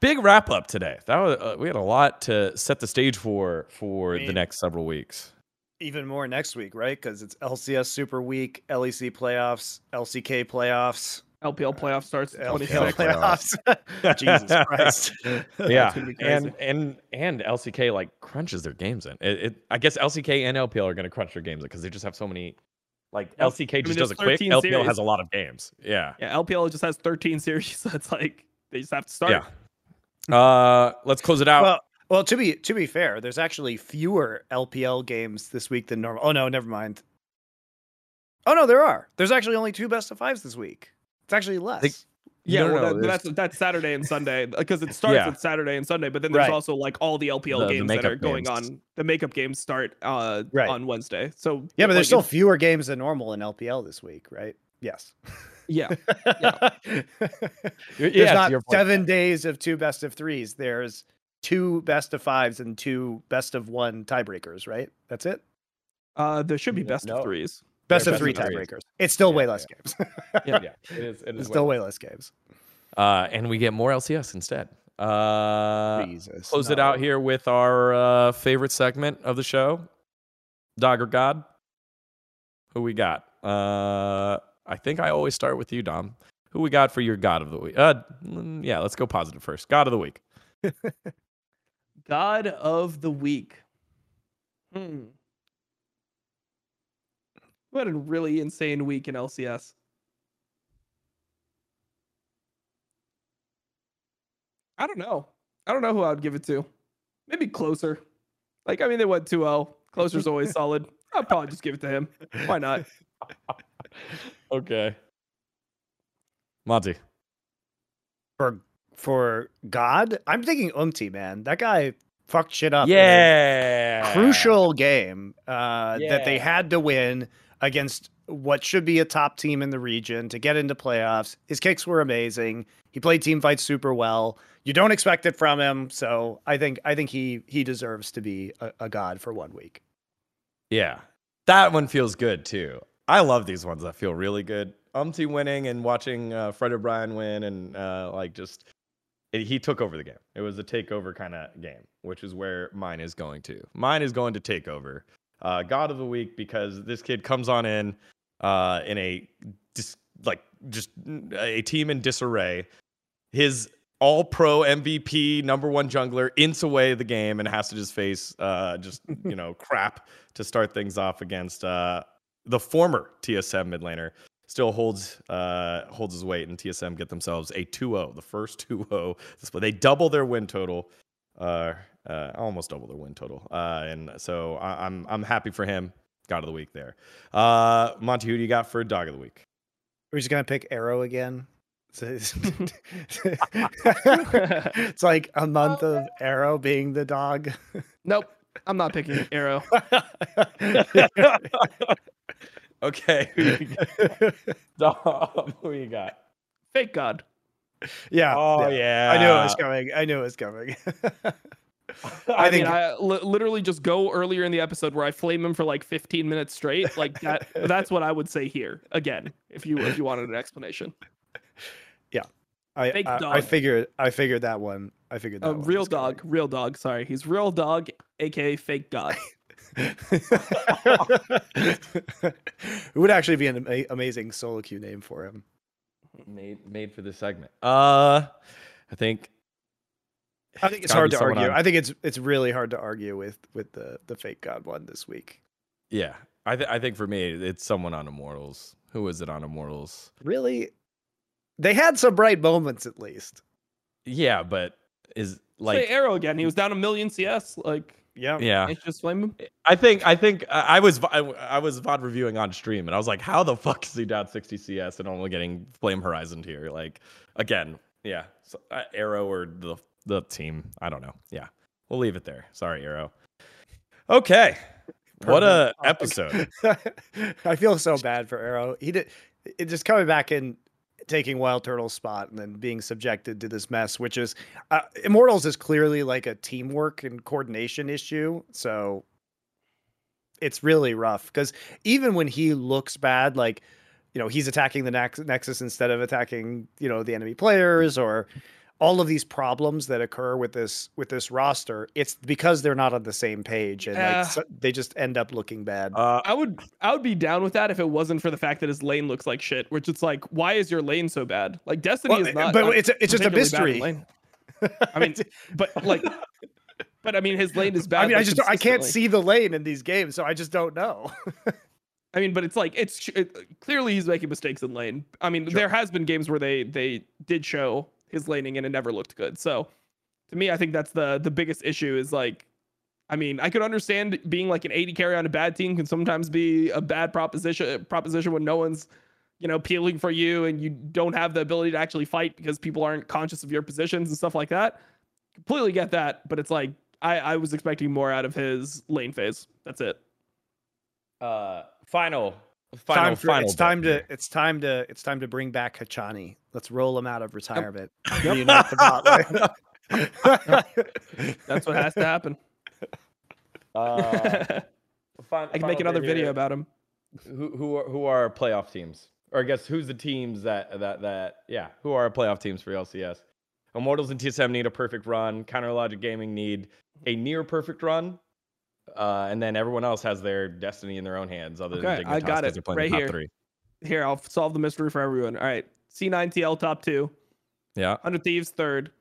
Big wrap up today. That was uh, we had a lot to set the stage for for the mean, next several weeks. Even more next week, right? Because it's LCS Super Week, LEC playoffs, LCK playoffs, LPL playoff starts LPL 26. playoffs. Jesus Christ. yeah, and and and LCK like crunches their games in. It, it I guess LCK and LPL are going to crunch their games in because they just have so many. Like Yep. LCK I mean, just there's does it quick. 13 LPL has a lot of games. Yeah, Yeah, LPL just has 13 series, so it's like they just have to start. yeah. Uh, let's close it out. Well, Well, to be to be fair, there's actually fewer LPL games this week than normal. Oh no, never mind. Oh no, there are. There's actually only two best of fives this week. It's actually less. Yeah, No, no, well, no, that, that's that's Saturday and Sunday because it starts Yeah. with Saturday and Sunday, but then there's Right. also like all the LPL The- the games that are going games. on. The makeup games start uh, Right. on Wednesday. So yeah, but there's still fewer games than normal in LPL this week, right? Yes. yeah. There's Yeah, to not your point, seven days of two best of threes. There's two best of fives and two best of one tiebreakers, right? That's it. Uh, there should be best no. of threes. Best Yeah, of three best of threes. tiebreakers. It's still Yeah, way yeah. less games. Yeah. Yeah, it is. It it's is still way way less games. Uh, and we get more LCS instead. Uh, Jesus. close it out here with our uh, favorite segment of the show, Dog or God. Who we got? Uh, I think I always start with you, Dom. Who we got for your God of the week? Uh, mm, yeah, let's go positive first. God of the week. God of the week. Hmm. We had a really insane week in LCS. I don't know. I don't know who I would give it to. Maybe closer. Like, I mean, they went 2 0. Closer's always solid. I'd probably just give it to him. Why not? Okay. Monty. for for God. I'm thinking Umti, man. That guy fucked shit up. Yeah. crucial game uh, that they had to win against what should be a top team in the region to get into playoffs. His kicks were amazing. He played team fights super well. You don't expect it from him, so I think I think he he deserves to be a, a god for one week. Yeah. That one feels good too. I love these ones that feel really good. Umti winning and watching uh, Fredit Brion win and uh, like just it, he took over the game. It was a takeover kind of game, which is where mine is going to. Mine is going to take over. Uh, God of the week because this kid comes on in uh, in a dis- like just a team in disarray. His all pro MVP number one jungler ints away the game and has to just face uh, just you know crap to start things off against uh, the former TSM mid laner. Still holds uh, holds his weight, and TSM get themselves a 2-0, the first 2-0. But they double their win total, uh, uh, almost double their win total, uh, and so I- I'm I'm happy for him. God of the week there. Uh, Monty, who do you got for dog of the week? We're just gonna pick Arrow again. It's it's like a month of Arrow being the dog. Nope. I'm not picking Arrow. Okay, who do you got? Dom, who you got? Fake God. yeah. Oh yeah. yeah, I knew it was coming. I knew it was coming. I, I think- mean, I literally just go earlier in the episode where I flame him for like 15 minutes straight. Like that. that's what I would say here again. If you if you wanted an explanation, I, Fake I, I figured I figured that one. I figured that a one real was coming. dog, real dog. Sorry, he's real dog, aka fake God. It would actually be an ama- amazing solo queue name for him. made made for this segment. Uh, I think I think it's hard to argue. on- I think it's it's really hard to argue with with the the fake god one this week. Yeah, I th- I think for me it's someone on Immortals. Who is it on Immortals? Really, they had some bright moments at least. Yeah, but is Like like Arrow again. He was down a million CS. Like Yeah. yeah. can't just flame him. I think I think uh, I was I, I was VOD reviewing on stream and I was like, how the fuck is he down 60 CS and only getting Flame Horizon here? Like again, yeah, so, uh, Arrow or the the team. I don't know. Yeah, we'll leave it there. Sorry, Arrow. Okay, what a episode. I feel so bad for Arrow. He did it just coming back and taking WildTurtle's spot and then being subjected to this mess, which is uh, Immortals is clearly like a teamwork and coordination issue. So it's really rough because even when he looks bad, like you know he's attacking the nex- Nexus instead of attacking you know the enemy players or all of these problems that occur with this with this roster it's because they're not on the same page and Yeah. like so, they just end up looking bad Uh, I would I would be down with that if it wasn't for the fact that his lane looks like shit. Which it's like, why is your lane so bad? Like Destiny Well, is not. but uh, it's it's just a particularly bad in mystery lane. I mean, but like, but I mean, his lane is bad. i mean i just i can't see the lane in these games so i just don't know I mean, but it's like it's it, clearly he's making mistakes in lane. I mean, there has been games where they they did show his laning and it never looked good. So to me, I think that's the the biggest issue is like, I mean, I could understand being like an 80 carry on a bad team can sometimes be a bad proposition proposition when no one's, you know, peeling for you and you don't have the ability to actually fight because people aren't conscious of your positions and stuff like that. Completely get that, but it's like I, I was expecting more out of his lane phase. That's it. Uh, final, final, time for, final. it's time to here. it's time to it's time to bring back Hachani. Let's roll him out of retirement. Reunite the bot. That's what has to happen. Uh, fin- I can make another video here. about him. Who who are, who are playoff teams? Or I guess who's the teams that that that yeah? Who are playoff teams for LCS? Immortals and TSM need a perfect run. Counter Logic Gaming need a near perfect run. Uh, and then everyone else has their destiny in their own hands. Other Okay, than I Dignitas, got 'cause it. Right the here. three. Here, I'll solve the mystery for everyone. All right. C9TL top two, Yeah, 100 Thieves third.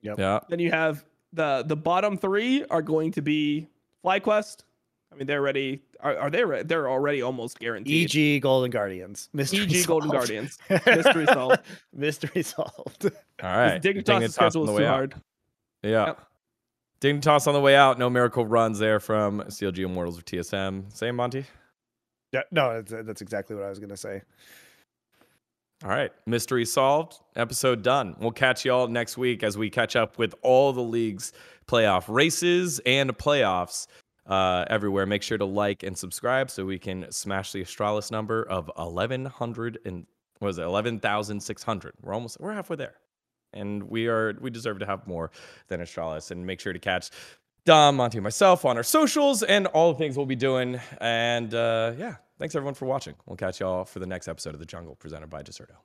yeah. Then you have the the bottom three are going to be FlyQuest. I mean, they're ready. Are, are they? Re- they're already almost guaranteed. EG Golden Guardians. Mystery EG Golden. Guardians. Mystery solved. Mystery solved. All right. Dignitas' Dignitas schedule is too out. hard. Yeah. Yep. Dignitas on the way out. No miracle runs there from CLG Immortals or TSM. Same Monty. Yeah, no, that's, that's exactly what I was gonna say. All right. Mystery solved. Episode done. We'll catch y'all next week as we catch up with all the league's playoff races and playoffs uh, everywhere. Make sure to like and subscribe so we can smash the Astralis number of 1100 and what was it? 11,600. We're almost we're halfway there. And we are we deserve to have more than Astralis and make sure to catch Dom, Monty, and myself on our socials and all the things we'll be doing. And uh, yeah, thanks everyone for watching. We'll catch y'all for the next episode of The Jungle presented by Dexerto.